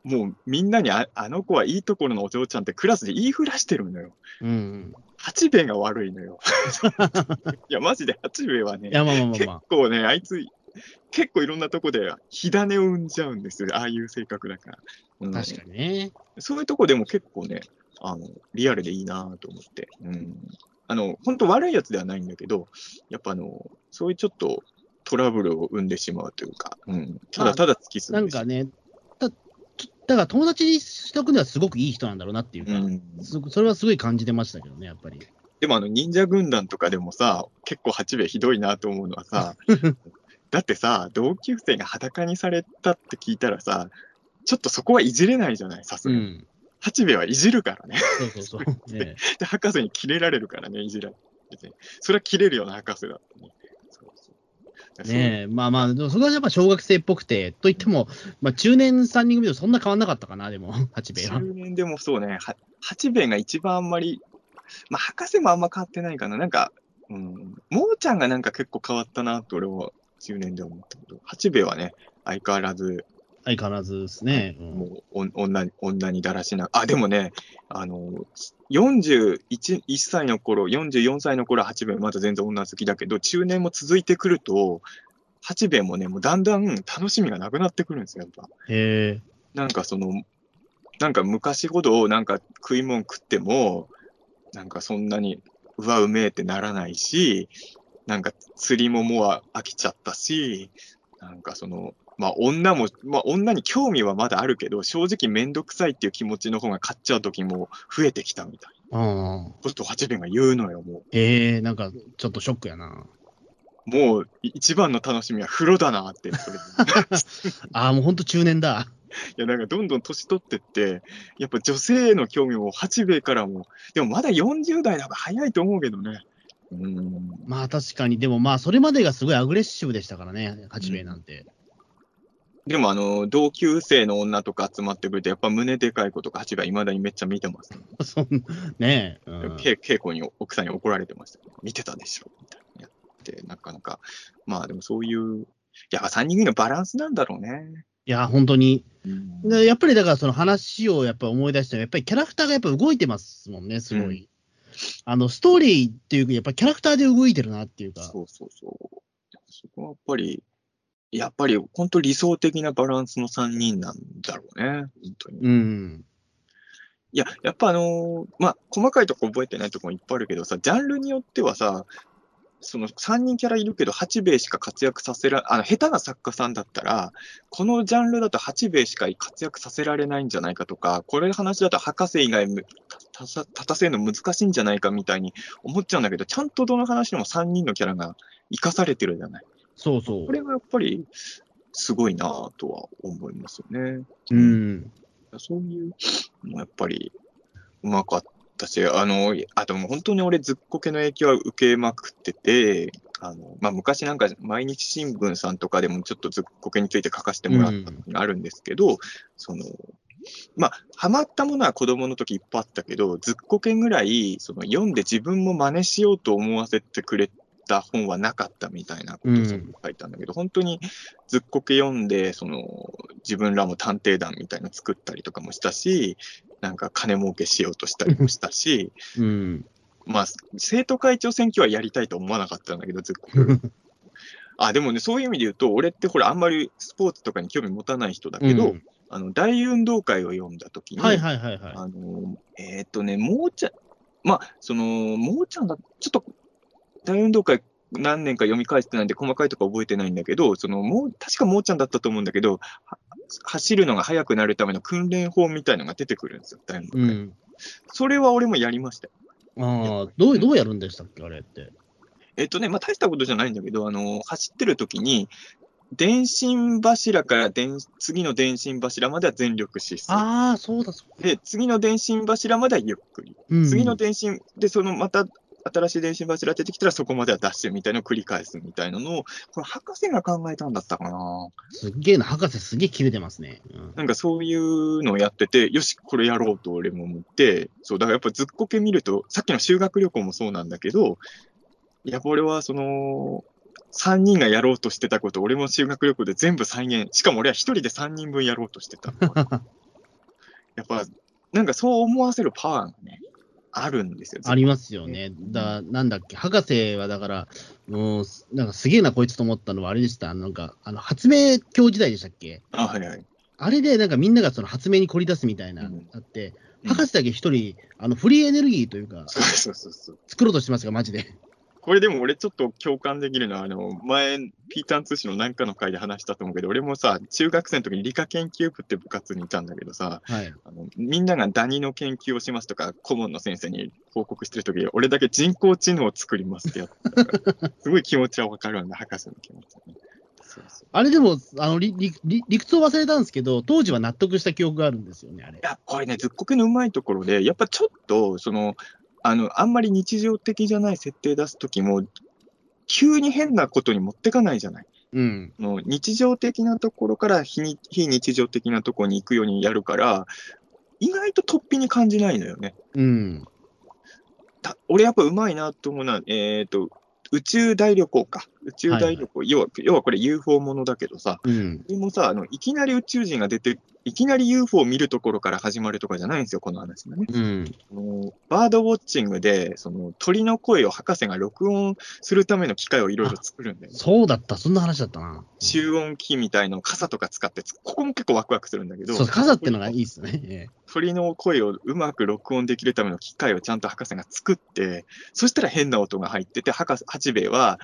もうみんなにああの子はいいところのお嬢ちゃんってクラスで言いふらしてるのよ。うん。八兵衛が悪いのよ。いや、マジで八兵衛はねまあまあまあ結まあ。構ね、あいつ、結構いろんなとこで火種を生んじゃうんですよ。ああいう性格だから。うん確かにね。そういうとこでも結構ね、あの、リアルでいいなと思って。うん。あの、本当悪いやつではないんだけど、やっぱあの、そういうちょっとトラブルを生んでしまうというか、うん。ただただ突き進でしまう。なんんかね、だだから友達にしておくにはすごくいい人なんだろうなっていうか、うん。それはすごい感じてましたけどね、やっぱり。でもあの、忍者軍団とかでもさ、結構八兵衛ひどいなと思うのはさ、だってさ、同級生が裸にされたって聞いたらさ、ちょっとそこはいじれないじゃない、さすがに。うん。八兵衛はいじるからね。そうそうそう。ね で、博士にキレられるからね、いじられて。それはキレるような博士だったね。ねえ、まあまあ、でもそれはやっぱ小学生っぽくて、といっても、まあ中年3人組とそんな変わんなかったかな、でも、八兵衛は。中年でもそうね、は八兵衛が一番あんまり、まあ、博士もあんま変わってないかな。なんか、うん、もーちゃんがなんか結構変わったなと俺は中年で思ったけど、八兵衛はね、相変わらず、相変わらずですね。うんもうお女に女にだらしなあ、でもね、あの、41 1歳の頃、44歳の頃は八兵衛まだ全然女好きだけど、中年も続いてくると、八兵衛もね、もうだんだん楽しみがなくなってくるんですよ、やっぱ。へえ。なんかその、なんか昔ほどなんか食い物食っても、なんかそんなに、うわ、うめえってならないし、なんか釣りももう飽きちゃったし、なんかその、まあ女も、まあ女に興味はまだあるけど、正直めんどくさいっていう気持ちの方が勝っちゃう時も増えてきたみたいなああ。ことを八兵衛が言うのよ、もう。へえ、なんかちょっとショックやな。もう一番の楽しみは風呂だなって、そ れああ、もう本当中年だ。いや、なんかどんどん年取ってって、やっぱ女性への興味も八兵衛からも、でもまだ40代だから早いと思うけどね。うん。まあ確かに、でもまあそれまでがすごいアグレッシブでしたからね、八兵衛なんて。でもあの、同級生の女とか集まってくると、やっぱ胸でかい子とか八兵衛はいまだにめっちゃ見てます、ね。そんねえ、うんけ稽古に奥さんに怒られてました見てたでしょみたいなやって、なかなか、まあでもそういう、やっぱ3人組のバランスなんだろうね。いや、本当に。うんでやっぱりだからその話をやっぱ思い出しても、やっぱりキャラクターがやっぱ動いてますもんね、すごい。あの、ストーリーっていうか、やっぱりキャラクターで動いてるなっていうか。そうそうそう。そこはやっぱり、やっぱり本当理想的なバランスの3人なんだろうね。本当に。うん。いや、やっぱあのーまあ、細かいとこ覚えてないとこもいっぱいあるけどさ、ジャンルによってはさ、その3人キャラいるけど、八兵衛しか活躍させら、あの、下手な作家さんだったら、このジャンルだと八兵衛しか活躍させられないんじゃないかとか、これの話だと博士以外立たせるの難しいんじゃないかみたいに思っちゃうんだけど、ちゃんとどの話でも3人のキャラが生かされてるじゃない。そうそうこ。れがやっぱり、すごいなぁとは思いますよね。うん。そういうのやっぱりうまかったし、あの、あともう本当に俺ずっこけの影響は受けまくってて、あの、まあ、昔なんか毎日新聞さんとかでもちょっとずっこけについて書かせてもらったのがあるんですけど、その、まあ、ハマったものは子供の時いっぱいあったけど、ずっこけぐらい、その読んで自分も真似しようと思わせてくれた本はなかったみたいなことを書いたんだけど、本当にずっこけ読んで、その、自分らも探偵団みたいなの作ったりとかもしたし、なんか金儲けしようとしたりもしたし、うん。まあ、生徒会長選挙はやりたいと思わなかったんだけど、ずっこけ。あ、でもね、そういう意味で言うと、俺ってほら、あんまりスポーツとかに興味持たない人だけど、うんあの、大運動会を読んだときに、はいはいはいはい。あの、えーっとね、もうちゃん、まあ、その、もうちゃんだ、ちょっと、大運動会何年か読み返してないんで、細かいとこ覚えてないんだけど、その、もう、確かもうちゃんだったと思うんだけど、は走るのが速くなるための訓練法みたいのが出てくるんですよ、大運動会。うん。それは俺もやりましたよ。ああ、どう、どうやるんでしたっけ、あれって。えっとね、まあ、大したことじゃないんだけど、あの、走ってる時に、電信柱から電次の電信柱までは全力疾走。ああ、そうだそうで、次の電信柱まではゆっくり。うん次の電信、で、そのまた新しい電信柱出てきたらそこまではダッシュみたいなのを繰り返すみたいなのを、これ博士が考えたんだったかなすっげえな、博士すげえ切れてますね。うんなんかそういうのをやってて、よし、これやろうと俺も思って、そう、だからやっぱずっこけ見ると、さっきの修学旅行もそうなんだけど、やっぱ俺はその、3人がやろうとしてたこと、俺も修学旅行で全部再現、しかも俺は1人で3人分やろうとしてたの。やっぱ、なんかそう思わせるパワーがね、あるんですよ。ありますよね。だなんだっけ、博士はだから、もう、なんかすげえな、こいつと思ったのは、あれでした。なんか、あの、発明教時代でしたっけ？あ、はいはい。あれで、なんかみんながその発明に凝り出すみたいな、うんあって、うん博士だけ一人、あの、フリーエネルギーというか、そうそうそうそう。作ろうとしてますが、マジで。これでも俺ちょっと共感できるのは、あの、前、ピーターン通信の何かの回で話したと思うけど、俺もさ、中学生の時に理科研究部って部活にいたんだけどさ、はい。あのみんながダニの研究をしますとか、顧問の先生に報告してる時俺だけ人工知能を作りますってやってたから、すごい気持ちはわかるんだ、博士の気持ちはね。そうそうあれでも、あの、理理理理屈を忘れたんですけど、当時は納得した記憶があるんですよね、あれい。や、これね、ずっこけのうまいところで、やっぱちょっと、その、あの、あんまり日常的じゃない設定出すときも、急に変なことに持ってかないじゃない？うん。の日常的なところから非に非日常的なところに行くようにやるから、意外と突飛に感じないのよね。うん。た俺やっぱうまいなと思うのは、えっ、と、宇宙大旅行か。宇宙大旅行、要は、要はこれ UFO ものだけどさ、うん。でもさあの、いきなり宇宙人が出て、いきなり UFO を見るところから始まるとかじゃないんですよ、この話がね。うん。あのバードウォッチングで、その鳥の声を博士が録音するための機械をいろいろ作るんだよね。そうだった、そんな話だったな。集音機みたいのを傘とか使ってつ、ここも結構ワクワクするんだけど、そう、傘ってのがいいっすね。え鳥の声をうまく録音できるための機械をちゃんと博士が作って、そしたら変な音が入ってて、博士八兵衛は、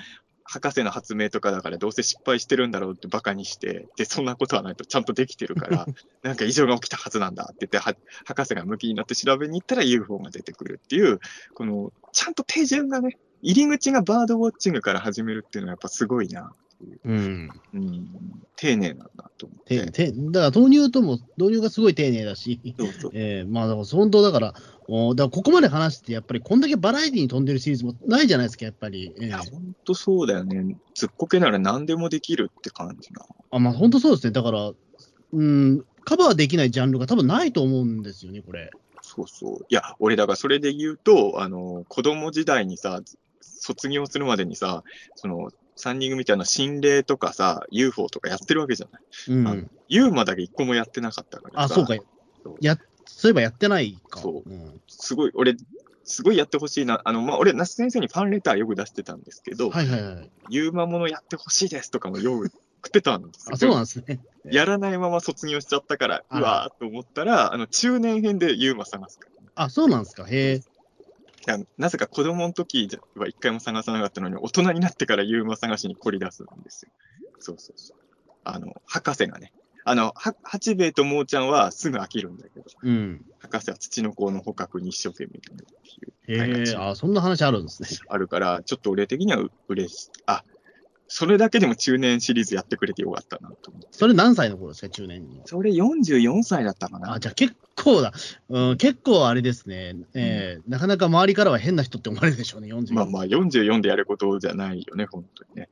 博士の発明とかだからどうせ失敗してるんだろうってバカにして、で、そんなことはないとちゃんとできてるから、なんか異常が起きたはずなんだって言って、は博士が向きになって調べに行ったら UFO が出てくるっていう、この、ちゃんと手順がね、入り口がバードウォッチングから始めるっていうのはやっぱすごいな。うん。うん、丁寧なんだと思ってて。てだから導入とも、導入がすごい丁寧だし、そうそう。えーまあ、だから本当だから、おだからここまで話して、やっぱりこんだけバラエティに飛んでるシリーズもないじゃないですか、やっぱり。えーいや、ほんとそうだよね。ずっこけなら何でもできるって感じな。あまあ、本当そうですね。だから、うん、カバーできないジャンルが多分ないと思うんですよね、これ。そうそう。いや、俺、だからそれで言うと、あの、子供時代にさ、卒業するまでにさ、その、3人組みたいな心霊とかさ、UFO とかやってるわけじゃない。うん。あユーマだけ一個もやってなかったからあ、さそうか。や、そういえばやってないか。そううんすごい、俺、すごいやってほしいな。あの、まあ、俺、那須先生にファンレターよく出してたんですけど、はいはいはい。ユーマものやってほしいですとかもよく食ってたんですよ。あ、そうなんですね。やらないまま卒業しちゃったから、あうわーと思ったら、あの、中年編でユーマ探すから。あ、そうなんですか。へえ。なぜか子供の時は一回も探さなかったのに、大人になってからユーマ探しに凝り出すんですよ。そうそうそう。あの、博士がね。あの、は八兵衛とモーちゃんはすぐ飽きるんだけど、うん。博士は土の子の捕獲に一生懸命っていうへえ。あ、そんな話あるんですね。あるから、ちょっと俺的にはう嬉しい。あ、それだけでも中年シリーズやってくれてよかったなと思って。それ何歳の頃ですか、中年に？それ44歳だったかな。あ、じゃあ結構だ。うん、結構あれですね。えーなかなか周りからは変な人って思われるでしょうね、40。まあまあ44でやることじゃないよね、本当にね。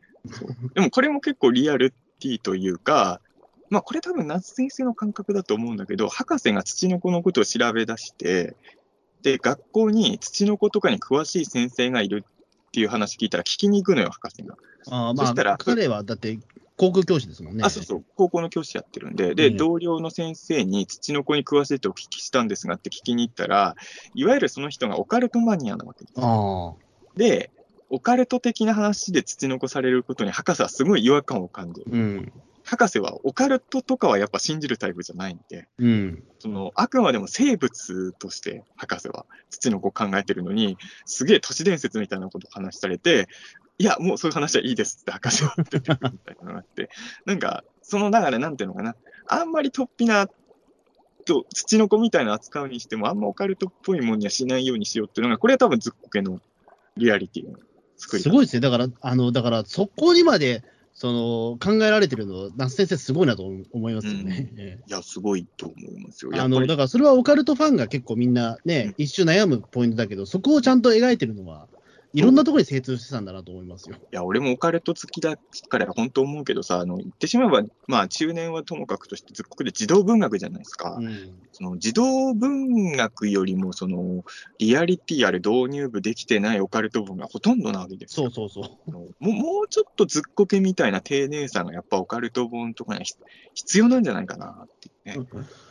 でもこれも結構リアルティというか、まあこれ多分夏先生の感覚だと思うんだけど、博士が土の子のことを調べ出して、で、学校に土の子とかに詳しい先生がいるっていう話聞いたら聞きに行くのよ、博士が。あまそしたらあ、彼はだって、航空教師ですもんね。あ、そうそう、高校の教師やってるんで、で、うん同僚の先生に土の子に詳しいとお聞きしたんですがって聞きに行ったら、いわゆるその人がオカルトマニアなわけです。あで、オカルト的な話で土の子されることに博士はすごい違和感を感じる。あ。うん。博士はオカルトとかはやっぱ信じるタイプじゃないんで、うん。そのあくまでも生物として博士は土の子を考えてるのに、すげえ都市伝説みたいなことを話されて、いや、もうそういう話はいいですって博士は言っててみたいなのがあって、なんか、その流れなんていうのかな、あんまり突飛なと土の子みたいな扱うにしても、あんまオカルトっぽいもんにはしないようにしようっていうのが、これは多分ずっこけのリアリティの作り方すごいですね。だから、あの、だから、そこにまで、その、考えられてるの、那須先生すごいなと思いますよね。えいや、すごいと思いますよ。えあの、だからそれはオカルトファンが結構みんなね、一瞬悩むポイントだけど、そこをちゃんと描いてるのは、いろんなところに精通してたんだなと思いますよ。いや、俺もオカルト好きだから本当思うけどさ、あの、言ってしまえば、まあ中年はともかくとして、ずっこくで児童文学じゃないですか。うん。そその児童文学よりも、その、リアリティある導入部できてないオカルト文がほとんどなわけですよ。うそうそう。もうもうちょっとずっこけみたいな丁寧さがやっぱオカルト本とかに必要なんじゃないかなっていうね。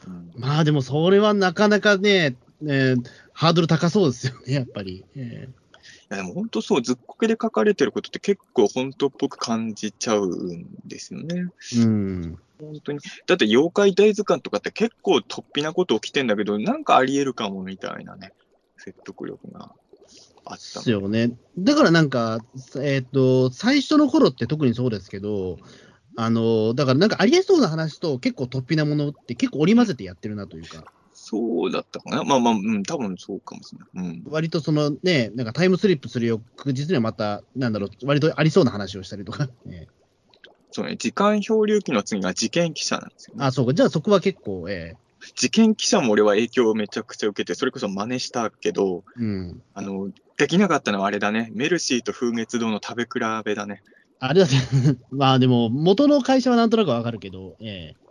うんまあでもそれはなかなかね、えーハードル高そうですよね、やっぱり。えいやでも本当そう、ずっこけで書かれてることって結構本当っぽく感じちゃうんですよね。ーうん。本当に。だって妖怪大図鑑とかって結構突飛なこと起きてんだけど、なんかあり得るかもみたいなね、説得力があったですよね。だからなんか、えっ、と、最初の頃って特にそうですけど、あの、だからなんかありえそうな話と結構突飛なものって結構織り交ぜてやってるなというか、そうだったかな？まあまあ、うん、多分そうかもしれない。うん。割とそのね、なんかタイムスリップする翌日にはまた、なんだろう、割とありそうな話をしたりとか。ねそうね、時間漂流記の次が事件記者なんですよね。あ、そうか。じゃあそこは結構、え事件記者も俺は影響をめちゃくちゃ受けて、それこそ真似したけど、えうん。あの、できなかったのはあれだね。メルシーと風月堂の食べ比べだね。あれだって、まあでも、元の会社はなんとなくわかるけど、ええ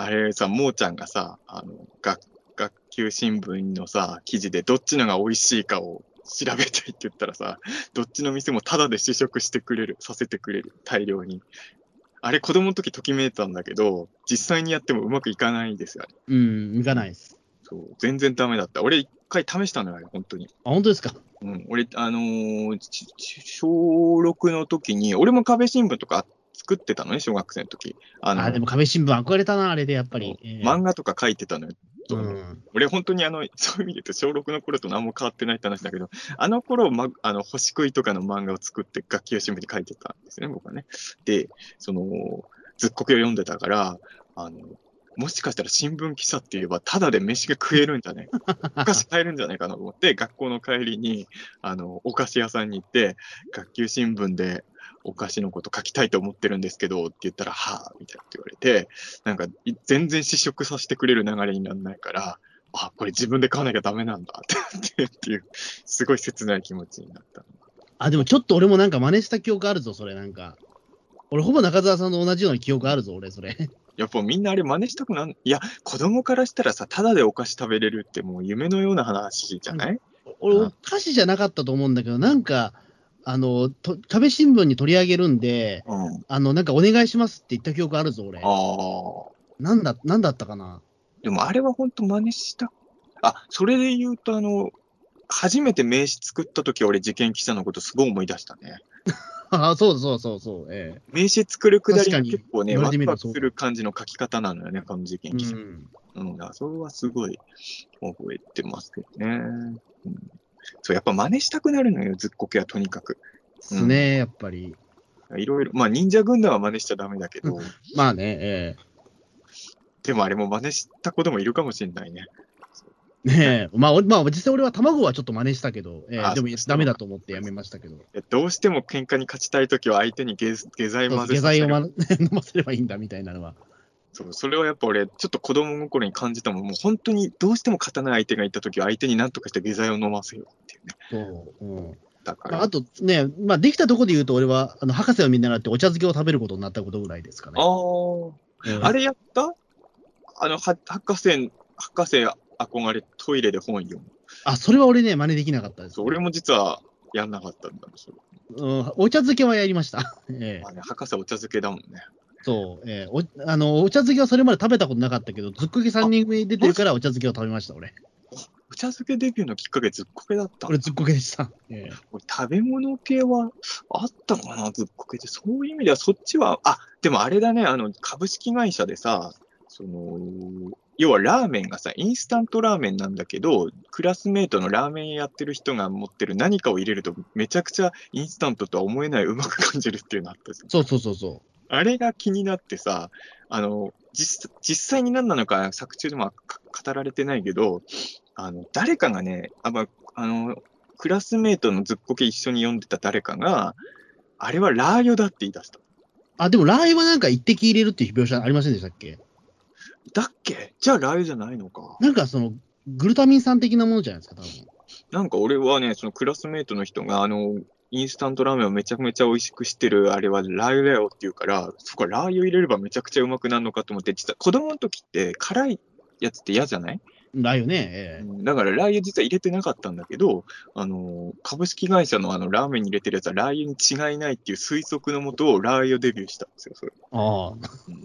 あれさ、もーちゃんがさ、あの、学、学級新聞のさ、記事でどっちのが美味しいかを調べたいって言ったらさ、どっちの店もタダで試食してくれる、させてくれる、大量に。あれ子供の時ときめいたんだけど、実際にやってもうまくいかないですよ、あれうん、いかないです。そう、全然ダメだった。俺一回試したのよ、本当に。あ、本当ですか？うん、俺、あのー小6の時に、俺も壁新聞とか作ってたのね、小学生の時。あのあ、でも壁新聞憧れたな、あれでやっぱり。ええ漫画とか書いてたのよ。うん。俺、本当にあの、そういう意味で言うと、小6の頃と何も変わってないって話だけど、あの頃、ま、あの、星食いとかの漫画を作って、楽器を新聞に書いてたんですね、僕はね。で、その、ずっこけを読んでたから、あの、もしかしたら新聞記者って言えば、ただで飯が食えるんじゃないか。お菓子買えるんじゃないかなと思って、学校の帰りに、あの、お菓子屋さんに行って、学級新聞でお菓子のこと書きたいと思ってるんですけど、って言ったら、はぁ、みたいなって言われて、なんか、い全然試食させてくれる流れにならないから、あ、これ自分で買わなきゃダメなんだってなっていう、すごい切ない気持ちになった。あ、でもちょっと俺もなんか真似した記憶あるぞ、それなんか。俺ほぼ中澤さんと同じような記憶あるぞ、俺、それ。やっぱみんなあれ真似したくなん、いや、子供からしたらさ、ただでお菓子食べれるってもう夢のような話じゃない、俺、うんお菓子じゃなかったと思うんだけど、なんか、あの、と食べ新聞に取り上げるんで、うん。あの、なんかお願いしますって言った記憶あるぞ、俺。ああ。なんだ、なんだったかな？でもあれは本当真似した。あ、それで言うと、あの、初めて名刺作った時俺受験記者のことすごい思い出したね。あそうそうそうそう、え名刺作るくだりが結構ね、ワクワクする感じの書き方なのよね、この受験え記者。うん。うん、それはすごい覚えてますけどね。うん、そう、やっぱ真似したくなるのよ、ずっこけはとにかく。ですね、やっぱり。いろいろ、まあ、忍者軍団は真似しちゃダメだけど、まあね、えでもあれも真似した子でもいるかもしれないね。えねえ。まあ、俺まあ、実際俺は卵はちょっと真似したけど、ええあでもダメだと思ってやめましたけど。どうしても喧嘩に勝ちたいときは相手に下下剤混ぜ下剤をま 飲ませればいいんだみたいなのは。そう、それはやっぱ俺、ちょっと子供心に感じたもん、もう本当にどうしても勝たない相手がいたときは、相手に何とかして下剤を飲ませようっていうね。そう。うん。だから、まあ、あとね、まあ、できたところで言うと、俺は、あの、博士を見習ってお茶漬けを食べることになったことぐらいですかね。あーうんあれやった？あの、は博士、博士憧れトイレで本読む。あ、それは俺ね、真似できなかったです。そう俺も実はやんなかったんだそれうん、お茶漬けはやりました。ええあね、博士お茶漬けだもんね。そう、ええおあの、お茶漬けはそれまで食べたことなかったけど、ずっこけ3人組出てるからお茶漬けを食べました、俺。お茶漬けデビューのきっかけずっこけだった？俺、ずっこけでした。ええ俺食べ物系はあったかな、ずっこけで。そういう意味では、そっちは、あ、でもあれだね、あの、株式会社でさ、その、要はラーメンがさ、インスタントラーメンなんだけど、クラスメイトのラーメンやってる人が持ってる何かを入れると、めちゃくちゃインスタントとは思えないうまく感じるっていうのあったじゃんそうそうそうそあれが気になってさ、あの、実実際に何なのか作中でもか語られてないけど、あの、誰かがね、あ、まあ、あの、クラスメイトのずっこけ一緒に読んでた誰かが、あれはラー油だって言い出した。う。あ、でもラー油はなんか一滴入れるっていう描写ありませんでしたっけ？だっけ？じゃあラー油じゃないのか。なんかその、グルタミン酸的なものじゃないですか、多分。なんか俺はね、そのクラスメイトの人が、あの、インスタントラーメンをめちゃめちゃ美味しくしてる、あれはラー油だよって言うから、そこラー油入れればめちゃくちゃうまくなるのかと思って、実は子供の時って辛いやつって嫌じゃない？ラー油ね、ええ。うん。だからラー油実は入れてなかったんだけど、あの株式会社のあのラーメンに入れてるやつはラー油に違いないっていう推測のもとをラー油デビューしたんですよ、それ。ああ。うん。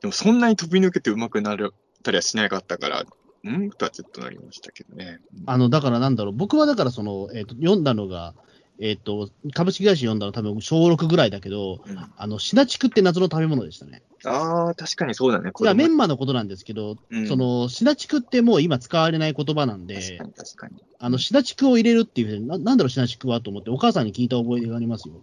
でもそんなに飛び抜けてうまくなるたりはしなかったから、ん？とはちょっとなりましたけどね。あの、だからなんだろう、僕はだからその、えっ、と、読んだのが、えっ、と、株式会社読んだの多分小6ぐらいだけど、うんあの、シナチクって謎の食べ物でしたね。ああ、確かにそうだね。いや、メンマのことなんですけど、うんその、シナチクってもう今使われない言葉なんで確か、に。あの、シナチクを入れるっていうふうにな、なんだろう、シナチクはと思って、お母さんに聞いた覚えがありますよ。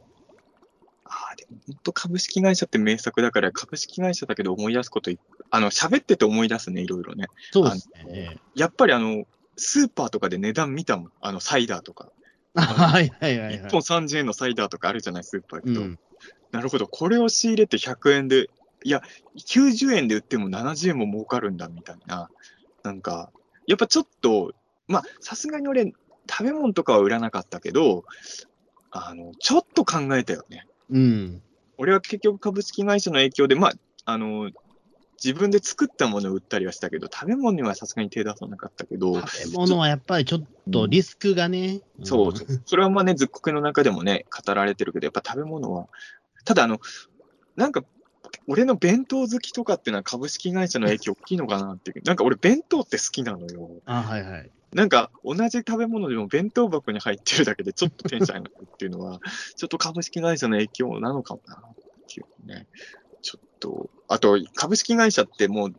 ああ、でも本当株式会社って名作だから、株式会社だけど思い出すことい、あの、喋ってて思い出すね、いろいろね。そうですね。ええやっぱりあの、スーパーとかで値段見たもん。あの、サイダーとか。はいはいはい1はい。本30円のサイダーとかあるじゃない、スーパー行くと。うん。なるほど、これを仕入れて100円で、いや、90円で売っても70円も儲かるんだみたいな、なんか、やっぱちょっと、まあ、さすがに俺、食べ物とかは売らなかったけど、あの、ちょっと考えたよね。うん。俺は結局株式会社の影響で、まあ、あの、自分で作ったものを売ったりはしたけど、食べ物にはさすがに手出さなかったけど、食べ物はやっぱりちょっとリスクがね。そう、んそれはまあね、ずっこけの中でもね、語られてるけど、やっぱ食べ物は、ただあの、なんか、俺の弁当好きとかっていうのは株式会社の影響大きいのかなっていう。なんか俺弁当って好きなのよ。あ、はいはい。なんか同じ食べ物でも弁当箱に入ってるだけでちょっとテンション上がるっていうのは、ちょっと株式会社の影響なのかもなっていうね。と、あと株式会社ってもう、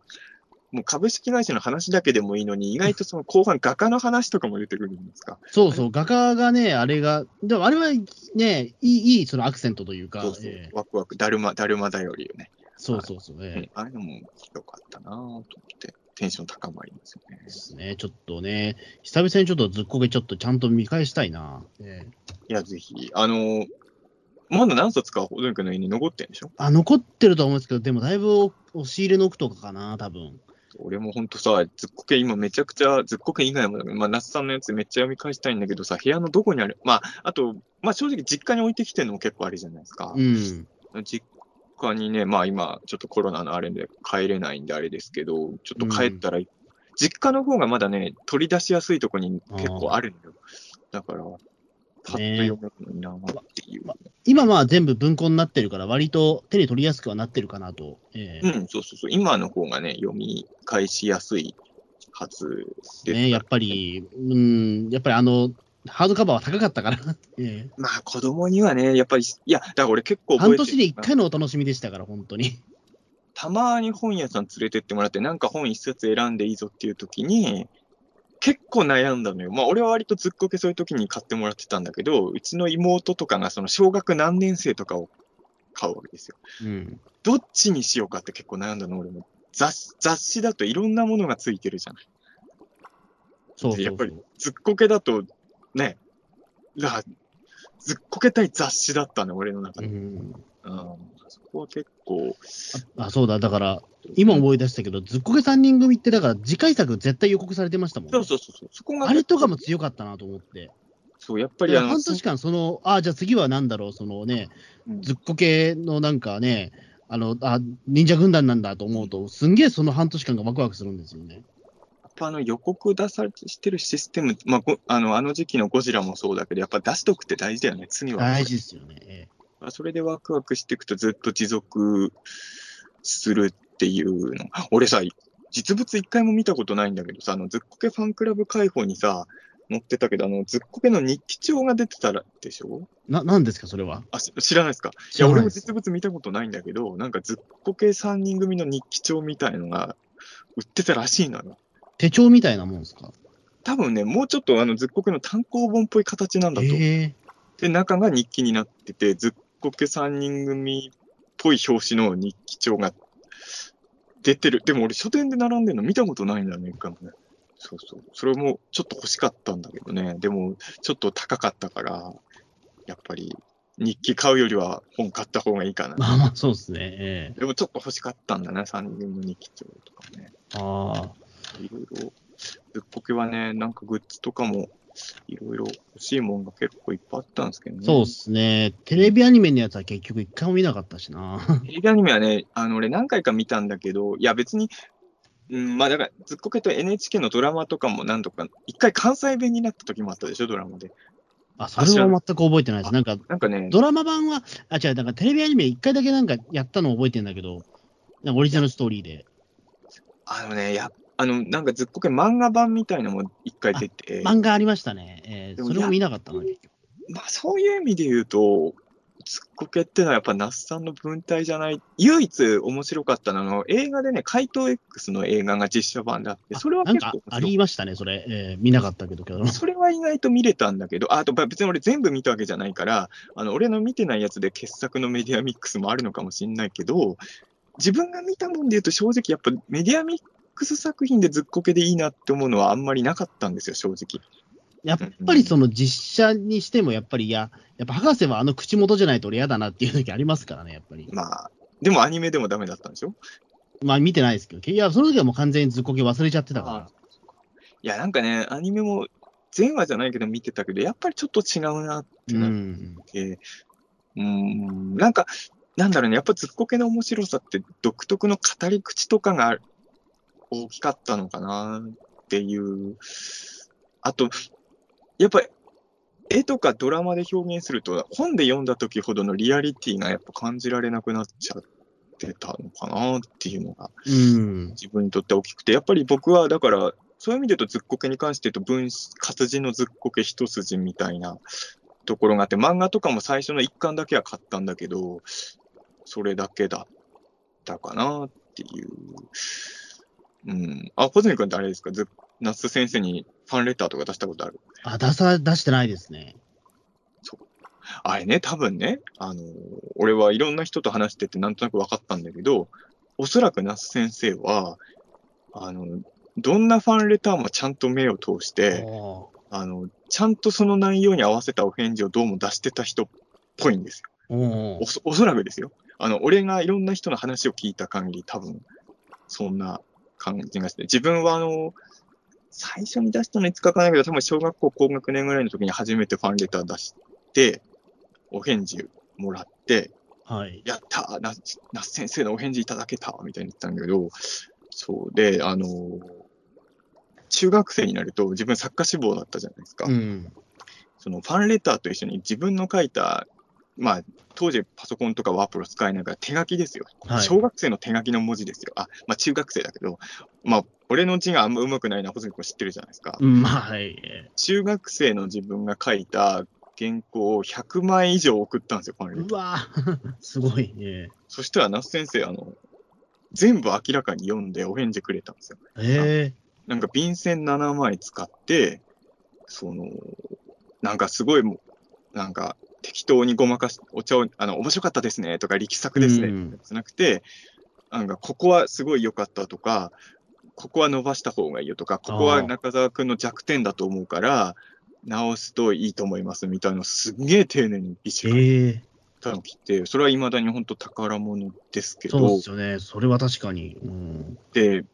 もう株式会社の話だけでもいいのに、意外とその後半画家の話とかも出てくるんですか。そうそう、画家がね、あれが、でもあれはね、いい、いいそのアクセントというか、そうそうええワクワク、だるま、だるまだよりよね。そうそうそうね。ねあれのもよかったなぁと思って、テンション高まりますよね。ですね。ちょっとね、久々にちょっとずっこけちょっとちゃんと見返したいな。ええいや、ぜひ、あの、まだ何冊か、ほどんくんの家に残ってるんでしょ？あ、残ってると思うんですけど、でもだいぶお押し入れの奥とかかな、多分。俺もほんとさ、ずっこけ今めちゃくちゃ、ずっこけ以外もまあ、那須さんのやつめっちゃ読み返したいんだけどさ、部屋のどこにある？まあ、あと、まあ正直実家に置いてきてるのも結構あるじゃないですか。うん。実家にね、まあ今、ちょっとコロナのあれで帰れないんであれですけど、ちょっと帰ったら、実家の方がまだね、取り出しやすいとこに結構あるんだよ。だから、パッと読めるのになっていう。今まあ全部文庫になってるから、割と手に取りやすくはなってるかなと。ええうん、そうそうそう。今の方がね、読み返しやすいはずです。ね、やっぱり、うん、やっぱりあの、ハードカバーは高かったから。ええまあ子供にはね、やっぱり、いや、だから俺結構半年で一回のお楽しみでしたから、本当に。たまに本屋さん連れてってもらって、なんか本一冊選んでいいぞっていう時に、結構悩んだのよ。まあ俺は割とずっこけそういう時に買ってもらってたんだけど、うちの妹とかがその小学何年生とかを買うわけですよ。うん。どっちにしようかって結構悩んだの俺も。雑誌雑誌だといろんなものがついてるじゃない。そうそうやっぱり。ずっこけだと、ね、だからずっこけたい雑誌だったね、俺の中で。うん、うん。そこは結構。あ、そうだ、だから、今思い出したけど、ずっこけ3人組って、だから次回作絶対予告されてましたもんね。そうそうそうそこが。あれとかも強かったなと思って。そう、やっぱりあの、半年間、その、あ、じゃあ次はなんだろう、そのね、うんずっこけのなんかね、あの、あ、忍者軍団なんだと思うと、すんげえその半年間がワクワクするんですよね。やっぱあの予告出されてるシステム、まあ、ごあのあの時期のゴジラもそうだけど、やっぱ出しとくって大事だよね、次は。大事ですよね。えそれでワクワクしていくとずっと持続するっていうの。俺さ、実物一回も見たことないんだけどさ、あの、ずっこけファンクラブ開放にさ、載ってたけど、あの、ずっこけの日記帳が出てたらでしょ？えな、なんですか、それは？あ、し知らないですか？いや、俺も実物見たことないんだけど、なんかずっこけ3人組の日記帳みたいのが売ってたらしいのよ。手帳みたいなもんですか？多分ね、もうちょっとあのずっこけの単行本っぽい形なんだとで、中が日記になってて、ずっこけ3人組っぽい表紙の日記帳が出てる。でも俺書店で並んでるの見たことないんだよね、一回もね。そうそう。それもちょっと欲しかったんだけどね。でも、ちょっと高かったから、やっぱり日記買うよりは本買った方がいいかな。まあまあ、そうですね。ええでもちょっと欲しかったんだな、3人組の日記帳とかもね。ああ。いろいろ、ずっこけはね、なんかグッズとかも、いろいろ欲しいもんが結構いっぱいあったんですけどね。そうですね。テレビアニメのやつは結局一回も見なかったしな。テレビアニメはね、あの、俺何回か見たんだけど、いや別に、うん、まあだから、ずっこけと NHK のドラマとかも何度か、一回関西弁になった時もあったでしょ、ドラマで。あ、それは全く覚えてないです。なんか、なんかね、ドラマ版は、あ、違う、なんかテレビアニメ一回だけなんかやったのを覚えてるんだけど、なんかオリジナルストーリーで。あのね、や、あの、なんかずっこけ漫画版みたいのも一回出て、漫画ありましたね。えー、それも見なかったな、結局。まあそういう意味で言うと、ずっこけってのはやっぱ那須さんの文体じゃない。唯一面白かったのは、あの映画でね、怪盗 X の映画が実写版であって、それは結構面白かっりましたね、それ。えー見なかったけど、けど。それは意外と見れたんだけど、ああとば別に俺全部見たわけじゃないから、あの俺の見てないやつで傑作のメディアミックスもあるのかもしれないけど、自分が見たもんで言うと正直やっぱメディアミックス作品でずっこけでいいなって思うのはあんまりなかったんですよ、正直。やっぱりその実写にしても、やっぱりいや、やっぱ博士はあの口元じゃないと俺嫌だなっていう時ありますからね、やっぱり。まあ、でもアニメでもダメだったんでしょ？まあ見てないですけど、いや、その時はもう完全にずっこけ忘れちゃってたから。いや、なんかね、アニメも全話じゃないけど見てたけど、やっぱりちょっと違うなってうなっん。て、うーん、なんか、なんだろうね、やっぱずっこけの面白さって独特の語り口とかが大きかったのかなっていう。あと、やっぱ絵とかドラマで表現すると、本で読んだ時ほどのリアリティがやっぱ感じられなくなっちゃってたのかなっていうのがうん。自分にとって大きくて、やっぱり僕はだから、そういう意味で言うと、ずっこけに関して言うと、分子、活字のずっこけ一筋みたいなところがあって、漫画とかも最初の一巻だけは買ったんだけど、それだけだったかなっていう。うん。あ、小泉君ってあれですか？ず夏先生にファンレターとか出したことある？あ、出さ、出してないですね。あれね、多分ね、あの、俺はいろんな人と話しててなんとなく分かったんだけど、おそらく那須先生は、あの、どんなファンレターもちゃんと目を通して、あの、ちゃんとその内容に合わせたお返事をどうも出してた人っぽいんですよ。おおそおそらくですよ。あの、俺がいろんな人の話を聞いた限り、多分、そんな感じがして、自分はあの、最初に出したのいつかわかんないけど、多分小学校高学年ぐらいの時に初めてファンレター出して、お返事もらって、はい。やったーな、那須先生のお返事いただけたみたいに言ったんだけど、そうで、あの中学生になると自分作家志望だったじゃないですか。うん。そのファンレターと一緒に自分の書いた、まあ、当時パソコンとかワープロ使いながら手書きですよ。はい小学生の手書きの文字ですよ。あ、まあ中学生だけど、まあ、俺の字があんま上手くないのは、細木君知ってるじゃないですか。うん、まあ、はい。中学生の自分が書いた原稿を100枚以上送ったんですよ、ファンレターうわ すごいね。そしたら、那須先生、あの、全部明らかに読んでお返事くれたんですよ。えなんか便箋7枚使って、その、なんかすごいもう、なんか適当にごまかし、お茶を、あの、面白かったですねとか力作ですね、うんじゃなくて、なんかここはすごい良かったとか、ここは伸ばした方がいいよとか、ここは中澤君の弱点だと思うから、直すといいと思いますみたいなのすんげえ丁寧にビシえッとええたの来て、それは未だに本当宝物ですけそうどで、すよね。それは確かに。うん。で、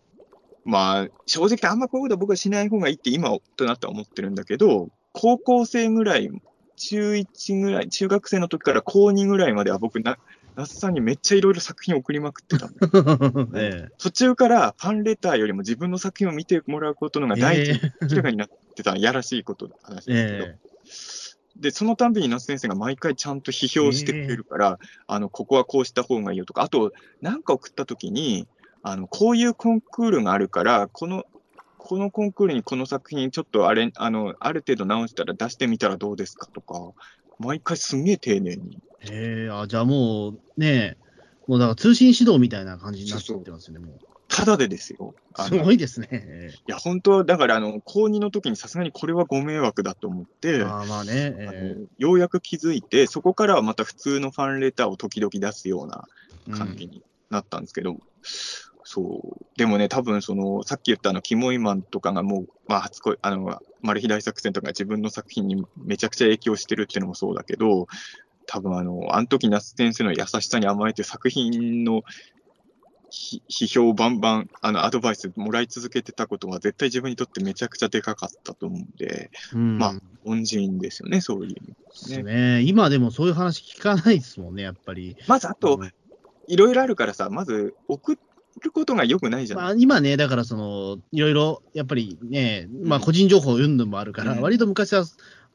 まあ、正直あんまこういうこと僕はしない方がいいって今となっては思ってるんだけど、高校生ぐらい、中1ぐらい、中学生の時から高2ぐらいまでは僕な、那須さんにめっちゃいろいろ作品送りまくってたの。え途中からファンレターよりも自分の作品を見てもらうことのがえ第一明らかになってた、やらしいことの 話ですけど、えで、そのたんびに那須先生が毎回ちゃんと批評してくれるから、あの、ここはこうした方がいいよとか、あと、なんか送った時に、あの、こういうコンクールがあるから、この、このコンクールにこの作品ちょっとあれ、あの、ある程度直したら出してみたらどうですかとか、毎回すんげえ丁寧に。ええあ、じゃあもう、ねもうだから通信指導みたいな感じになってますよね、もう。ただでですよ。あすごいですね。えや、本当は、だから、あの、高2の時にさすがにこれはご迷惑だと思って、えああまあね。あえのようやく気づいて、そこからはまた普通のファンレターを時々出すようなえ感じになったんですけど、そう。でもね、多分その、さっき言ったあの、キモイマンとかがもう、まあ、初恋、あの、マル秘大作戦とか自分の作品にめちゃくちゃ影響してるっていうのもそうだけど、多分あの、あの時那須先生の優しさに甘えて作品のひ批評をバンバン、あの、アドバイスもらい続けてたことは絶対自分にとってめちゃくちゃでかかったと思うんで、うんまあ恩人ですよね、そういう意味ですね。今でもそういう話聞かないですもんね、やっぱり。まずあとう、んいろいろあるからさ、まず送ることが良くないじゃないまあ、今ね、だからその、いろいろ、やっぱりね、まあ個人情報を読んでもあるから、うん割と昔は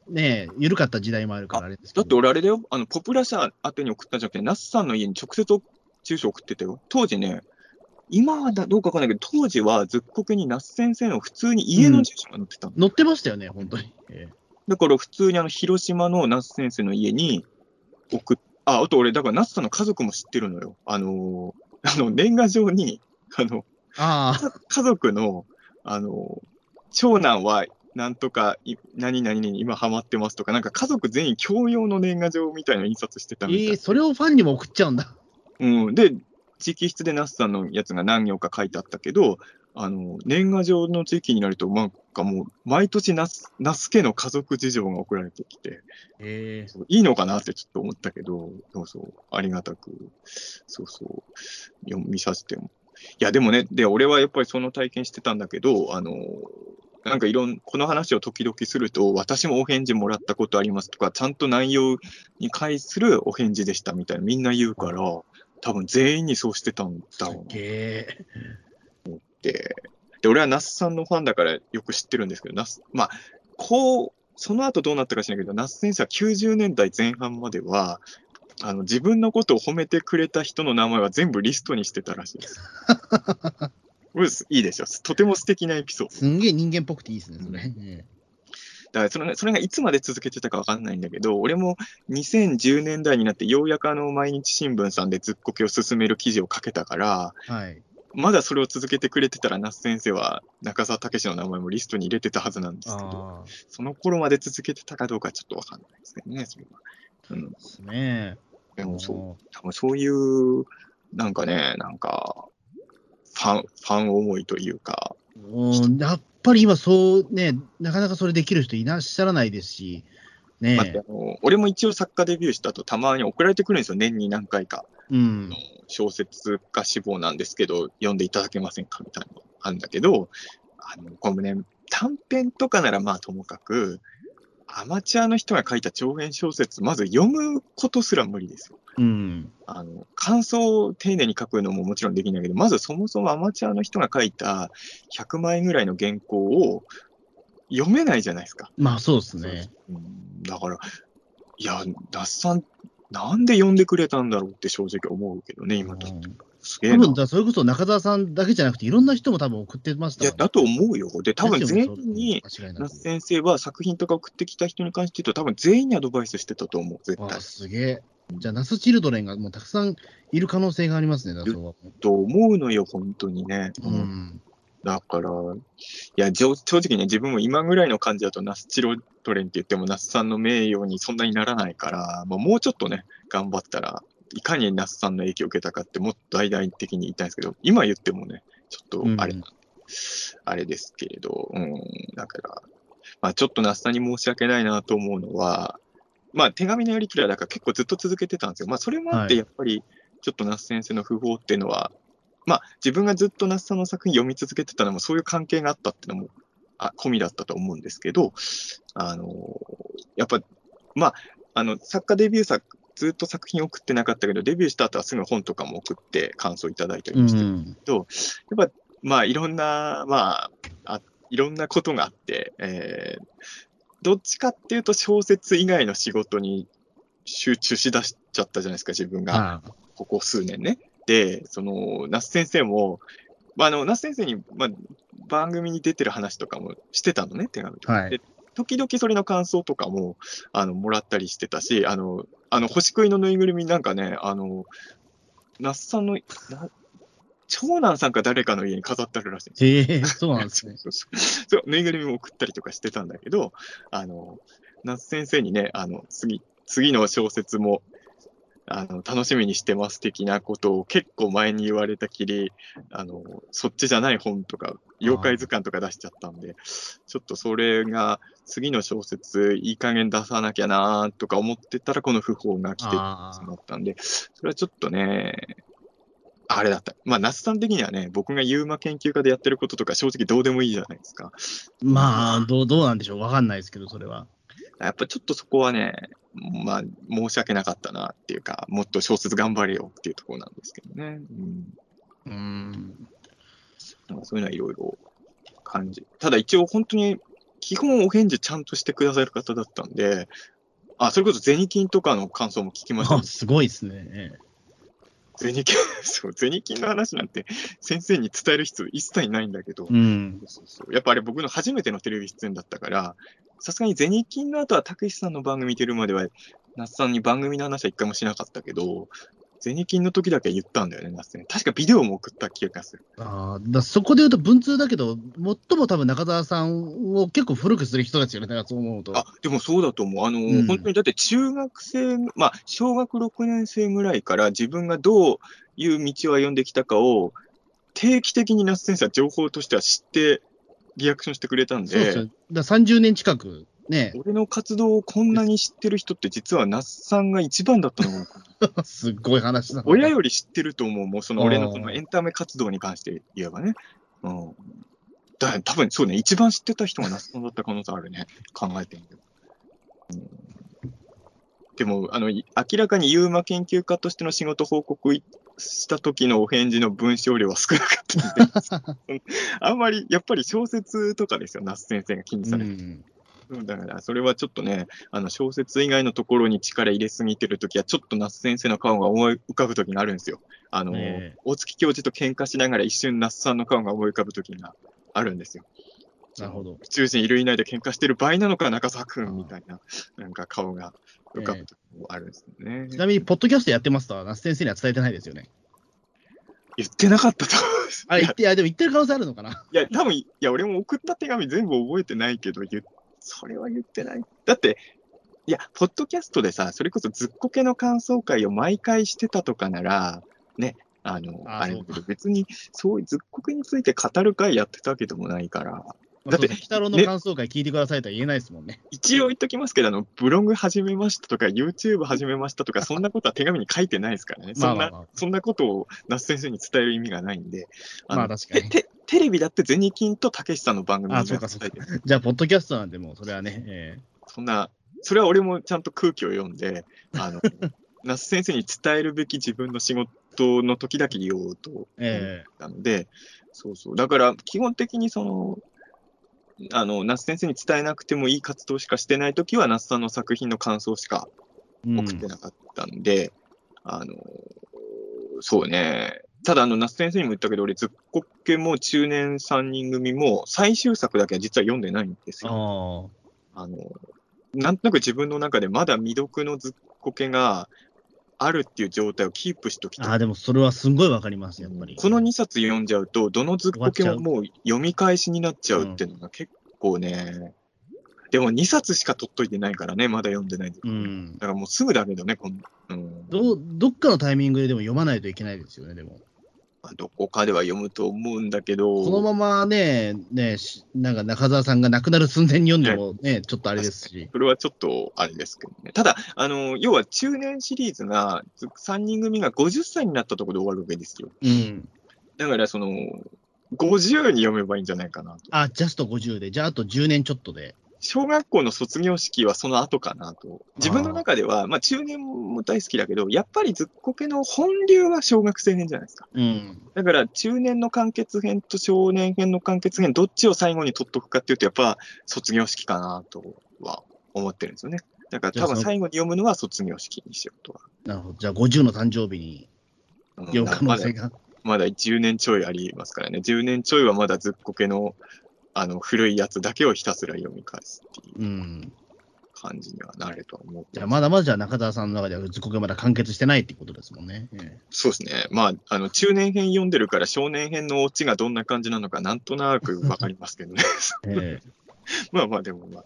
ね、緩かった時代もあるからあれですけど。だって俺あれだよ、あの、ポプラ社宛てに送ったんじゃなくて、ナスさんの家に直接住所送ってたよ。当時ね、今はだどうかわかんないけど、当時はずっこけに那須先生の普通に家の住所が載ってたの。載ってましたよね、本当に。えだから普通にあの、広島の那須先生の家に送っ、あ、あと俺、だから那須さんの家族も知ってるのよ。あのーあの、年賀状に、あの、えあ家族の、あの、長男は、なんとか、い何々に今ハマってますとか、なんか家族全員共用の年賀状みたいなの印刷してたみたい。ええそれをファンにも送っちゃうんだ。うん。で、直筆でナスさんのやつが何行か書いてあったけど、あの、年賀状の時期になると、なんかもう、毎年ナス、ナス家の家族事情が送られてきて、ええそういいのかなってちょっと思ったけど、そうそう、ありがたく、そうそう、読みさせても。いや、でもね、で、俺はやっぱりその体験してたんだけど、あの、なんかいろん、この話を時々すると、私もお返事もらったことありますとか、ちゃんと内容に対するお返事でしたみたいな、みんな言うから、多分全員にそうしてたんだろうなっげえ。て。で、俺は那須さんのファンだからよく知ってるんですけど、那須、まあ、こう、その後どうなったか知らないけど、那須先生は90年代前半までは、あの、自分のことを褒めてくれた人の名前は全部リストにしてたらしいです。いいでしょ。とても素敵なエピソード。すんげえ人間っぽくていいですね、それ。えだからそれがそれがいつまで続けてたかわかんないんだけど、俺も2010年代になってようやくあの毎日新聞さんでずっこけを進める記事を書けたから、えはい。まだそれを続けてくれてたら、那須先生は中澤武史の名前もリストに入れてたはずなんですけど。その頃まで続けてたかどうかちょっとわかんないですけどね、それは。うん。ですね。でもそう、多分そういう、なんかね、なんか、ファン、ファン思いというか、うんやっぱり今、そうね、なかなかそれできる人いらっしゃらないですし、ねまああの俺も一応作家デビューしたとたまに送られてくるんですよ、年に何回か。うん。小説家志望なんですけど、読んでいただけませんかみたいなのあるんだけど、あの、これね、短編とかならまあともかく、アマチュアの人が書いた長編小説、まず読むことすら無理ですよ。うん。あの、感想を丁寧に書くのももちろんできないけど、まずそもそもアマチュアの人が書いた100枚ぐらいの原稿を読めないじゃないですか。まあそうですね。うん、だから、いや、那須さん、なんで読んでくれたんだろうって正直思うけどね、今と。すげえな多分。だそれこそ中澤さんだけじゃなくて、いろんな人も多分送ってましたいや、だと思うよ。で、多分全員に那須先生は作品とか送ってきた人に関して言うと、多分全員にアドバイスしてたと思う、絶対。すげえ。じゃあ、ナスチルドレンがもうたくさんいる可能性がありますね、だそうは。と思うのよ、本当にね。うん。だから、いや、正直ね、自分も今ぐらいの感じだと、ナスチロトレンって言っても、ナスさんの名誉にそんなにならないから、まあ、もうちょっとね、頑張ったら、いかにナスさんの影響を受けたかって、もっと大々的に言いたいんですけど、今言ってもね、ちょっとあれ、うん。あれですけれど、うん、だから、まあ、ちょっとナスさんに申し訳ないなと思うのは、まあ、手紙のやり取りはだから結構ずっと続けてたんですよ。まあ、それもあって、はい。やっぱり、ちょっと那須先生の訃報っていうのは、まあ、自分がずっと那須さんの作品読み続けてたのも、そういう関係があったっていうのも、あ、込みだったと思うんですけど、あのやっぱ、まあ、あの、作家デビュー作、ずっと作品送ってなかったけど、デビューした後はすぐ本とかも送って感想いただいたりしてるん。やっぱ、まあ、いろんな、まあ、あいろんなことがあって、えーどっちかっていうと小説以外の仕事に集中しだしちゃったじゃないですか、自分が。あここ数年ね。で、その、那須先生も、まあ、あの、那須先生に、まあ、番組に出てる話とかもしてたのね、手紙とか。はいで時々それの感想とかも、あの、もらったりしてたし、あの、あの、星食いのぬいぐるみなんかね、あの、那須さんの、な長男さんか誰かの家に飾ってあるらしいんですよへえ、そうなんですね。そうそうそう、ぬいぐるみも送ったりとかしてたんだけど、あの、夏先生にね、あの、次、次の小説も、あの、楽しみにしてます的なことを結構前に言われたきり、あの、そっちじゃない本とか、妖怪図鑑とか出しちゃったんで、ちょっとそれが、次の小説、いい加減出さなきゃなとか思ってたら、この訃報が来てしあまったんで、それはちょっとね、あれだった。まあ、那須さん的にはね、僕がユーマ研究家でやってることとか正直どうでもいいじゃないですか。まあ、どう、どうなんでしょう。わかんないですけど、それは。やっぱちょっとそこはね、まあ、申し訳なかったなっていうか、もっと小説頑張れよっていうところなんですけどね。うん。うん。なんかそういうのはいろいろ感じ。ただ一応本当に、基本お返事ちゃんとしてくださる方だったんで、あ、それこそ銭金とかの感想も聞きましたあ。すごいですね。銭金、そう、銭金の話なんて先生に伝える必要一切ないんだけど、うん。そうそうやっぱあれ僕の初めてのテレビ出演だったから、さすがに銭金の後はたけしさんの番組出るまでは、那須さんに番組の話は一回もしなかったけど、銭金の時だけ言ったんだよね、那須さんに。確かビデオも送った気がする。ああ、だそこで言うと文通だけど、最も多分中澤さんを結構古くする人たちよね、だからそう思うと。あ、でもそうだと思う。あの、うん本当にだって中学生、まあ、小学6年生ぐらいから自分がどういう道を歩んできたかを、定期的に那須先生は情報としては知って、リアクションしてくれたんで、そうですよ。だから30年近く、ね、俺の活動をこんなに知ってる人って実は那須さんが一番だったのかな。すっごい話だな。親より知ってると思う、もうその俺のあーそのエンタメ活動に関して言えばね。うん。だ多分そうね、一番知ってた人が那須さんだった可能性あるね、考えてみる。うんでも、あの、い明らかにユーマ研究家としての仕事報告いした時のお返事の文章量は少なかったんで、あんまり、やっぱり小説とかですよ、那須先生が気にされてうん。うんだから、それはちょっとね、あの、小説以外のところに力入れすぎてるときは、ちょっと那須先生の顔が思い浮かぶときがあるんですよ。あの、ええ大月教授と喧嘩しながら一瞬那須さんの顔が思い浮かぶときがあるんですよ。なるほど。宇宙人いるいないで喧嘩してる場合なのか、中澤くんみたいな、なんか顔が浮かぶときもあるんですよね。ちなみに、ポッドキャストやってますとは、那須先生には伝えてないですよね。言ってなかったと思うんです。あれ、言って、いや、でも言ってる可能性あるのかな？いや、多分いや、俺も送った手紙全部覚えてないけど、言っそれは言ってない。だって、いや、ポッドキャストでさ、それこそずっこけの感想会を毎回してたとかなら、ね、あの、ああれだけど、別に、そういうずっこけについて語る会やってたわけでもないから、だって北郎の感想会聞いてくださいとは言えないですもんね。一応言っときますけど、あの、ブログ始めましたとか、YouTube 始めましたとか、そんなことは手紙に書いてないですからね。そんな、まあまあまあ。そんなことを那須先生に伝える意味がないんで、あのまあ確かに。テレビだってゼニキンとたけしさんの番組あに伝えてるじゃあ、ポッドキャストなんで、もうそれはね、えそんな、それは俺もちゃんと空気を読んで、あの、那須先生に伝えるべき自分の仕事の時だけ言おうと思っえたので、そうそう。だから、基本的にその、あの、那須先生に伝えなくてもいい活動しかしてない時は、那須さんの作品の感想しかえ送ってなかったんで、あの、そうね。ただ、あの、那須先生にも言ったけど、俺、ずっこけも中年3人組も、最終作だけは実は読んでないんですよ。あの、なんとなく自分の中でまだ未読のずっこけがあるっていう状態をキープしときたい。ああ、でもそれはすんごいわかります、やっぱり。この2冊読んじゃうと、どのずっこけももう読み返しになっちゃうっていうのが結構ね、でも2冊しか取っといてないからね、まだ読んでないうん。だからもうすぐだけどね、この、うん、どどっかのタイミングででも読まないといけないですよね、でも。まあどこかでは読むと思うんだけど、このままね、ね、しなんか中澤さんが亡くなる寸前に読んでもね、ちょっとあれですし。それはちょっとあれですけどね。ただ、あの、要は中年シリーズが、3人組が50歳になったところで終わるわけですよ。うん。だから、その、50に読めばいいんじゃないかなと。あ、ジャスト50で、じゃああと10年ちょっとで。小学校の卒業式はその後かなと。自分の中では、まあ中年も大好きだけど、やっぱりずっこけの本流は小学生編じゃないですか。うん。だから中年の完結編と少年編の完結編、どっちを最後に取っとくかっていうと、やっぱ卒業式かなとは思ってるんですよね。だから多分最後に読むのは卒業式にしようとは。なるほど。じゃあ50の誕生日にうん読む可能性が。まだ10年ちょいありますからね。10年ちょいはまだずっこけの、あの、古いやつだけをひたすら読み返すっていううん。感じにはなるとは思う。じゃあまだまだじゃあ中澤さんの中ではずっこけまだ完結してないってことですもんね。えそうですね。まあ、あの、中年編読んでるから少年編のオチがどんな感じなのかなんとなくわかりますけどね。ええ まあまあ、でもまあ、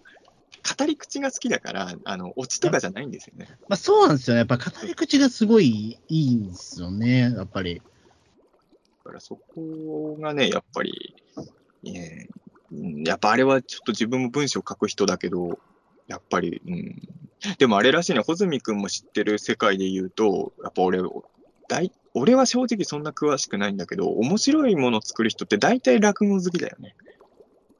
語り口が好きだから、あの、オチとかじゃないんですよね。まあそうなんですよね。やっぱ語り口がすごいいいんですよね、やっぱり。だからそこがね、やっぱり、ね、うんやっぱあれはちょっと自分も文章書く人だけど、やっぱり、うん。でもあれらしいね、穂積君も知ってる世界で言うと、やっぱ俺、大俺は正直そんな詳しくないんだけど、面白いものを作る人って大体落語好きだよね。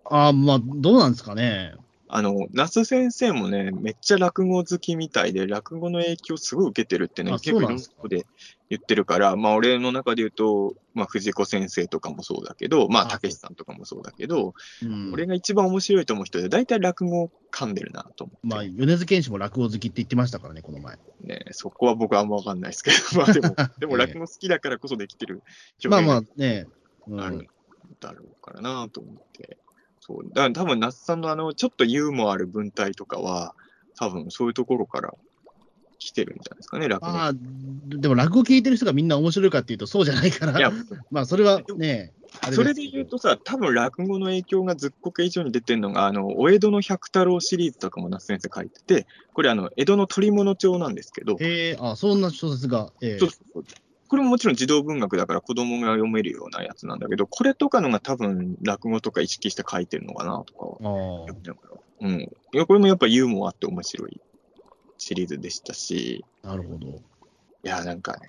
ああ、まあどうなんですかね。あの、那須先生もね、めっちゃ落語好きみたいで、落語の影響すごい受けてるってね、あ結構いろんなとこで言ってるから、まあ俺の中で言うと、まあ藤子先生とかもそうだけど、まああたけしさんとかもそうだけど、うん、俺が一番面白いと思う人で、大体落語噛んでるなと思って、まあ、米津玄師も落語好きって言ってましたからね、この前。ね、そこは僕はあんまわかんないですけど、まあでも、でも落語好きだからこそできてるまあまあね、うがあるんん、だろうからなと思って。そう。だから多分、那須さんのあの、ちょっとユーモアある文体とかは、多分そういうところから来てるんじゃないですかね、落語。まあ、でも落語聞いてる人がみんな面白いかっていうと、そうじゃないから、いや、まあそれはね、それで言うとさ、多分落語の影響がずっこけ以上に出てるのが、あの、お江戸の百太郎シリーズとかも那須先生書いてて、これあの、江戸の鳥物帳なんですけど、へえ、あそんな小説が、ええ。そうそうそうこれももちろん児童文学だから子供が読めるようなやつなんだけど、これとかのが多分落語とか意識して書いてるのかなとかはうん。いや、これもやっぱユーモアあって面白いシリーズでしたし、あ、なるほど。いや、なんかね、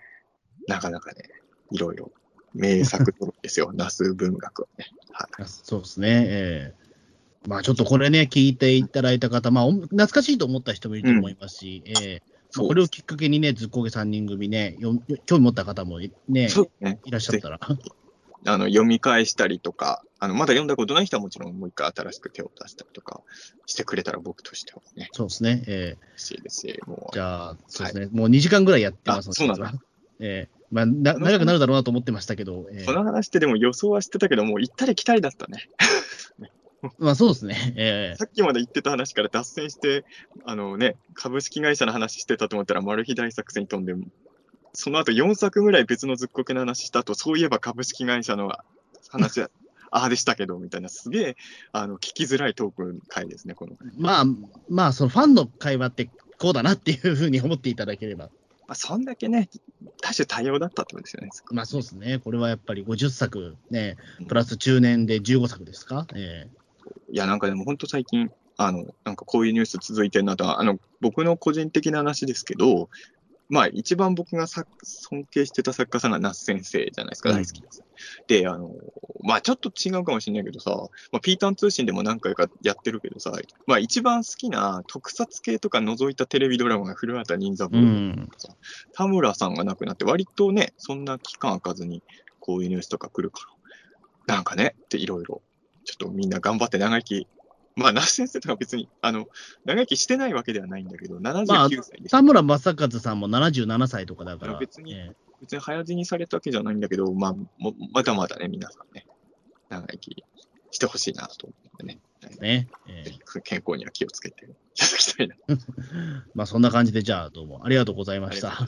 なかなかね、いろいろ名作とですよ、那須文学はね。はい。あそうですね、ええ。まあちょっとこれね、聞いていただいた方、まあお懐かしいと思った人もいると思いますし、ええ。まあこれをきっかけにね、ずっこけ3人組ね、よ興味持った方もね、ね。いらっしゃったら。あの、読み返したりとか、あの、まだ読んだことない人はもちろんもう一回新しく手を出したりとかしてくれたら僕としてはね、そうですね、ええ。嬉しいですし、もう。じ、ゃあ、そうですね、もう2時間ぐらいやってますあそうなんだ。ええ。まあな、長くなるだろうなと思ってましたけど、ええ。この話ってでも予想はしてたけど、もう行ったり来たりだったね。まあそうですね、ええさっきまで言ってた話から脱線して、あのね、株式会社の話してたと思ったら、マル秘大作戦に飛んで、その後4作ぐらい別のずっこけの話した後、そういえば株式会社の話は、ああでしたけど、みたいな、すげえ、あの、聞きづらいトーク回ですね、この。まあ、まあ、そのファンの会話ってこうだなっていうふうに思っていただければ。まあ、そんだけね、多種多様だったってことですよね。まあそうですね。これはやっぱり50作、ね、プラス中年で15作ですか？えいや、なんかでも本当最近、あの、なんかこういうニュース続いてるなとは、あの、僕の個人的な話ですけど、まあ一番僕がさ尊敬してた作家さんが那須先生じゃないですか、うん大好きです。で、あの、まあちょっと違うかもしれないけどさ、まあピーターン通信でも何回かやってるけどさ、まあ一番好きな特撮系とか除いたテレビドラマが古畑任三郎、ん。田村さんが亡くなって、割とね、そんな期間空かずにこういうニュースとか来るから、なんかね、っていろいろ、ちょっとみんな頑張って長生き、まあ、那須先生とか別に、あの、長生きしてないわけではないんだけど、79歳で、田村正和さんも77歳とかだから。別にええ。別に早死にされたわけじゃないんだけど、まあ、もまだまだね、皆さんね、長生きしてほしいなと思ってね、ね。え健康には気をつけていただきたいな。まあそんな感じで、じゃあどうもありがとうございました